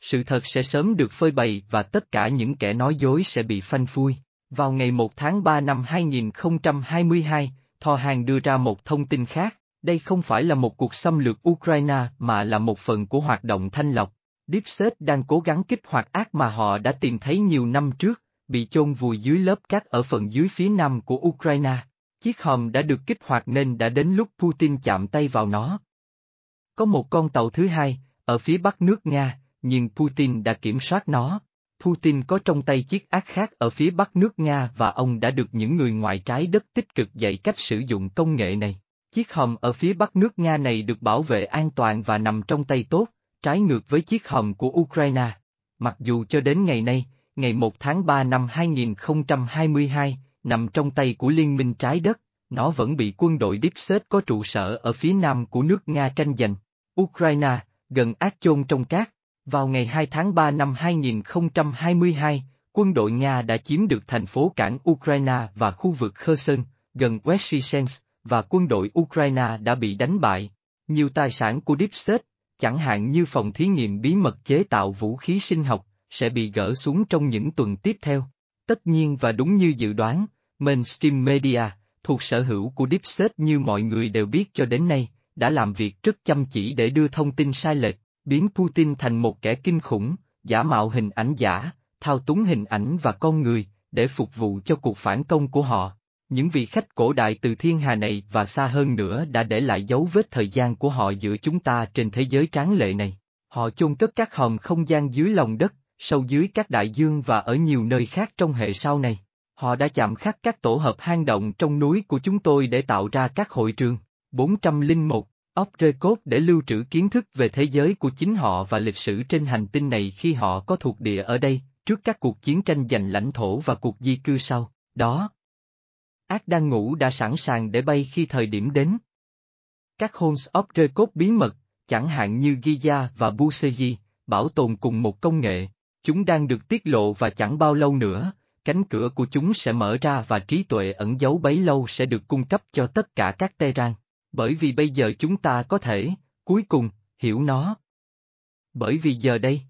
Sự thật sẽ sớm được phơi bày và tất cả những kẻ nói dối sẽ bị phanh phui. Vào ngày 1 tháng 3 năm 2022, Thò Hàng đưa ra một thông tin khác, đây không phải là một cuộc xâm lược Ukraine mà là một phần của hoạt động thanh lọc. Deep State đang cố gắng kích hoạt ác mà họ đã tìm thấy nhiều năm trước, bị chôn vùi dưới lớp cát ở phần dưới phía nam của Ukraine. Chiếc hòm đã được kích hoạt nên đã đến lúc Putin chạm tay vào nó. Có một con tàu thứ hai, ở phía bắc nước Nga, nhưng Putin đã kiểm soát nó. Putin có trong tay chiếc ác khác ở phía bắc nước Nga và ông đã được những người ngoài trái đất tích cực dạy cách sử dụng công nghệ này. Chiếc hòm ở phía bắc nước Nga này được bảo vệ an toàn và nằm trong tay tốt, trái ngược với chiếc hòm của Ukraine. Mặc dù cho đến ngày nay, ngày 1 tháng 3 năm 2022, nằm trong tay của Liên minh Trái Đất, nó vẫn bị quân đội Deep State có trụ sở ở phía nam của nước Nga tranh giành. Ukraine, gần ác chôn trong cát. Vào ngày 2 tháng 3 năm 2022, quân đội Nga đã chiếm được thành phố cảng Ukraine và khu vực Kherson, gần Westsens, và quân đội Ukraine đã bị đánh bại. Nhiều tài sản của Deep State, chẳng hạn như phòng thí nghiệm bí mật chế tạo vũ khí sinh học, sẽ bị gỡ xuống trong những tuần tiếp theo. Tất nhiên và đúng như dự đoán, mainstream media, thuộc sở hữu của Deepset như mọi người đều biết cho đến nay, đã làm việc rất chăm chỉ để đưa thông tin sai lệch, biến Putin thành một kẻ kinh khủng, giả mạo hình ảnh giả, thao túng hình ảnh và con người, để phục vụ cho cuộc phản công của họ. Những vị khách cổ đại từ thiên hà này và xa hơn nữa đã để lại dấu vết thời gian của họ giữa chúng ta trên thế giới tráng lệ này. Họ chôn cất các hòm không gian dưới lòng đất, sâu dưới các đại dương và ở nhiều nơi khác trong hệ sau này. Họ đã chạm khắc các tổ hợp hang động trong núi của chúng tôi để tạo ra các hội trường. 401, ốc rê cốt để lưu trữ kiến thức về thế giới của chính họ và lịch sử trên hành tinh này khi họ có thuộc địa ở đây, trước các cuộc chiến tranh giành lãnh thổ và cuộc di cư sau. Đó, Ác đang ngủ đã sẵn sàng để bay khi thời điểm đến. Các Holmes of cốt bí mật, chẳng hạn như Giza và Buseji, bảo tồn cùng một công nghệ, chúng đang được tiết lộ và chẳng bao lâu nữa, cánh cửa của chúng sẽ mở ra và trí tuệ ẩn giấu bấy lâu sẽ được cung cấp cho tất cả các Terran. Bởi vì bây giờ chúng ta có thể, cuối cùng, hiểu nó. Bởi vì giờ đây,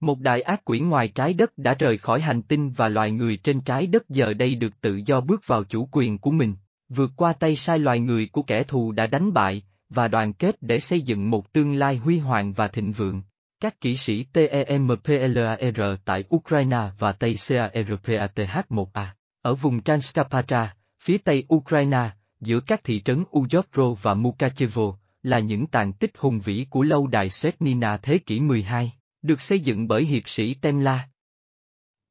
một đại ác quỷ ngoài trái đất đã rời khỏi hành tinh và loài người trên trái đất giờ đây được tự do bước vào chủ quyền của mình, vượt qua tay sai loài người của kẻ thù đã đánh bại, và đoàn kết để xây dựng một tương lai huy hoàng và thịnh vượng. Các kỹ sĩ TEMPLAR tại Ukraine và Tây CARPATH-1A, ở vùng Transcarpathia, phía tây Ukraine, giữa các thị trấn Uzhokro và Mukachevo, là những tàn tích hùng vĩ của lâu đài Svetnina thế kỷ 12 được xây dựng bởi hiệp sĩ Temla.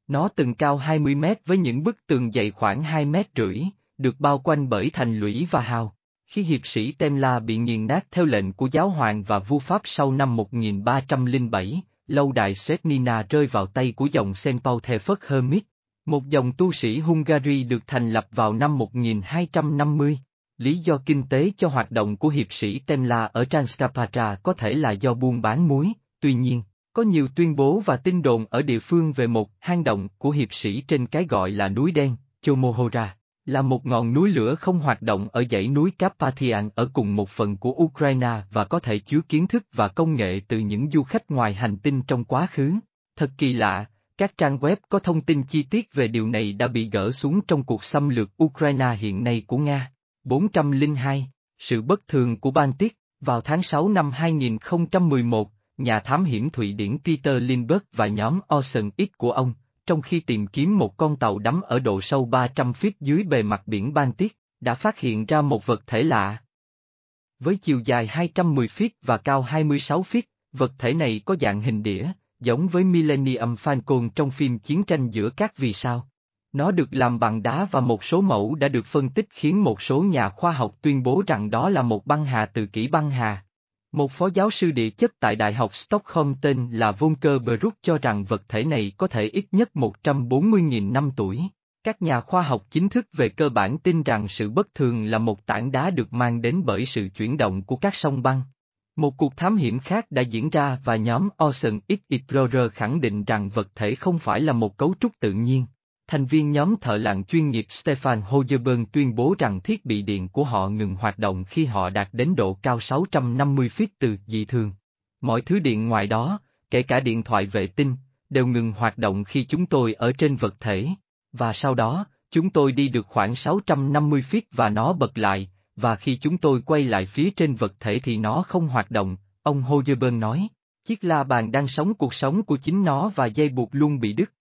Nó từng cao 20 mét với những bức tường dày khoảng 2 mét rưỡi, được bao quanh bởi thành lũy và hào. Khi hiệp sĩ Temla bị nghiền nát theo lệnh của giáo hoàng và vua Pháp sau năm 1307, lâu đài Svetnina rơi vào tay của dòng Sempauthefert Hermit, một dòng tu sĩ Hungary được thành lập vào năm 1250. Lý do kinh tế cho hoạt động của hiệp sĩ Temla ở Transcarpathia có thể là do buôn bán muối, tuy nhiên, có nhiều tuyên bố và tin đồn ở địa phương về một hang động của hiệp sĩ trên cái gọi là núi đen, Chomohora, là một ngọn núi lửa không hoạt động ở dãy núi Carpathian ở cùng một phần của Ukraine và có thể chứa kiến thức và công nghệ từ những du khách ngoài hành tinh trong quá khứ. Thật kỳ lạ, các trang web có thông tin chi tiết về điều này đã bị gỡ xuống trong cuộc xâm lược Ukraine hiện nay của Nga. 402. Sự bất thường của Baltic Vào tháng 6 năm 2011, nhà thám hiểm Thụy Điển Peter Lindbergh và nhóm Ocean X của ông, trong khi tìm kiếm một con tàu đắm ở độ sâu 300 feet dưới bề mặt biển Baltic, đã phát hiện ra một vật thể lạ. Với chiều dài 210 feet và cao 26 feet, vật thể này có dạng hình đĩa, giống với Millennium Falcon trong phim Chiến tranh giữa các vì sao. Nó được làm bằng đá và một số mẫu đã được phân tích khiến một số nhà khoa học tuyên bố rằng đó là một băng hà từ kỷ băng hà. Một phó giáo sư địa chất tại Đại học Stockholm tên là Volker Bruck cho rằng vật thể này có thể ít nhất 140.000 năm tuổi. Các nhà khoa học chính thức về cơ bản tin rằng sự bất thường là một tảng đá được mang đến bởi sự chuyển động của các sông băng. Một cuộc thám hiểm khác đã diễn ra và nhóm Ocean X Explorer khẳng định rằng vật thể không phải là một cấu trúc tự nhiên. Thành viên nhóm thợ lặn chuyên nghiệp Stefan Hojerberg tuyên bố rằng thiết bị điện của họ ngừng hoạt động khi họ đạt đến độ cao 650 feet từ dị thường. Mọi thứ điện ngoài đó, kể cả điện thoại vệ tinh, đều ngừng hoạt động khi chúng tôi ở trên vật thể. Và sau đó, chúng tôi đi được khoảng 650 feet và nó bật lại, và khi chúng tôi quay lại phía trên vật thể thì nó không hoạt động, ông Hojerberg nói. Chiếc la bàn đang sống cuộc sống của chính nó và dây buộc luôn bị đứt.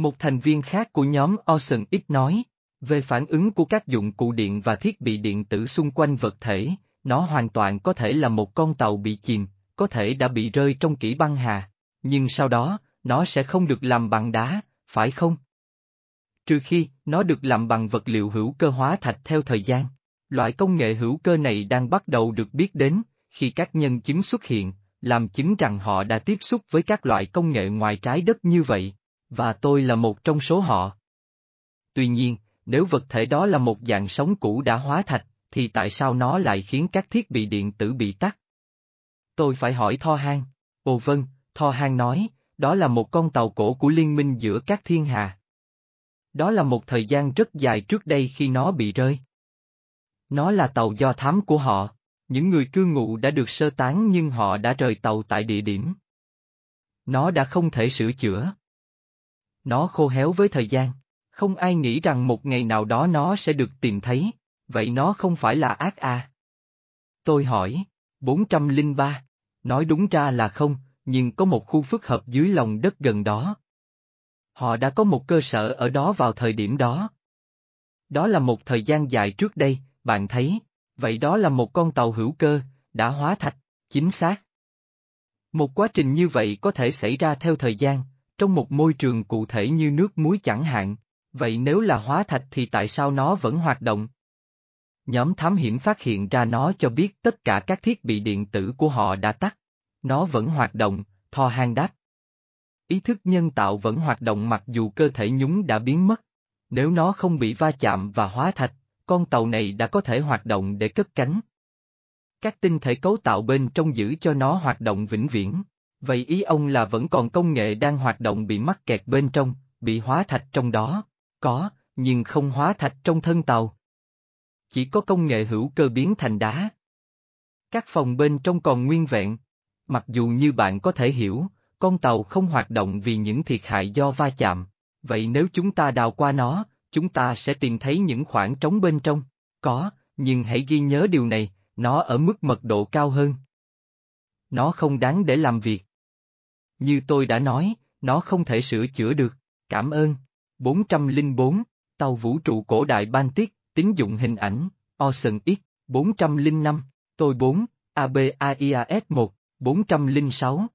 Một thành viên khác của nhóm Ocean X nói, về phản ứng của các dụng cụ điện và thiết bị điện tử xung quanh vật thể, nó hoàn toàn có thể là một con tàu bị chìm, có thể đã bị rơi trong kỷ băng hà, nhưng sau đó, nó sẽ không được làm bằng đá, phải không? Trừ khi, nó được làm bằng vật liệu hữu cơ hóa thạch theo thời gian. Loại công nghệ hữu cơ này đang bắt đầu được biết đến, khi các nhân chứng xuất hiện, làm chứng rằng họ đã tiếp xúc với các loại công nghệ ngoài trái đất như vậy. Và tôi là một trong số họ. Tuy nhiên, nếu vật thể đó là một dạng sống cũ đã hóa thạch, thì tại sao nó lại khiến các thiết bị điện tử bị tắt? Tôi phải hỏi Tho Hang. Ồ vâng, Tho Hang nói, đó là một con tàu cổ của liên minh giữa các thiên hà. Đó là một thời gian rất dài trước đây khi nó bị rơi. Nó là tàu do thám của họ, những người cư ngụ đã được sơ tán nhưng họ đã rời tàu tại địa điểm. Nó đã không thể sửa chữa. Nó khô héo với thời gian. Không ai nghĩ rằng một ngày nào đó nó sẽ được tìm thấy, vậy nó không phải là ác à? Tôi hỏi, 403, nói đúng ra là không, nhưng có một khu phức hợp dưới lòng đất gần đó. Họ đã có một cơ sở ở đó vào thời điểm đó. Đó là một thời gian dài trước đây, bạn thấy, vậy đó là một con tàu hữu cơ, đã hóa thạch, chính xác. Một quá trình như vậy có thể xảy ra theo thời gian, trong một môi trường cụ thể như nước muối chẳng hạn, vậy nếu là hóa thạch thì tại sao nó vẫn hoạt động? Nhóm thám hiểm phát hiện ra nó cho biết tất cả các thiết bị điện tử của họ đã tắt. Nó vẫn hoạt động, Tho hang đáp. Ý thức nhân tạo vẫn hoạt động mặc dù cơ thể nhúng đã biến mất. Nếu nó không bị va chạm và hóa thạch, con tàu này đã có thể hoạt động để cất cánh. Các tinh thể cấu tạo bên trong giữ cho nó hoạt động vĩnh viễn. Vậy ý ông là vẫn còn công nghệ đang hoạt động bị mắc kẹt bên trong, bị hóa thạch trong đó? Có, nhưng không hóa thạch trong thân tàu. Chỉ có công nghệ hữu cơ biến thành đá. Các phòng bên trong còn nguyên vẹn. Mặc dù như bạn có thể hiểu, con tàu không hoạt động vì những thiệt hại do va chạm. Vậy nếu chúng ta đào qua nó, chúng ta sẽ tìm thấy những khoảng trống bên trong. Có, nhưng hãy ghi nhớ điều này, nó ở mức mật độ cao hơn. Nó không đáng để làm việc. Như tôi đã nói, nó không thể sửa chữa được. Cảm ơn. 404, tàu vũ trụ cổ đại Baltic, tín dụng hình ảnh, Ocean X, 405, tôi 4, ABAIAS 1, 406.